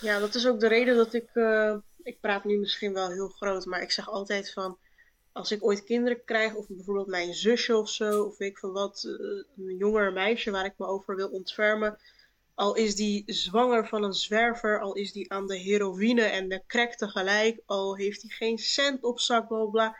Ja, dat is ook de reden dat ik. Uh, ik praat nu misschien wel heel groot, maar ik zeg altijd van. Als ik ooit kinderen krijg, of bijvoorbeeld mijn zusje of zo, of weet ik van wat, uh, een jonger meisje waar ik me over wil ontfermen. Al is die zwanger van een zwerver, al is die aan de heroïne en de crack tegelijk, al heeft hij geen cent op zak, bla bla.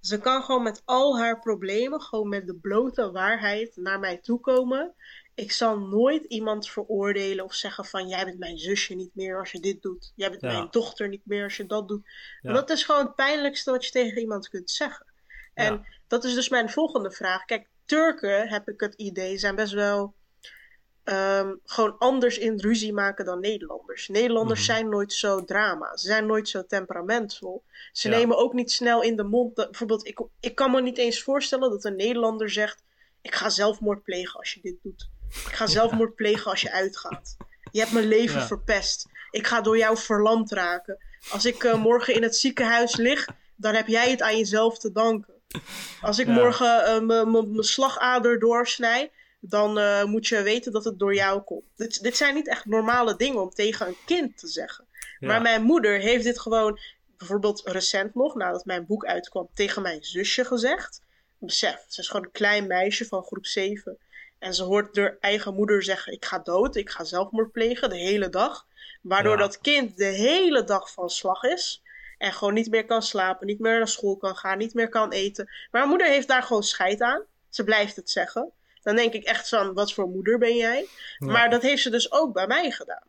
Ze kan gewoon met al haar problemen, gewoon met de blote waarheid naar mij toe komen ik zal nooit iemand veroordelen of zeggen van jij bent mijn zusje niet meer als je dit doet. Jij bent mijn dochter niet meer als je dat doet. Ja. dat is gewoon het pijnlijkste wat je tegen iemand kunt zeggen. En dat is dus mijn volgende vraag. Kijk, Turken, heb ik het idee, zijn best wel ehm, gewoon anders in ruzie maken dan Nederlanders. Nederlanders mhm. zijn nooit zo drama. Ze zijn nooit zo temperamentvol. Ze nemen ook niet snel in de mond. Dat, bijvoorbeeld, ik, ik kan me niet eens voorstellen dat een Nederlander zegt: Ik ga zelfmoord plegen als je dit doet. Ik ga zelfmoord plegen als je uitgaat. Je hebt mijn leven verpest. Ik ga door jou verlamd raken. Als ik uh, morgen in het ziekenhuis lig, dan heb jij het aan jezelf te danken. Als ik morgen uh, mijn slagader doorsnij, dan uh, moet je weten dat het door jou komt. Dit, dit zijn niet echt normale dingen om tegen een kind te zeggen. Maar mijn moeder heeft dit gewoon, bijvoorbeeld recent nog, nadat mijn boek uitkwam, tegen mijn zusje gezegd. Besef, ze is gewoon een klein meisje van groep 7. En ze hoort haar eigen moeder zeggen: Ik ga dood, ik ga zelfmoord plegen de hele dag. Waardoor dat kind de hele dag van slag is. En gewoon niet meer kan slapen, niet meer naar school kan gaan, niet meer kan eten. Maar haar moeder heeft daar gewoon scheid aan. Ze blijft het zeggen. Dan denk ik echt van: Wat voor moeder ben jij? Maar dat heeft ze dus ook bij mij gedaan.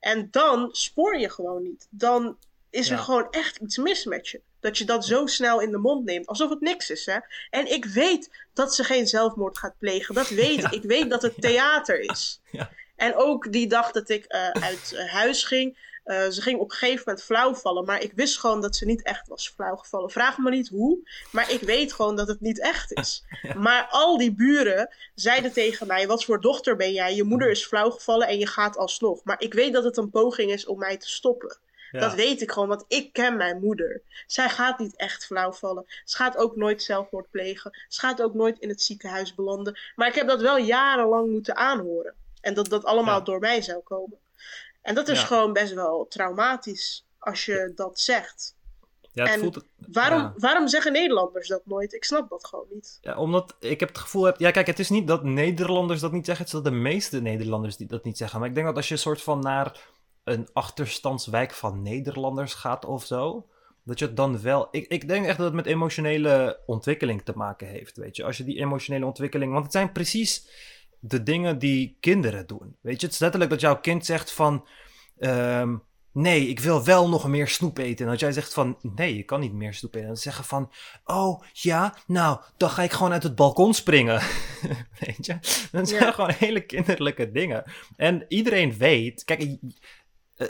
En dan spoor je gewoon niet. Dan is er gewoon echt iets mis met je. Dat je dat zo snel in de mond neemt, alsof het niks is. Hè? En ik weet dat ze geen zelfmoord gaat plegen. Dat weet ik. Ik weet dat het (laughs) theater is. (laughs) Ja. En ook die dag dat ik uh, uit uh, huis ging. Uh, ze ging op een gegeven moment flauw vallen. Maar ik wist gewoon dat ze niet echt was flauw gevallen. Vraag me niet hoe. Maar ik weet gewoon dat het niet echt is. (laughs) Ja. Maar al die buren zeiden tegen mij: Wat voor dochter ben jij? Je moeder is flauw gevallen en je gaat alsnog. Maar ik weet dat het een poging is om mij te stoppen. Dat weet ik gewoon, want ik ken mijn moeder. Zij gaat niet echt flauw vallen. Ze gaat ook nooit zelfmoord plegen. Ze gaat ook nooit in het ziekenhuis belanden. Maar ik heb dat wel jarenlang moeten aanhoren. En dat dat allemaal door mij zou komen. En dat is gewoon best wel traumatisch als je dat zegt. Ja, het en voelt, waarom, waarom zeggen Nederlanders dat nooit? Ik snap dat gewoon niet.
Ja, omdat ik heb het gevoel heb. Ja, kijk, het is niet dat Nederlanders dat niet zeggen. Het is dat de meeste Nederlanders die dat niet zeggen. Maar ik denk dat als je een soort van naar een achterstandswijk van Nederlanders gaat of zo. Dat je het dan wel. Ik, ik denk echt dat het met emotionele ontwikkeling te maken heeft. Weet je, als je die emotionele ontwikkeling. Want het zijn precies de dingen die kinderen doen. Weet je, het is letterlijk dat jouw kind zegt van. Ehm, nee, ik wil wel nog meer snoep eten. En dat jij zegt van, nee, je kan niet meer snoep eten. En dan zeggen van, oh, ja, nou, dan ga ik gewoon uit het balkon springen. (laughs) weet je? Dat zijn ja. gewoon hele kinderlijke dingen. En iedereen weet, kijk,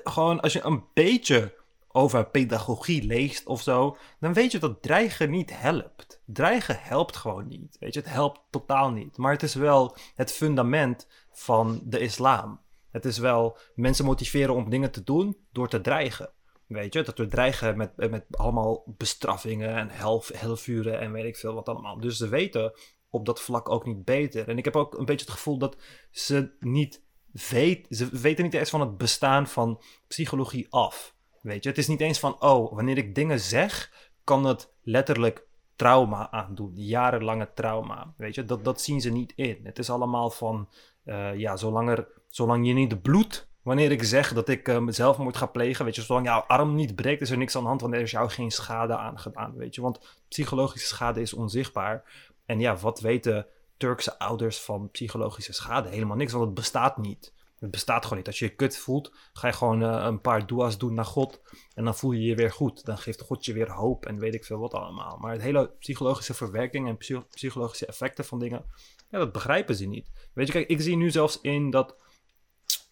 gewoon als je een beetje over pedagogie leest of zo, dan weet je dat dreigen niet helpt. Dreigen helpt gewoon niet. Weet je, het helpt totaal niet. Maar het is wel het fundament van de islam. Het is wel mensen motiveren om dingen te doen door te dreigen. Weet je, dat we dreigen met, met allemaal bestraffingen en hel, helvuren en weet ik veel wat allemaal. Dus ze weten op dat vlak ook niet beter. En ik heb ook een beetje het gevoel dat ze niet weet, ze weten niet eens van het bestaan van psychologie af. Weet je, het is niet eens van, oh, wanneer ik dingen zeg, kan het letterlijk trauma aandoen. Jarenlange trauma. Weet je, dat, dat zien ze niet in. Het is allemaal van, uh, ja, zolang, er, zolang je niet bloedt, wanneer ik zeg dat ik eh, zelfmoord ga plegen, weet je, zolang jouw arm niet breekt, is er niks aan de hand, want er is jou geen schade aangedaan, weet je. Want psychologische schade is onzichtbaar. En ja, wat weten Turkse ouders van psychologische schade. Helemaal niks, want het bestaat niet. Het bestaat gewoon niet. Als je je kut voelt, ga je gewoon uh, een paar dua's doen naar God. En dan voel je je weer goed. Dan geeft God je weer hoop en weet ik veel wat allemaal. Maar het hele psychologische verwerking en psych psychologische effecten van dingen, ja, dat begrijpen ze niet. Weet je, kijk, ik zie nu zelfs in dat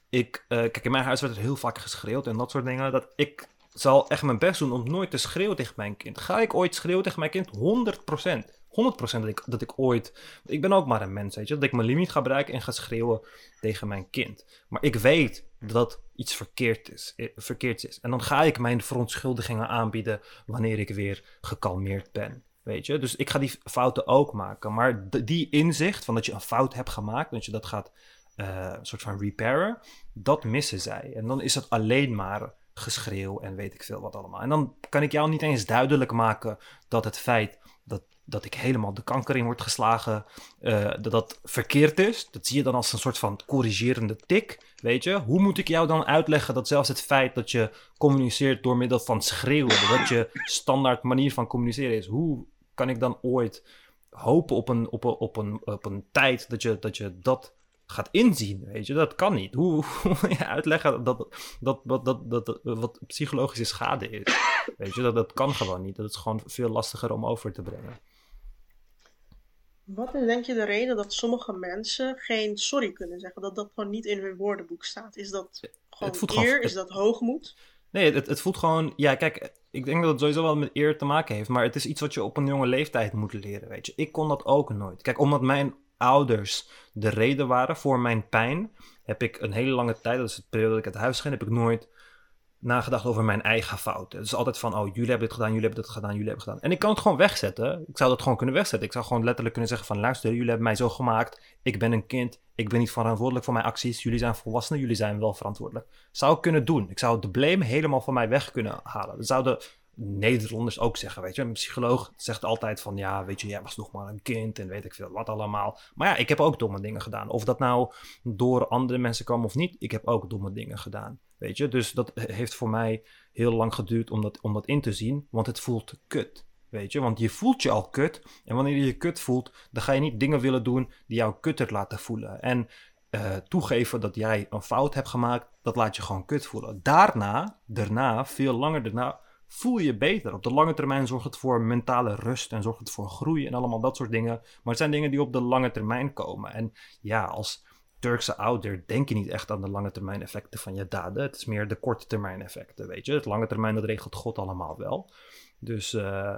ik, uh, kijk, in mijn huis werd er heel vaak geschreeuwd en dat soort dingen. Dat ik zal echt mijn best doen om nooit te schreeuwen tegen mijn kind. Ga ik ooit schreeuwen tegen mijn kind? 100%. 100% dat ik, dat ik ooit. Ik ben ook maar een mens, weet je. Dat ik mijn limiet ga bereiken en ga schreeuwen tegen mijn kind. Maar ik weet dat iets verkeerd is, eh, verkeerd is. En dan ga ik mijn verontschuldigingen aanbieden wanneer ik weer gekalmeerd ben. Weet je, dus ik ga die fouten ook maken. Maar die inzicht van dat je een fout hebt gemaakt, dat je dat gaat uh, soort van repairen, dat missen zij. En dan is het alleen maar geschreeuw en weet ik veel wat allemaal. En dan kan ik jou niet eens duidelijk maken dat het feit dat, dat ik helemaal de kanker in word geslagen, uh, dat dat verkeerd is. Dat zie je dan als een soort van corrigerende tik. Weet je, hoe moet ik jou dan uitleggen dat zelfs het feit dat je communiceert door middel van schreeuwen, dat je standaard manier van communiceren is, hoe kan ik dan ooit hopen op een, op een, op een, op een tijd dat je, dat je dat gaat inzien, weet je. Dat kan niet. Hoe, (laughs) hoe je uitleggen dat, dat, dat, dat, dat, wat psychologische schade is? Weet je, dat, dat kan gewoon niet. Dat is gewoon veel lastiger om over te brengen.
Wat is denk je de reden dat sommige mensen geen sorry kunnen zeggen? Dat dat gewoon niet in hun woordenboek staat? Is dat gewoon eer? Is dat hoogmoed?
Nee, het, het voelt gewoon... Ja, kijk, ik denk dat het sowieso wel met eer te maken heeft. Maar het is iets wat je op een jonge leeftijd moet leren, weet je. Ik kon dat ook nooit. Kijk, omdat mijn ouders de reden waren voor mijn pijn, heb ik een hele lange tijd, dat is het periode dat ik uit huis ging, heb ik nooit nagedacht over mijn eigen fouten. Het is altijd van, oh, jullie hebben dit gedaan, jullie hebben dit gedaan, jullie hebben gedaan. En ik kan het gewoon wegzetten. Ik zou dat gewoon kunnen wegzetten. Ik zou gewoon letterlijk kunnen zeggen van, luister, jullie hebben mij zo gemaakt. Ik ben een kind. Ik ben niet verantwoordelijk voor mijn acties. Jullie zijn volwassenen, jullie zijn wel verantwoordelijk. Zou ik kunnen doen. Ik zou de blame helemaal van mij weg kunnen halen. Dat zouden Nederlanders ook zeggen, weet je. Een psycholoog zegt altijd van, ja, weet je, jij was nog maar een kind en weet ik veel wat allemaal. Maar ja, ik heb ook domme dingen gedaan. Of dat nou door andere mensen kwam of niet, ik heb ook domme dingen gedaan, weet je. Dus dat heeft voor mij heel lang geduurd om dat, om dat in te zien, want het voelt kut. Weet je, want je voelt je al kut. En wanneer je je kut voelt, dan ga je niet dingen willen doen die jou kutter laten voelen. En uh, toegeven dat jij een fout hebt gemaakt, dat laat je gewoon kut voelen. Daarna, daarna, veel langer daarna, voel je beter. Op de lange termijn zorgt het voor mentale rust en zorgt het voor groei en allemaal dat soort dingen. Maar het zijn dingen die op de lange termijn komen. En ja, als Turkse ouder denk je niet echt aan de lange termijn effecten van je daden. Het is meer de korte termijn effecten, weet je. Het lange termijn, dat regelt God allemaal wel. Dus uh,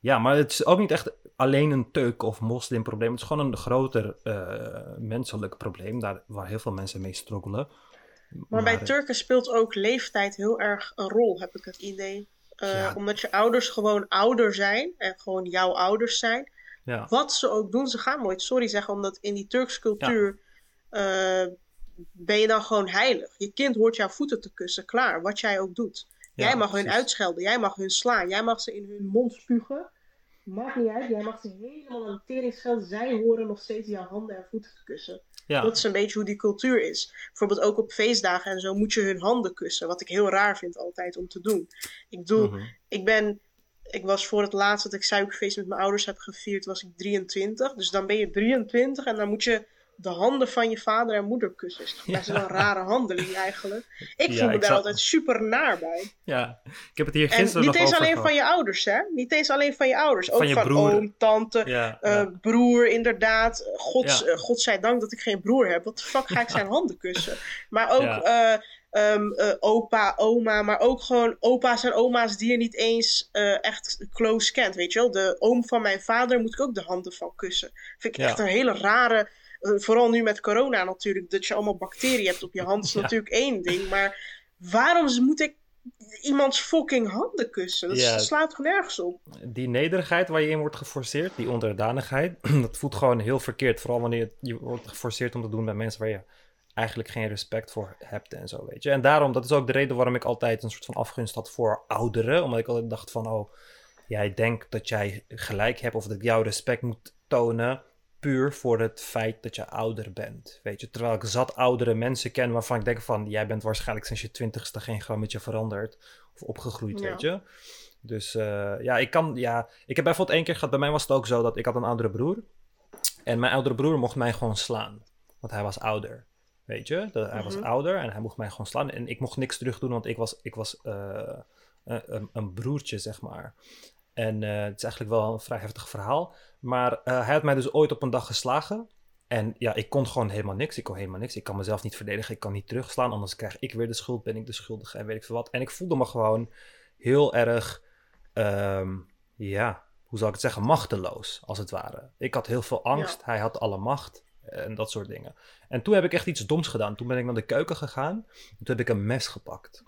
ja, maar het is ook niet echt alleen een teuk of moslimprobleem. Het is gewoon een groter uh, menselijk probleem, daar, waar heel veel mensen mee struggelen.
Maar, maar bij Turken speelt ook leeftijd heel erg een rol, heb ik het idee. Uh, Omdat je ouders gewoon ouder zijn en gewoon jouw ouders zijn. Ja. Wat ze ook doen, ze gaan nooit sorry zeggen, omdat in die Turkse cultuur uh, ben je dan gewoon heilig. Je kind hoort jouw voeten te kussen, klaar, wat jij ook doet. jij mag hun uitschelden, jij mag hun slaan, jij mag ze in hun mond spugen. Maakt niet uit, jij mag ze helemaal aan de tering. Zij horen nog steeds jouw handen en voeten te kussen. Ja. Dat is een beetje hoe die cultuur is. Bijvoorbeeld ook op feestdagen en zo moet je hun handen kussen. Wat ik heel raar vind altijd om te doen. Ik bedoel, mhm. ik ben... Ik was voor het laatst dat ik suikerfeest met mijn ouders heb gevierd, was ik 23. Dus dan ben je 23 en dan moet je de handen van je vader en moeder kussen. Is best wel een rare handeling eigenlijk. Ik voel me daar altijd super naar bij.
Ja, ik heb het hier gisteren en
niet eens alleen van je ouders, hè? Niet eens alleen van je ouders. Ook van, oom, tante, uh, broer, inderdaad. Gods, ja. uh, godzijdank dat ik geen broer heb. Wat de fuck ga ik zijn handen kussen? Maar ook... Uh, Um, uh, opa, oma, maar ook gewoon opa's en oma's die je niet eens uh, echt close kent, weet je wel. De oom van mijn vader moet ik ook de handen van kussen. Vind ik echt een hele rare eh, vooral nu met corona natuurlijk, dat je allemaal bacteriën hebt op je hand, is natuurlijk één ding. Maar waarom moet ik iemands fucking handen kussen? Dat slaat gewoon nergens op.
Die nederigheid waar je in wordt geforceerd, die onderdanigheid, (clears throat) dat voelt gewoon heel verkeerd. Vooral wanneer je wordt geforceerd om te doen bij mensen waar je eigenlijk geen respect voor hebt en zo, weet je. En daarom, dat is ook de reden waarom ik altijd een soort van afgunst had voor ouderen. Omdat ik altijd dacht van, oh, jij denkt dat jij gelijk hebt of dat ik jou respect moet tonen puur voor het feit dat je ouder bent. Weet je, terwijl ik zat oudere mensen ken waarvan ik denk van jij bent waarschijnlijk sinds je twintigste geen grammetje veranderd of opgegroeid, weet je. Dus uh, ja, ik kan, ja, ik heb bijvoorbeeld één keer gehad, bij mij was het ook zo dat ik had een oudere broer. En mijn oudere broer mocht mij gewoon slaan. Want hij was ouder. Weet je? Dat, hij was
Mhm.
ouder en hij mocht mij gewoon slaan. En ik mocht niks terug doen, want ik was, ik was eh, een- een broertje, zeg maar. En eh, het is eigenlijk wel een vrij heftig verhaal. Maar eh, hij had mij dus ooit op een dag geslagen. En ja, ik kon gewoon helemaal niks. Ik kon helemaal niks. Ik kan mezelf niet verdedigen. Ik kan niet terugslaan. Anders krijg ik weer de schuld. Ben ik de schuldige en weet ik veel wat. En ik voelde me gewoon heel erg, ehm, ja, hoe zal ik het zeggen, machteloos, als het ware. Ik had heel veel angst. Hij had alle macht. En dat soort dingen. En toen heb ik echt iets doms gedaan. Toen ben ik naar de keuken gegaan. En toen heb ik een mes gepakt.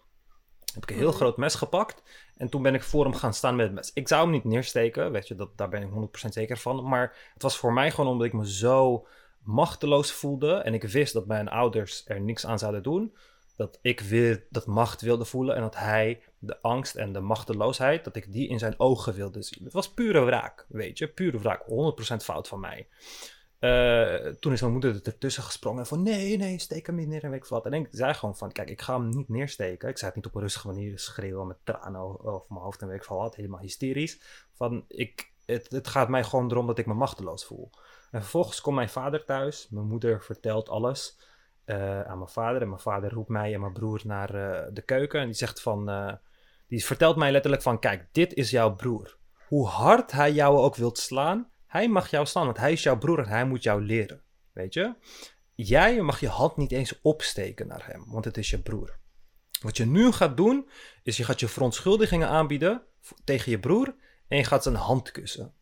Heb ik een heel
Mhm.
groot mes gepakt. En toen ben ik voor hem gaan staan met het mes. Ik zou hem niet neersteken, weet je, dat, daar ben ik 100% zeker van. Maar het was voor mij gewoon omdat ik me zo machteloos voelde. En ik wist dat mijn ouders er niks aan zouden doen. Dat ik weer dat macht wilde voelen. En dat hij de angst en de machteloosheid, dat ik die in zijn ogen wilde zien. Het was pure wraak, weet je. Pure wraak. 100% fout van mij. Eh, toen is mijn moeder ertussen gesprongen van nee, nee, steek hem niet neer en weet ik. En ik zei gewoon van, kijk, ik ga hem niet neersteken. Ik zei het niet op een rustige manier schreeuwen met tranen over mijn hoofd en weet ik helemaal hysterisch. Van, ik, het, het gaat mij gewoon erom dat ik me machteloos voel. En vervolgens komt mijn vader thuis. Mijn moeder vertelt alles eh, aan mijn vader. En mijn vader roept mij en mijn broer naar eh, de keuken. En die zegt van, die vertelt mij letterlijk van, kijk, dit is jouw broer. Hoe hard hij jou ook wilt slaan, hij mag jou slaan, want hij is jouw broer en hij moet jou leren. Weet je? Jij mag je hand niet eens opsteken naar hem, want het is je broer. Wat je nu gaat doen, is je gaat je verontschuldigingen aanbieden tegen je broer en je gaat zijn hand kussen.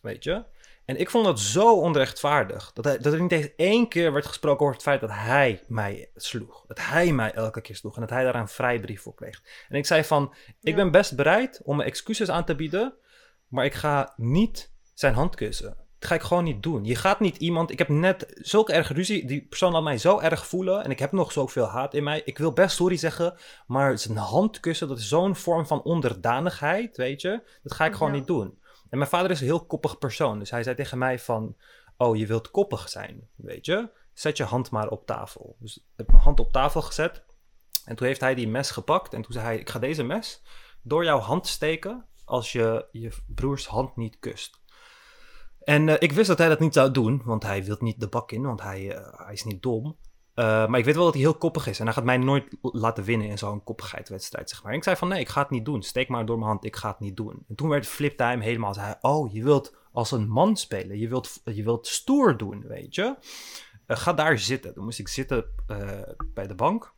Weet je? En ik vond dat zo onrechtvaardig. Dat, hij, dat er niet eens één keer werd gesproken over het feit dat hij mij sloeg. Dat hij mij elke keer sloeg. En dat hij daar een vrijbrief voor kreeg. En ik zei van, ik
Ja.
ben best bereid om me excuses aan te bieden. Maar ik ga niet zijn hand kussen. Dat ga ik gewoon niet doen. Je gaat niet iemand... Ik heb net zulke erg ruzie. Die persoon laat mij zo erg voelen. En ik heb nog zoveel haat in mij. Ik wil best sorry zeggen. Maar zijn hand kussen, dat is zo'n vorm van onderdanigheid, weet je. Dat ga ik gewoon
Ja.
niet doen. En mijn vader is een heel koppig persoon. Dus hij zei tegen mij van... Oh, je wilt koppig zijn, weet je. Zet je hand maar op tafel. Dus ik heb mijn hand op tafel gezet. En toen heeft hij die mes gepakt. En toen zei hij, ik ga deze mes door jouw hand steken... als je je broers hand niet kust. En eh, ik wist dat hij dat niet zou doen, want hij wil niet de bak in, want hij, eh, hij is niet dom. Eh, maar ik weet wel dat hij heel koppig is en hij gaat mij nooit laten winnen in zo'n koppigheidswedstrijd, zeg maar. En ik zei van nee, ik ga het niet doen. Steek maar door mijn hand, ik ga het niet doen. En toen werd hem helemaal. Zei hij, oh, je wilt als een man spelen. Je wilt, je wilt stoer doen, weet je. Ga daar zitten. Toen moest ik zitten bij de bank.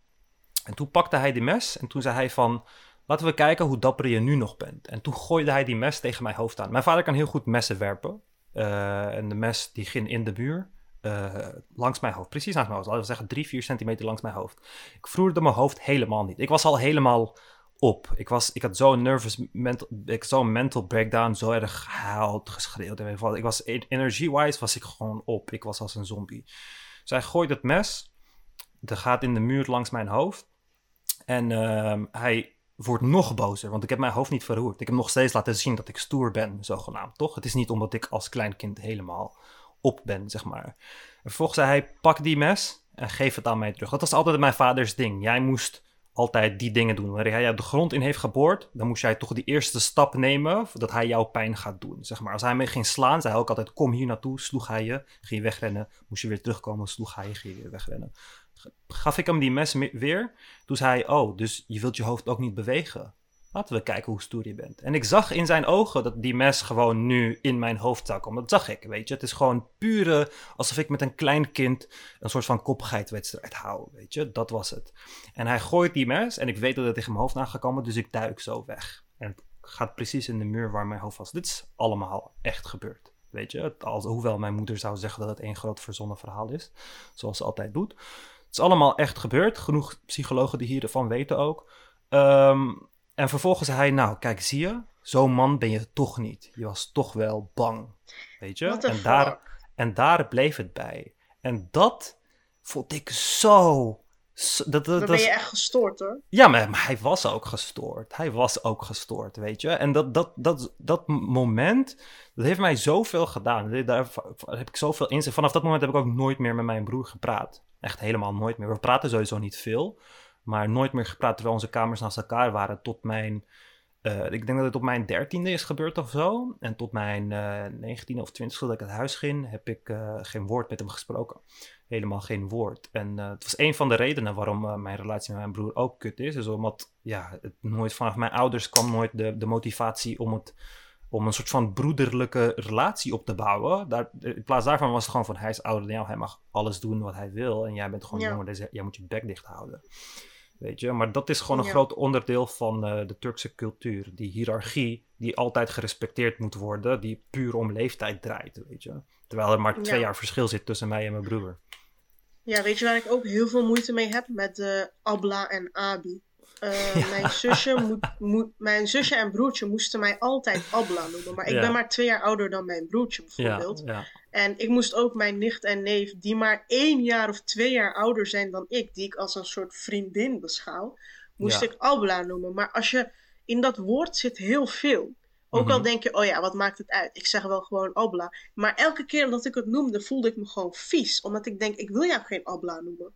En toen pakte hij die mes en toen zei hij van... Laten we kijken hoe dapper je nu nog bent. En toen gooide hij die mes tegen mijn hoofd aan. Mijn vader kan heel goed messen werpen. Eh, en de mes die ging in de muur. eh, langs mijn hoofd. Precies langs mijn hoofd. Laten we zeggen drie, vier centimeter langs mijn hoofd. Ik voelde mijn hoofd helemaal niet. Ik was al helemaal op. Ik, was, ik had zo'n nervous mental, ik, zo'n mental breakdown. Zo erg gehuild, geschreeuwd. en ik wat. Ik was energy-wise was ik gewoon op. Ik was als een zombie. Dus hij gooit het mes. Dat gaat in de muur langs mijn hoofd. En ehm, hij wordt nog bozer, want ik heb mijn hoofd niet verroerd. Ik heb nog steeds laten zien dat ik stoer ben, zogenaamd, toch? Het is niet omdat ik als klein kind helemaal op ben, zeg maar. En vervolgens zei hij, pak die mes en geef het aan mij terug. Dat was altijd mijn vaders ding. Jij moest altijd die dingen doen. Wanneer hij jou de grond in heeft geboord, dan moest jij toch die eerste stap nemen, dat hij jouw pijn gaat doen, zeg maar. Als hij me ging slaan, zei hij ook altijd, kom hier naartoe, sloeg hij je, ging je wegrennen. Moest je weer terugkomen, sloeg hij je, ging je weer wegrennen. Gaf ik hem die mes me- weer, toen zei hij, oh, dus je wilt je hoofd ook niet bewegen. Laten we kijken hoe stoer je bent. En ik zag in zijn ogen dat die mes gewoon nu in mijn hoofd zou komen. Dat zag ik, weet je. Het is gewoon pure, alsof ik met een klein kind een soort van koppigheidswedstrijd hou, weet je. Dat was het. En hij gooit die mes en ik weet dat het tegen mijn hoofd aangekomen, dus ik duik zo weg. En het gaat precies in de muur waar mijn hoofd was. Dit is allemaal echt gebeurd, weet je. Hoewel mijn moeder zou zeggen dat het één groot verzonnen verhaal is, zoals ze altijd doet. Het is allemaal echt gebeurd. Genoeg psychologen die hiervan weten ook. Ehm, en vervolgens zei hij, nou, kijk, zie je? Zo'n man ben je toch niet. Je was toch wel bang. Weet je? En daar, en daar bleef het bij. En dat vond ik zo... dat, dat,
Dan ben je echt gestoord hoor.
ja, maar, maar hij was ook gestoord. Hij was ook gestoord, weet je. En dat, dat, dat, dat moment, dat heeft mij zoveel gedaan. Daar daar heb ik zoveel inzicht. Vanaf dat moment heb ik ook nooit meer met mijn broer gepraat. Echt helemaal nooit meer. We praten sowieso niet veel. Maar nooit meer gepraat terwijl onze kamers naast elkaar waren tot mijn eh, ik denk dat het op mijn dertiende is gebeurd of zo. En tot mijn negentiende of twintigste dat ik het huis ging, heb ik geen woord met hem gesproken. Helemaal geen woord. En het was een van de redenen waarom mijn relatie met mijn broer ook kut is. Is omdat ja, het nooit vanaf mijn ouders kwam nooit de, de motivatie om het om een soort van broederlijke relatie op te bouwen. Daar, in plaats daarvan was het gewoon van hij is ouder dan jou, hij mag alles doen wat hij wil en jij bent gewoon jonger, dus jij moet je bek dicht houden. Weet je, maar dat is gewoon een groot onderdeel van uh, de Turkse cultuur. Die hiërarchie die altijd gerespecteerd moet worden, die puur om leeftijd draait, weet je. Terwijl er maar twee jaar verschil zit tussen mij en mijn broer.
Ja, weet je waar ik ook heel veel moeite mee heb? Met uh, Abla en Abi. (laughs) Uh, mijn, zusje moet, moet, mijn zusje en broertje moesten mij altijd Abla noemen. Maar ik ben maar twee jaar ouder dan mijn broertje bijvoorbeeld. Ja, en ik moest ook mijn nicht en neef, die maar één jaar of twee jaar ouder zijn dan ik, die ik als een soort vriendin beschouw, moest ik Abla noemen. Maar als je in dat woord zit heel veel. Ook al mhm. denk je, oh ja, wat maakt het uit? Ik zeg wel gewoon Abla. Maar elke keer dat ik het noemde, voelde ik me gewoon vies. Omdat ik denk, ik wil jou geen Abla noemen.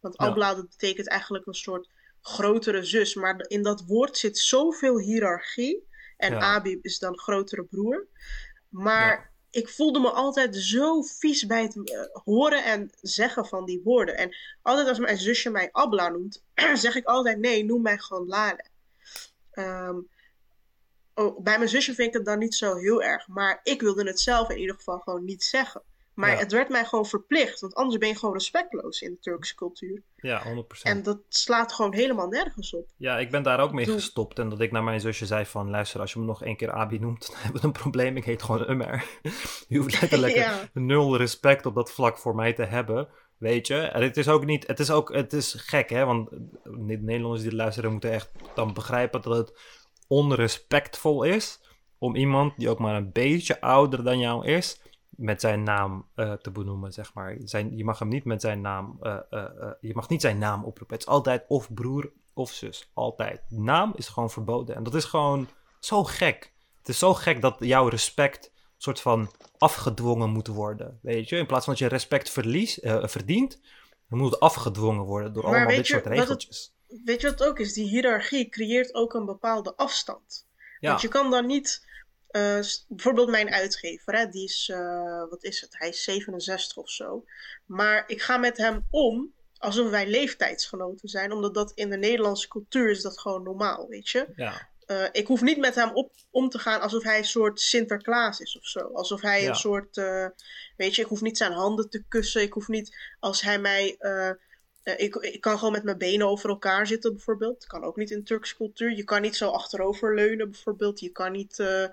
Want Abla, dat betekent eigenlijk een soort grotere zus. Maar in dat woord zit zoveel hiërarchie. En ja. Abi is dan grotere broer. Maar ik voelde me altijd zo vies bij het eh, horen en zeggen van die woorden. En altijd als mijn zusje mij Abla noemt, (clears throat) zeg ik altijd nee, noem mij gewoon Lale. Ehm, oh, bij mijn zusje vind ik het dan niet zo heel erg. Maar ik wilde het zelf in ieder geval gewoon niet zeggen. Maar het werd mij gewoon verplicht, want anders ben je gewoon respectloos in de Turkse cultuur.
Ja, 100%.
En dat slaat gewoon helemaal nergens op.
Ja, ik ben daar ook mee gestopt. En dat ik naar mijn zusje zei van, luister, als je me nog één keer Abi noemt, (laughs) dan hebben we een probleem. Ik heet gewoon Ummer. (laughs) je hoeft lekker, lekker (laughs) nul respect op dat vlak voor mij te hebben. Weet je, en het is ook niet, het is ook, het is gek hè, want de Nederlanders die luisteren moeten echt dan begrijpen dat het onrespectvol is om iemand die ook maar een beetje ouder dan jou is, met zijn naam uh, te benoemen, zeg maar. Zijn, je mag hem niet met zijn naam, uh, uh, je mag niet zijn naam oproepen. Het is altijd of broer of zus, altijd. Naam is gewoon verboden en dat is gewoon zo gek. Het is zo gek dat jouw respect soort van afgedwongen moet worden, weet je. In plaats van dat je respect verlies, verdient, dan moet het afgedwongen worden door allemaal dit soort regeltjes.
weet je wat het ook is? Die hiërarchie creëert ook een bepaalde afstand. Ja. Want je kan dan niet uh, bijvoorbeeld mijn uitgever, hè, die is, uh, wat is het? Hij is 67 of zo. Maar ik ga met hem om alsof wij leeftijdsgenoten zijn, omdat dat in de Nederlandse cultuur is dat gewoon normaal, weet je. Ja. Uh, ik hoef niet met hem op, om te gaan alsof hij een soort Sinterklaas is of zo. Alsof hij een soort, weet je, ik hoef niet zijn handen te kussen. Ik hoef niet, als hij mij eh, ik, ik kan gewoon met mijn benen over elkaar zitten, bijvoorbeeld. Dat kan ook niet in Turkse cultuur. Je kan niet zo achterover leunen, bijvoorbeeld. Je kan niet, uh,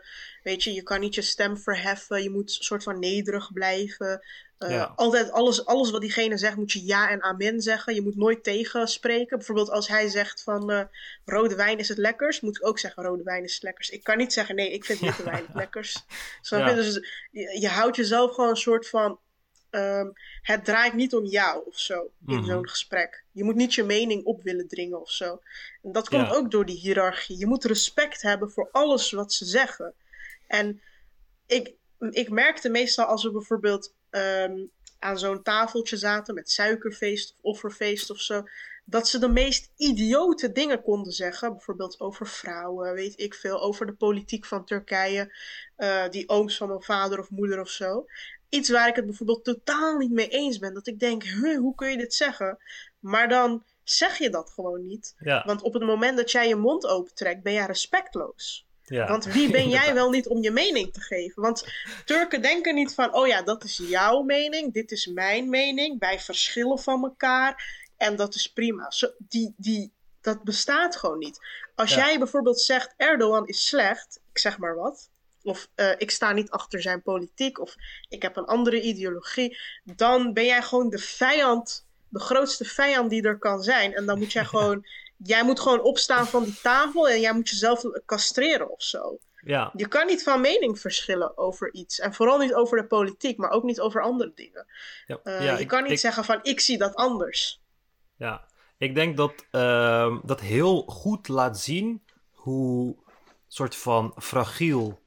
weet je, je kan niet je stem verheffen. Je moet een soort van nederig blijven. Uh, Altijd alles, alles wat diegene zegt, moet je ja en amen zeggen. Je moet nooit tegenspreken. Bijvoorbeeld als hij zegt van rode wijn is het lekkers, moet ik ook zeggen rode wijn is het lekkers. Ik kan niet zeggen nee, ik vind witte wijn het (laughs) lekkers. Ja. Dus je, je houdt jezelf gewoon een soort van Ehm, het draait niet om jou of zo in mhm. zo'n gesprek. Je moet niet je mening op willen dringen of zo. En dat komt ook door die hiërarchie. Je moet respect hebben voor alles wat ze zeggen. En ik, ik merkte meestal als we bijvoorbeeld ehm, aan zo'n tafeltje zaten met suikerfeest of offerfeest of zo. Dat ze de meest idiote dingen konden zeggen. Bijvoorbeeld over vrouwen, weet ik veel. Over de politiek van Turkije. Uh, die ooms van mijn vader of moeder of zo iets waar ik het bijvoorbeeld totaal niet mee eens ben. Dat ik denk, hoe kun je dit zeggen? Maar dan zeg je dat gewoon niet. Want op het moment dat jij je mond opentrekt, ben jij respectloos. Ja. Want wie ben (laughs) jij wel niet om je mening te geven? Want Turken denken niet van, oh ja, dat is jouw mening, dit is mijn mening, wij verschillen van elkaar en dat is prima. Zo, die, die, dat bestaat gewoon niet. Als jij bijvoorbeeld zegt, Erdogan is slecht, ik zeg maar wat, of uh, ik sta niet achter zijn politiek, of ik heb een andere ideologie, dan ben jij gewoon de vijand, de grootste vijand die er kan zijn. En dan moet jij (laughs) gewoon, jij moet gewoon opstaan van die tafel en jij moet jezelf castreren of zo. Ja. Je kan niet van mening verschillen over iets. En vooral niet over de politiek, maar ook niet over andere dingen. Ja. Uh, ja, je kan niet zeggen van ik zie dat anders.
Ja, ik denk dat uh, dat heel goed laat zien hoe soort van fragiel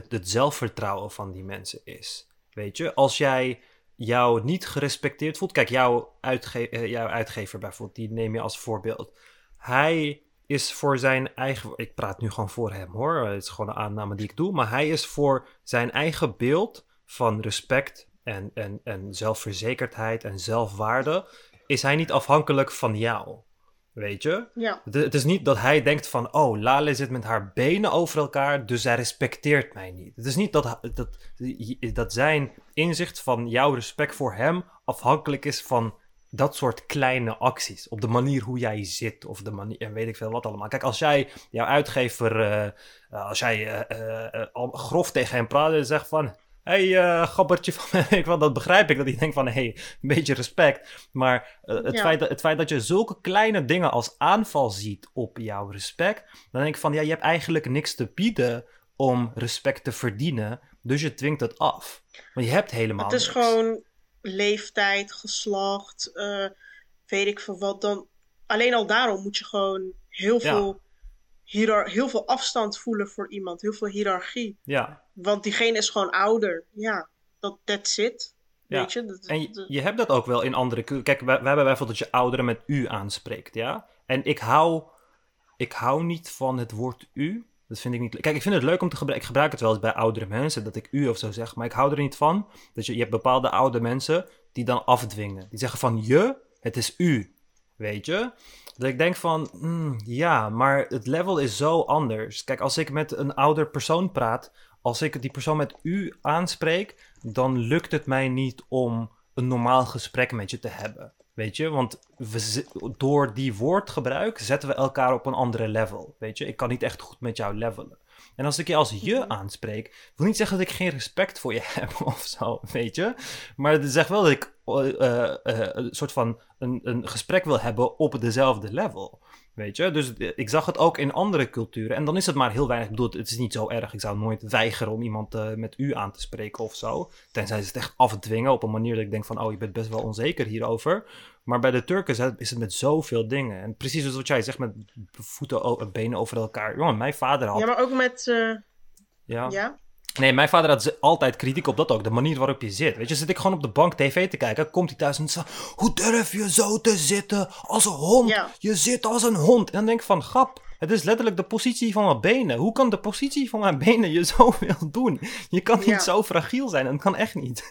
het, zelfvertrouwen van die mensen is. Weet je, als jij jou niet gerespecteerd voelt. Kijk, jouw, uitge eh, jouw uitgever bijvoorbeeld, die neem je als voorbeeld. Hij is voor zijn eigen. Ik praat nu gewoon voor hem hoor. Het is gewoon een aanname die ik doe. Maar hij is voor zijn eigen beeld van respect en, en, en zelfverzekerdheid en zelfwaarde. Is hij niet afhankelijk van jou? Weet je?
Ja.
Het, het is niet dat hij denkt van, oh, Lale zit met haar benen over elkaar, dus zij respecteert mij niet. Het is niet dat, dat, dat zijn inzicht van jouw respect voor hem afhankelijk is van dat soort kleine acties. Op de manier hoe jij zit of de manier, en weet ik veel wat allemaal. Kijk, als jij, jouw uitgever, eh, eh, als jij uh, grof tegen hem praat en zegt van hey, uh, gabbertje van (laughs) ik wel, dat begrijp ik. Dat hij denkt van, hé, hey, een beetje respect. Maar uh, het, feit dat, het feit dat je zulke kleine dingen als aanval ziet op jouw respect, dan denk ik van, ja, je hebt eigenlijk niks te bieden om respect te verdienen. Dus je dwingt het af. Want je hebt helemaal
Het is gewoon leeftijd, geslacht, uh, weet ik veel wat. Dan, alleen al daarom moet je gewoon heel veel... Heel veel afstand voelen voor iemand, heel veel hiërarchie.
Ja,
want diegene is gewoon ouder. Ja, dat that's it. Ja. Weet je? Dat,
en je, je, hebt dat ook wel in andere... Kijk, we, we hebben bijvoorbeeld dat je ouderen met u aanspreekt, ja? En ik hou, ik hou niet van het woord u. Dat vind ik niet... Kijk, ik vind het leuk om te gebruiken... Ik gebruik het wel eens bij oudere mensen, dat ik u of zo zeg. Maar ik hou er niet van. Dat je, je hebt bepaalde oude mensen die dan afdwingen. Die zeggen van je, het is u. Weet je? Dat ik denk van, mm, ja, maar het level is zo anders. Kijk, als ik met een ouder persoon praat als ik die persoon met u aanspreek, dan lukt het mij niet om een normaal gesprek met je te hebben. Weet je, want door die woordgebruik zetten we elkaar op een andere level. Weet je, ik kan niet echt goed met jou levelen. En als ik je als je mhm. aanspreek, wil niet zeggen dat ik geen respect voor je (laughs) heb of zo, weet je. Maar het zegt wel dat ik uh, uh, een soort van een, een gesprek wil hebben op dezelfde level. Weet je, dus ik zag het ook in andere culturen. En dan is het maar heel weinig. Ik bedoel, het is niet zo erg. Ik zou nooit weigeren om iemand uh, met u aan te spreken of zo. Tenzij ze het echt afdwingen op een manier dat ik denk van... oh, je bent best wel onzeker hierover. Maar bij de Turken is het met zoveel dingen. En precies zoals wat jij zegt, met voeten, benen over elkaar. Jongen, mijn vader had...
Ja, maar ook met... Uh...
Ja?
ja?
Nee, mijn vader had altijd kritiek op dat ook. De manier waarop je zit. Weet je, zit ik gewoon op de bank tv te kijken. Komt hij thuis en zegt: Hoe durf je zo te zitten als een hond?
Ja.
Je zit als een hond. En dan denk ik van: Grap, het is letterlijk de positie van mijn benen. Hoe kan de positie van mijn benen je (laughs) zoveel doen? Je kan niet
Ja.
zo fragiel zijn. Dat kan echt niet. (laughs)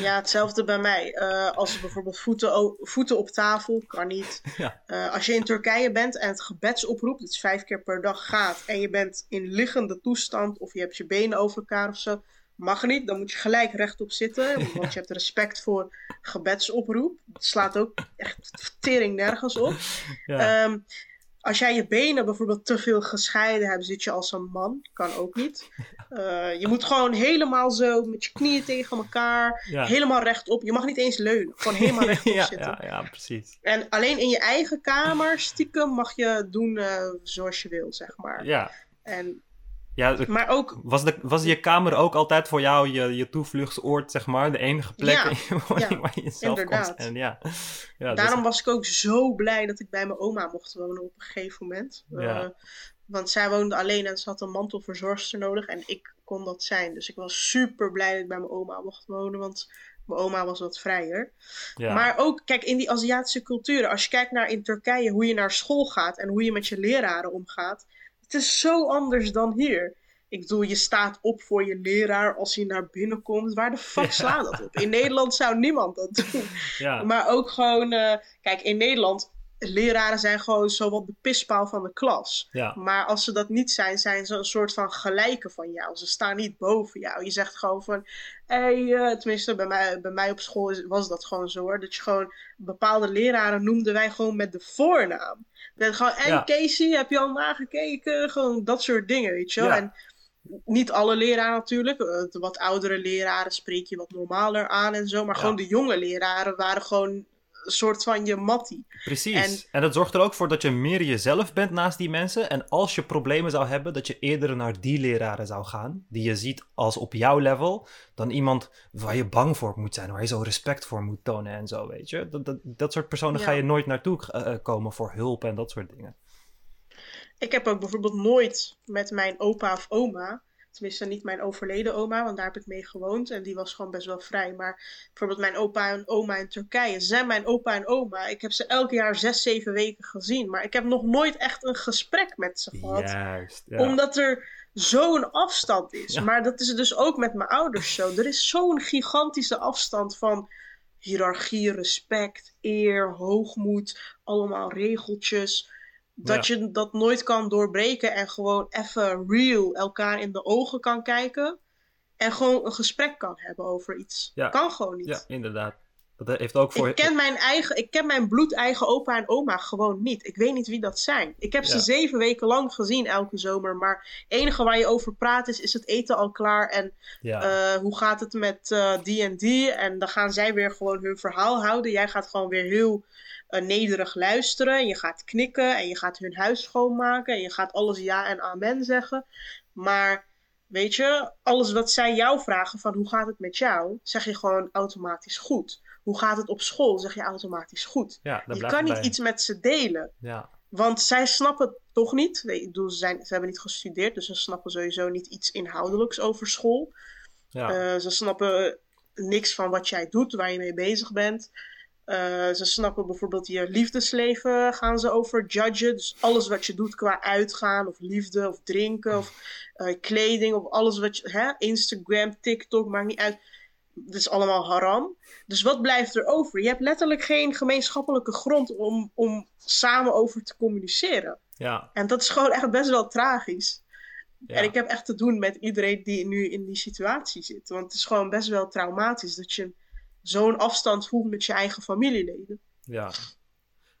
Ja, hetzelfde bij mij. Eh, als bijvoorbeeld voeten, voeten op tafel, kan niet. (laughs)
Ja.
Eh, als je in Turkije bent en het gebedsoproep, dat is vijf keer per dag gaat, en je bent in liggende toestand of je hebt je benen over elkaar of zo, mag niet. Dan moet je gelijk rechtop zitten, want je hebt respect voor gebedsoproep. Het slaat ook echt tering nergens op.
ja.
Ehm, als jij je benen bijvoorbeeld te veel gescheiden hebt, zit je als een man. Kan ook niet. (laughs) Eh, je moet gewoon helemaal zo met je knieën tegen elkaar.
Ja.
Helemaal rechtop. Je mag niet eens leunen. Gewoon helemaal (laughs) rechtop
ja,
zitten.
ja, ja, precies.
En alleen in je eigen kamer, stiekem, mag je doen eh, zoals je wil, zeg maar.
Ja.
En,
Ja,
maar ook,
was, de, was je kamer ook altijd voor jou je, je toevluchtsoord, zeg maar? De enige plek
Ja, (laughs)
waar, je-
ja,
waar je zelf kon
inderdaad.
zijn? Ja. ja dus-
daarom was ik ook zo blij dat ik bij mijn oma mocht wonen op een gegeven moment.
Ja.
Eh, want zij woonde alleen en ze had een mantelverzorgster nodig. En ik kon dat zijn. Dus ik was super blij dat ik bij mijn oma mocht wonen. Want mijn oma was wat vrijer.
ja.
Maar ook, kijk, in die Aziatische culturen. Als je kijkt naar in Turkije hoe je naar school gaat. En hoe je met je leraren omgaat. Het is zo anders dan hier. Ik bedoel, je staat op voor je leraar als hij naar binnen komt. Waar de fuck
Ja.
slaat dat op? In Nederland zou niemand dat doen.
ja.
Maar ook gewoon, eh, kijk, in Nederland, leraren zijn gewoon zowat de pispaal van de klas.
ja.
Maar als ze dat niet zijn, zijn ze een soort van gelijke van jou. Ze staan niet boven jou. Je zegt gewoon van, hey, eh, tenminste bij mij, bij mij op school was dat gewoon zo hoor. Dat je gewoon, bepaalde leraren noemden wij gewoon met de voornaam. Dat gewoon, en
Ja.
Casey, heb je al nagekeken? Gewoon dat soort dingen, weet je wel.
Ja.
En niet alle leraren natuurlijk. Eh, De wat oudere leraren spreek je wat normaler aan en zo. Maar gewoon de jonge leraren waren gewoon soort van je mattie.
Precies. En...
En-
dat zorgt er ook voor dat je meer jezelf bent naast die mensen. En als je problemen zou hebben, dat je eerder naar die leraren zou gaan. Die je ziet als op jouw level. Dan iemand waar je bang voor moet zijn. Waar je zo respect voor moet tonen en zo, weet je. Dat, dat, dat soort personen
Ja.
ga je nooit naartoe eh, komen voor hulp en dat soort dingen.
Ik heb ook bijvoorbeeld nooit met mijn opa of oma Tenminste, niet mijn overleden oma, want daar heb ik mee gewoond. En die was gewoon best wel vrij. Maar bijvoorbeeld mijn opa en oma in Turkije. Zijn mijn opa en oma. Ik heb ze elk jaar zes, zeven weken gezien. Maar ik heb nog nooit echt een gesprek met ze gehad.
Juist, ja.
Omdat er zo'n afstand is.
Ja.
Maar dat is dus ook met mijn ouders zo. Er is zo'n gigantische afstand van hiërarchie, respect, eer, hoogmoed, allemaal regeltjes. Dat je dat nooit kan doorbreken en gewoon even real elkaar in de ogen kan kijken. En gewoon een gesprek kan hebben over iets.
Ja.
Kan gewoon niet.
Ja, inderdaad. Dat heeft ook voor...
Ik ken mijn eigen, ik ken mijn bloedeigen opa en oma gewoon niet. Ik weet niet wie dat zijn. Ik heb ze zeven weken lang gezien elke zomer. Maar het enige waar je over praat is, is het eten al klaar? En
ja.
eh, hoe gaat het met eh, die en die? En dan gaan zij weer gewoon hun verhaal houden. Jij gaat gewoon weer heel nederig luisteren. En je gaat knikken en je gaat hun huis schoonmaken. En je gaat alles ja en amen zeggen. Maar weet je, alles wat zij jou vragen van hoe gaat het met jou, zeg je gewoon automatisch goed. Hoe gaat het op school, zeg je automatisch goed.
ja,
Je kan niet
bij.
iets met ze delen.
Ja,
Want zij snappen het toch niet. Weet- Ik bedoel, ze, zijn, ze hebben niet gestudeerd, dus ze snappen sowieso niet iets inhoudelijks over school.
ja.
Eh, ze snappen niks van wat jij doet, waar je mee bezig bent. Eh, ze snappen bijvoorbeeld je liefdesleven, gaan ze over judgen. Dus alles wat je doet qua uitgaan, of liefde, of drinken, of eh, kleding, of alles wat je. Hè? Instagram, TikTok, maakt niet uit. Het is allemaal haram. Dus wat blijft er over? Je hebt letterlijk geen gemeenschappelijke grond om, om samen over te communiceren.
ja,
En dat is gewoon echt best wel tragisch.
ja.
En ik heb echt te doen met iedereen die nu in die situatie zit. Want het is gewoon best wel traumatisch dat je zo'n afstand voelt met je eigen familieleden.
Ja.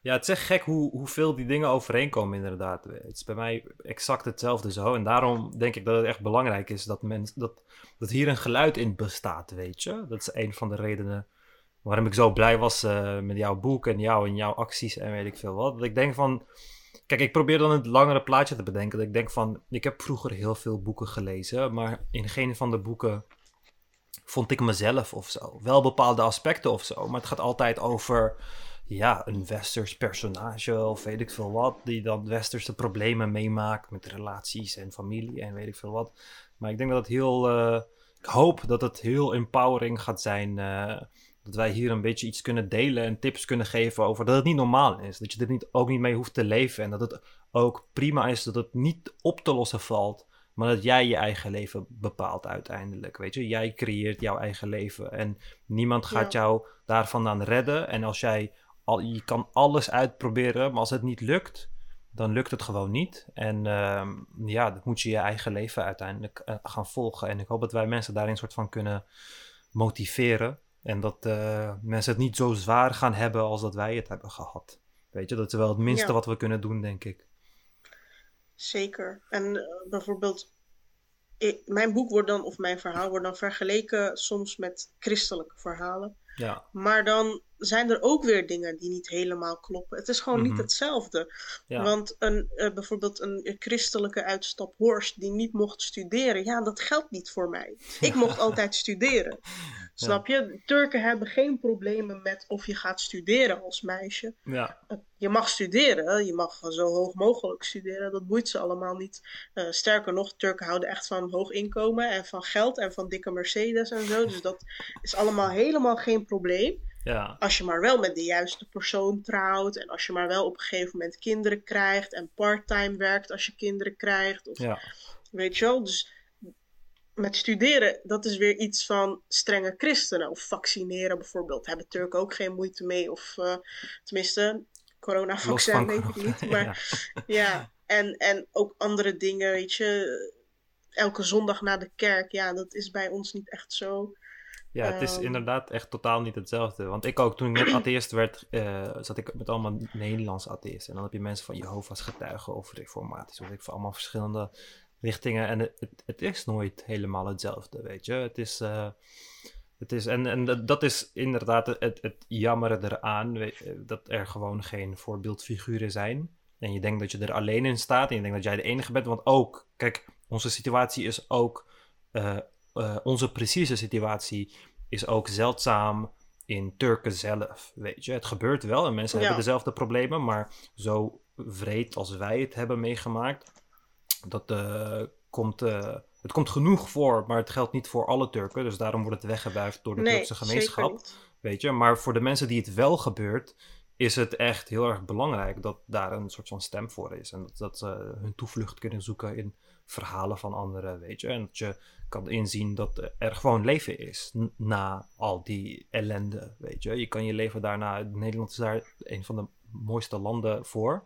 Ja, het is echt gek hoe, hoeveel die dingen overeenkomen inderdaad. Het is bij mij exact hetzelfde zo. En daarom denk ik dat het echt belangrijk is dat, men, dat, dat hier een geluid in bestaat, weet je. Dat is een van de redenen waarom ik zo blij was eh, met jouw boek en jou en jouw acties en weet ik veel wat. Dat ik denk van... Kijk, ik probeer dan het langere plaatje te bedenken. Dat ik denk van... Ik heb vroeger heel veel boeken gelezen, maar in geen van de boeken vond ik mezelf of zo. Wel bepaalde aspecten of zo, maar het gaat altijd over ja, een westers personage of weet ik veel wat, die dan westerse problemen meemaakt met relaties en familie en weet ik veel wat. Maar ik denk dat het heel, eh, ik hoop dat het heel empowering gaat zijn, eh, dat wij hier een beetje iets kunnen delen en tips kunnen geven over dat het niet normaal is, dat je er niet, ook niet mee hoeft te leven en dat het ook prima is dat het niet op te lossen valt. Maar dat jij je eigen leven bepaalt uiteindelijk. Weet je, jij creëert jouw eigen leven. En niemand gaat
Ja.
jou daar vandaan redden. En als jij al, je kan alles uitproberen, maar als het niet lukt, dan lukt het gewoon niet. En ehm, ja, dan moet je je eigen leven uiteindelijk eh, gaan volgen. En ik hoop dat wij mensen daarin soort van kunnen motiveren. En dat eh, mensen het niet zo zwaar gaan hebben als dat wij het hebben gehad. Weet je, dat is wel het minste
Ja.
wat we kunnen doen, denk ik.
Zeker. En eh, bijvoorbeeld, ik- mijn boek wordt dan, of mijn verhaal wordt dan vergeleken soms met christelijke verhalen.
Ja,
Maar dan zijn er ook weer dingen die niet helemaal kloppen. Het is gewoon
Mhm.
niet hetzelfde.
ja.
Want een, eh, bijvoorbeeld een, een christelijke uitstap Horst die niet mocht studeren, ja, dat geldt niet voor mij. Ik mocht (laughs) altijd studeren. Snap je? Turken hebben geen problemen met of je gaat studeren als meisje.
ja.
Je mag studeren, je mag zo hoog mogelijk studeren, dat boeit ze allemaal niet. Eh, sterker nog, Turken houden echt van hoog inkomen en van geld en van dikke Mercedes en zo. Dus dat is allemaal helemaal geen probleem.
Ja,
Als je maar wel met de juiste persoon trouwt en als je maar wel op een gegeven moment kinderen krijgt en parttime werkt als je kinderen krijgt. Of,
ja,
Weet je wel? Dus met studeren, dat is weer iets van strenge christenen. Of vaccineren bijvoorbeeld. Hebben Turken ook geen moeite mee. Of eh, tenminste, coronavaccin weet ik niet. Maar (laughs) ja, en, en ook andere dingen, weet je. Elke zondag naar de kerk, ja, dat is bij ons niet echt zo.
Ja, het is
Ehm.
inderdaad echt totaal niet hetzelfde. Want ik ook, toen ik net (clears throat) atheïst werd, eh, zat ik met allemaal Nederlandse atheïsten. En dan heb je mensen van Jehovah's getuigen of reformatisch, of ik voor allemaal verschillende richtingen. En het, het, het is nooit helemaal hetzelfde, weet je. Het is, eh, het is en, en dat- dat is inderdaad het, het jammere eraan, weet je, dat er gewoon geen voorbeeldfiguren zijn. En je denkt dat je er alleen in staat en je denkt dat jij de enige bent. Want ook, kijk, onze situatie is ook eh, eh, onze precieze situatie is ook zeldzaam in Turken zelf. Weet je, het gebeurt wel en mensen
Ja.
hebben dezelfde problemen, maar zo vreed als wij het hebben meegemaakt, dat eh, komt eh, Het komt genoeg voor, maar het geldt niet voor alle Turken. Dus daarom wordt het weggewuifd door de
nee,
Turkse gemeenschap. Weet je, maar voor de mensen die het wel gebeurt, is het echt heel erg belangrijk dat daar een soort van stem voor is. En dat, dat ze hun toevlucht kunnen zoeken in verhalen van anderen, weet je. En dat je kan inzien dat er gewoon leven is na al die ellende, weet je. Je kan je leven daarna, Nederland is daar een van de mooiste landen voor.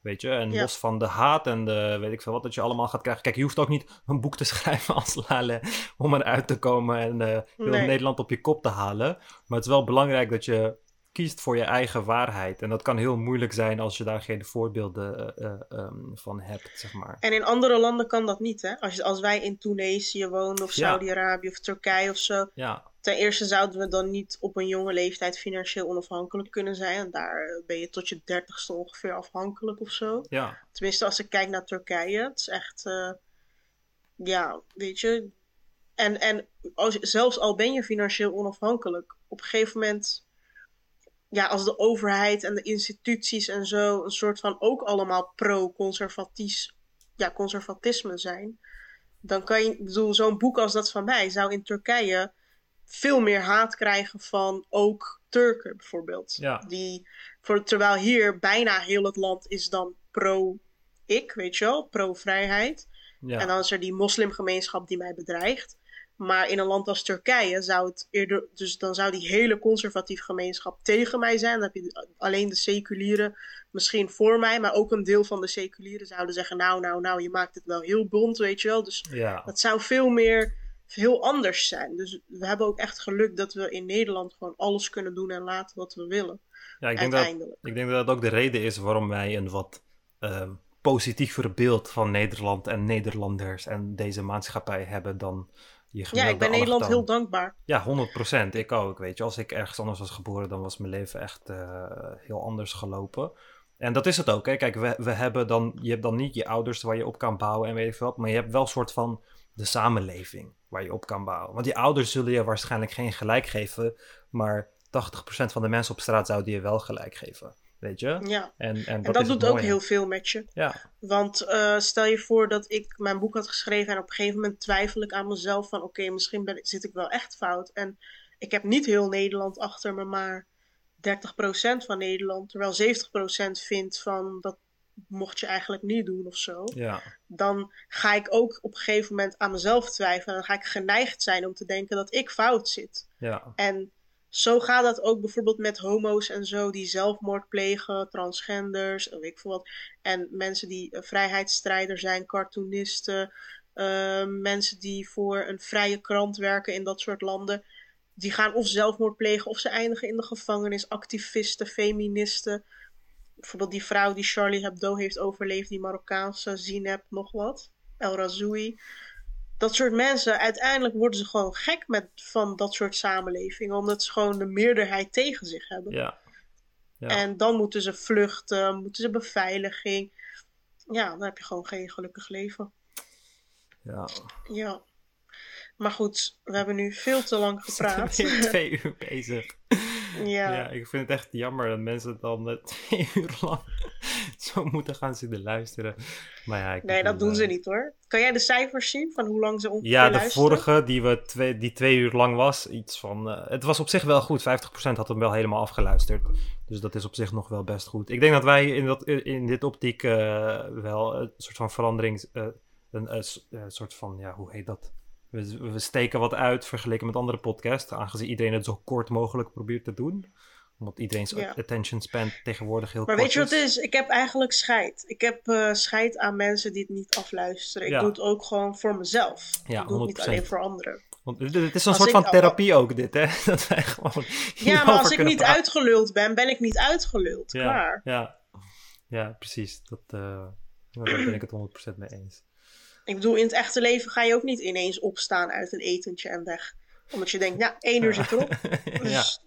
Weet je, en
Ja.
los van de haat en de weet ik veel wat dat je allemaal gaat krijgen. Kijk, je hoeft ook niet een boek te (laughs) schrijven als Lale om eruit te komen en eh, heel
Nee.
Nederland op je kop te halen. Maar het is wel belangrijk dat je kiest voor je eigen waarheid. En dat kan heel moeilijk zijn als je daar geen voorbeelden eh, eh, ehm, van hebt, zeg maar.
En in andere landen kan dat niet, hè? Als, je, als wij in Tunesië woonden, of. Saudi-Arabië, of Turkije of zo.
Ja,
Ten eerste zouden we dan niet op een jonge leeftijd financieel onafhankelijk kunnen zijn. En daar eh, ben je tot je dertigste ongeveer afhankelijk of zo.
ja,
Tenminste, als ik kijk naar Turkije, het is echt, ja, weet je. En, en als, zelfs al ben je financieel onafhankelijk, op een gegeven moment, ja, als de overheid en de instituties en zo een soort van ook allemaal pro-conservatief, ja, conservatisme zijn, dan kan je, ik bedoel, zo'n boek als dat van mij zou in Turkije veel meer haat krijgen van ook Turken bijvoorbeeld.
Ja.
Die, voor, terwijl hier bijna heel het land is dan pro-ik, weet je wel, pro-vrijheid.
ja.
En dan is er die moslimgemeenschap die mij bedreigt. Maar in een land als Turkije zou het eerder, dus dan zou die hele conservatieve gemeenschap tegen mij zijn. Dan heb je alleen de seculieren misschien voor mij, maar ook een deel van de seculieren zouden zeggen: Nou, nou, nou, je maakt het wel heel bont, weet je wel. Dus
ja.
dat zou veel meer, heel anders zijn. Dus we hebben ook echt geluk dat we in Nederland gewoon alles kunnen doen en laten wat we willen.
ja ik, denk dat, ik denk dat dat ook de reden is waarom wij een wat ehm, positiever beeld van Nederland en Nederlanders en deze maatschappij hebben dan je
Ja, ik ben Nederland heel dankbaar.
Ja, 100%. Ik ook. Weet je, als ik ergens anders was geboren, dan was mijn leven echt eh, heel anders gelopen. En dat is het ook. Hè. Kijk, we, we hebben dan, je hebt dan niet je ouders waar je op kan bouwen en weet ik veel wat, maar je hebt wel een soort van de samenleving waar je op kan bouwen. Want die ouders zullen je waarschijnlijk geen gelijk geven, maar 80% van de mensen op straat zouden je wel gelijk geven. Weet je?
Ja.
En, en,
En
dat,
doet ook heel veel met je.
Ja,
Want eh, stel je voor dat ik mijn boek had geschreven en op een gegeven moment twijfel ik aan mezelf van oké, misschien ben, zit ik wel echt fout. En ik heb niet heel Nederland achter me, maar 30% van Nederland. Terwijl 70% vindt van dat mocht je eigenlijk niet doen of zo.
ja,
Dan ga ik ook op een gegeven moment aan mezelf twijfelen. En dan ga ik geneigd zijn om te denken dat ik fout zit.
ja,
En zo gaat dat ook bijvoorbeeld met homo's en zo die zelfmoord plegen, transgenders, en weet ik veel wat. En mensen die eh, vrijheidsstrijder zijn, cartoonisten, eh, mensen die voor een vrije krant werken in dat soort landen. Die gaan of zelfmoord plegen of ze eindigen in de gevangenis. Activisten, feministen. Bijvoorbeeld die vrouw die Charlie Hebdo heeft overleefd, die Marokkaanse Zineb nog wat. El Razoui dat soort mensen, uiteindelijk worden ze gewoon gek met, van dat soort samenlevingen, omdat ze gewoon de meerderheid tegen zich hebben.
ja. ja.
En dan moeten ze vluchten, moeten ze beveiliging. Ja, dan heb je gewoon geen gelukkig leven.
ja.
Ja. Maar goed, we hebben nu veel te lang (laughs)
We zijn
gepraat. (laughs)
twee uur bezig.
Ja.
Ja, ik vind het echt jammer dat mensen dan (laughs) twee uur lang (laughs) zo moeten gaan zitten luisteren. Maar ja, ik
Nee, dat doen ze
eh,
niet hoor. Kan jij de cijfers zien van hoe lang ze ongeveer
Ja, de
luisteren?
vorige die, we twee, die twee uur lang was, iets van... eh, het was op zich wel goed, 50% had hem wel helemaal afgeluisterd. Dus dat is op zich nog wel best goed. Ik denk dat wij in, dat, in dit optiek eh, wel een soort van verandering... een, eh, soort van, ja, hoe heet dat? We, we steken wat uit vergeleken met andere podcasts, aangezien iedereen het zo kort mogelijk probeert te doen. Omdat iedereen's
Ja.
attention span tegenwoordig heel
Maar
kort
weet je wat het is? Ik heb eigenlijk scheid. Ik heb eh scheid aan mensen die het niet afluisteren. Ik
Ja.
doe het ook gewoon voor mezelf.
Ja,
ik doe het niet
100%.
alleen voor anderen.
Want het is een
Als
soort
ik-
van therapie ook, dit, hè? (laughs) Dat wij gewoon
Ja, maar als ik niet
praten.
uitgeluld ben, ben ik niet uitgeluld.
Ja,
Klaar.
Ja, ja precies. Dat, eh, daar ben ik het 100% mee eens.
Ik bedoel, in het echte leven ga je ook niet ineens opstaan uit een etentje en weg. Omdat je denkt, ja, één uur zit erop. (laughs)
ja,
Dus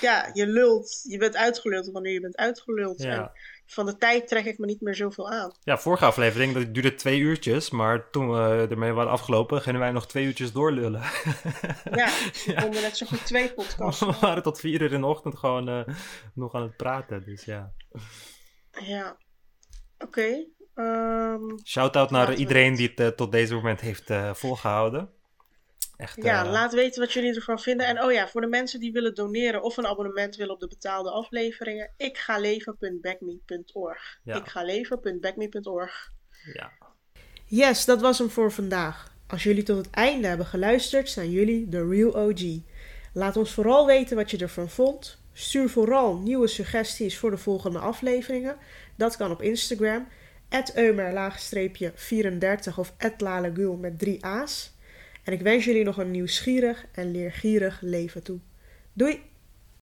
ja, je lult. Je bent uitgeluld wanneer je bent uitgeluld. En
ja.
van de tijd trek ik me niet meer zoveel aan.
ja, vorige aflevering, dat duurde twee uurtjes. Maar toen we ermee waren afgelopen, gingen wij nog twee uurtjes doorlullen.
Ja, (laughs) we konden net zo goed twee podcasts
we waren tot vier uur in de ochtend gewoon eh, nog aan het praten. Dus ja.
Ja. Oké.
Ehm,
Shout-out naar iedereen die het eh, tot deze moment heeft eh, volgehouden. Echt,
ja,
eh,
laat weten wat jullie ervan vinden. En oh ja, voor de mensen die willen doneren of een abonnement willen op de betaalde afleveringen, ik ga leven.backme.org.
Ja.
Ik ga leven.backme.org.
ja.
Yes, dat was hem voor vandaag. Als jullie tot het einde hebben geluisterd, zijn jullie de real OG. Laat ons vooral weten wat je ervan vond. Stuur vooral nieuwe suggesties voor de volgende afleveringen. Dat kan op Instagram, eumer-34 of @lalegul met drie a's. En ik wens jullie nog een nieuwsgierig en leergierig leven toe. Doei!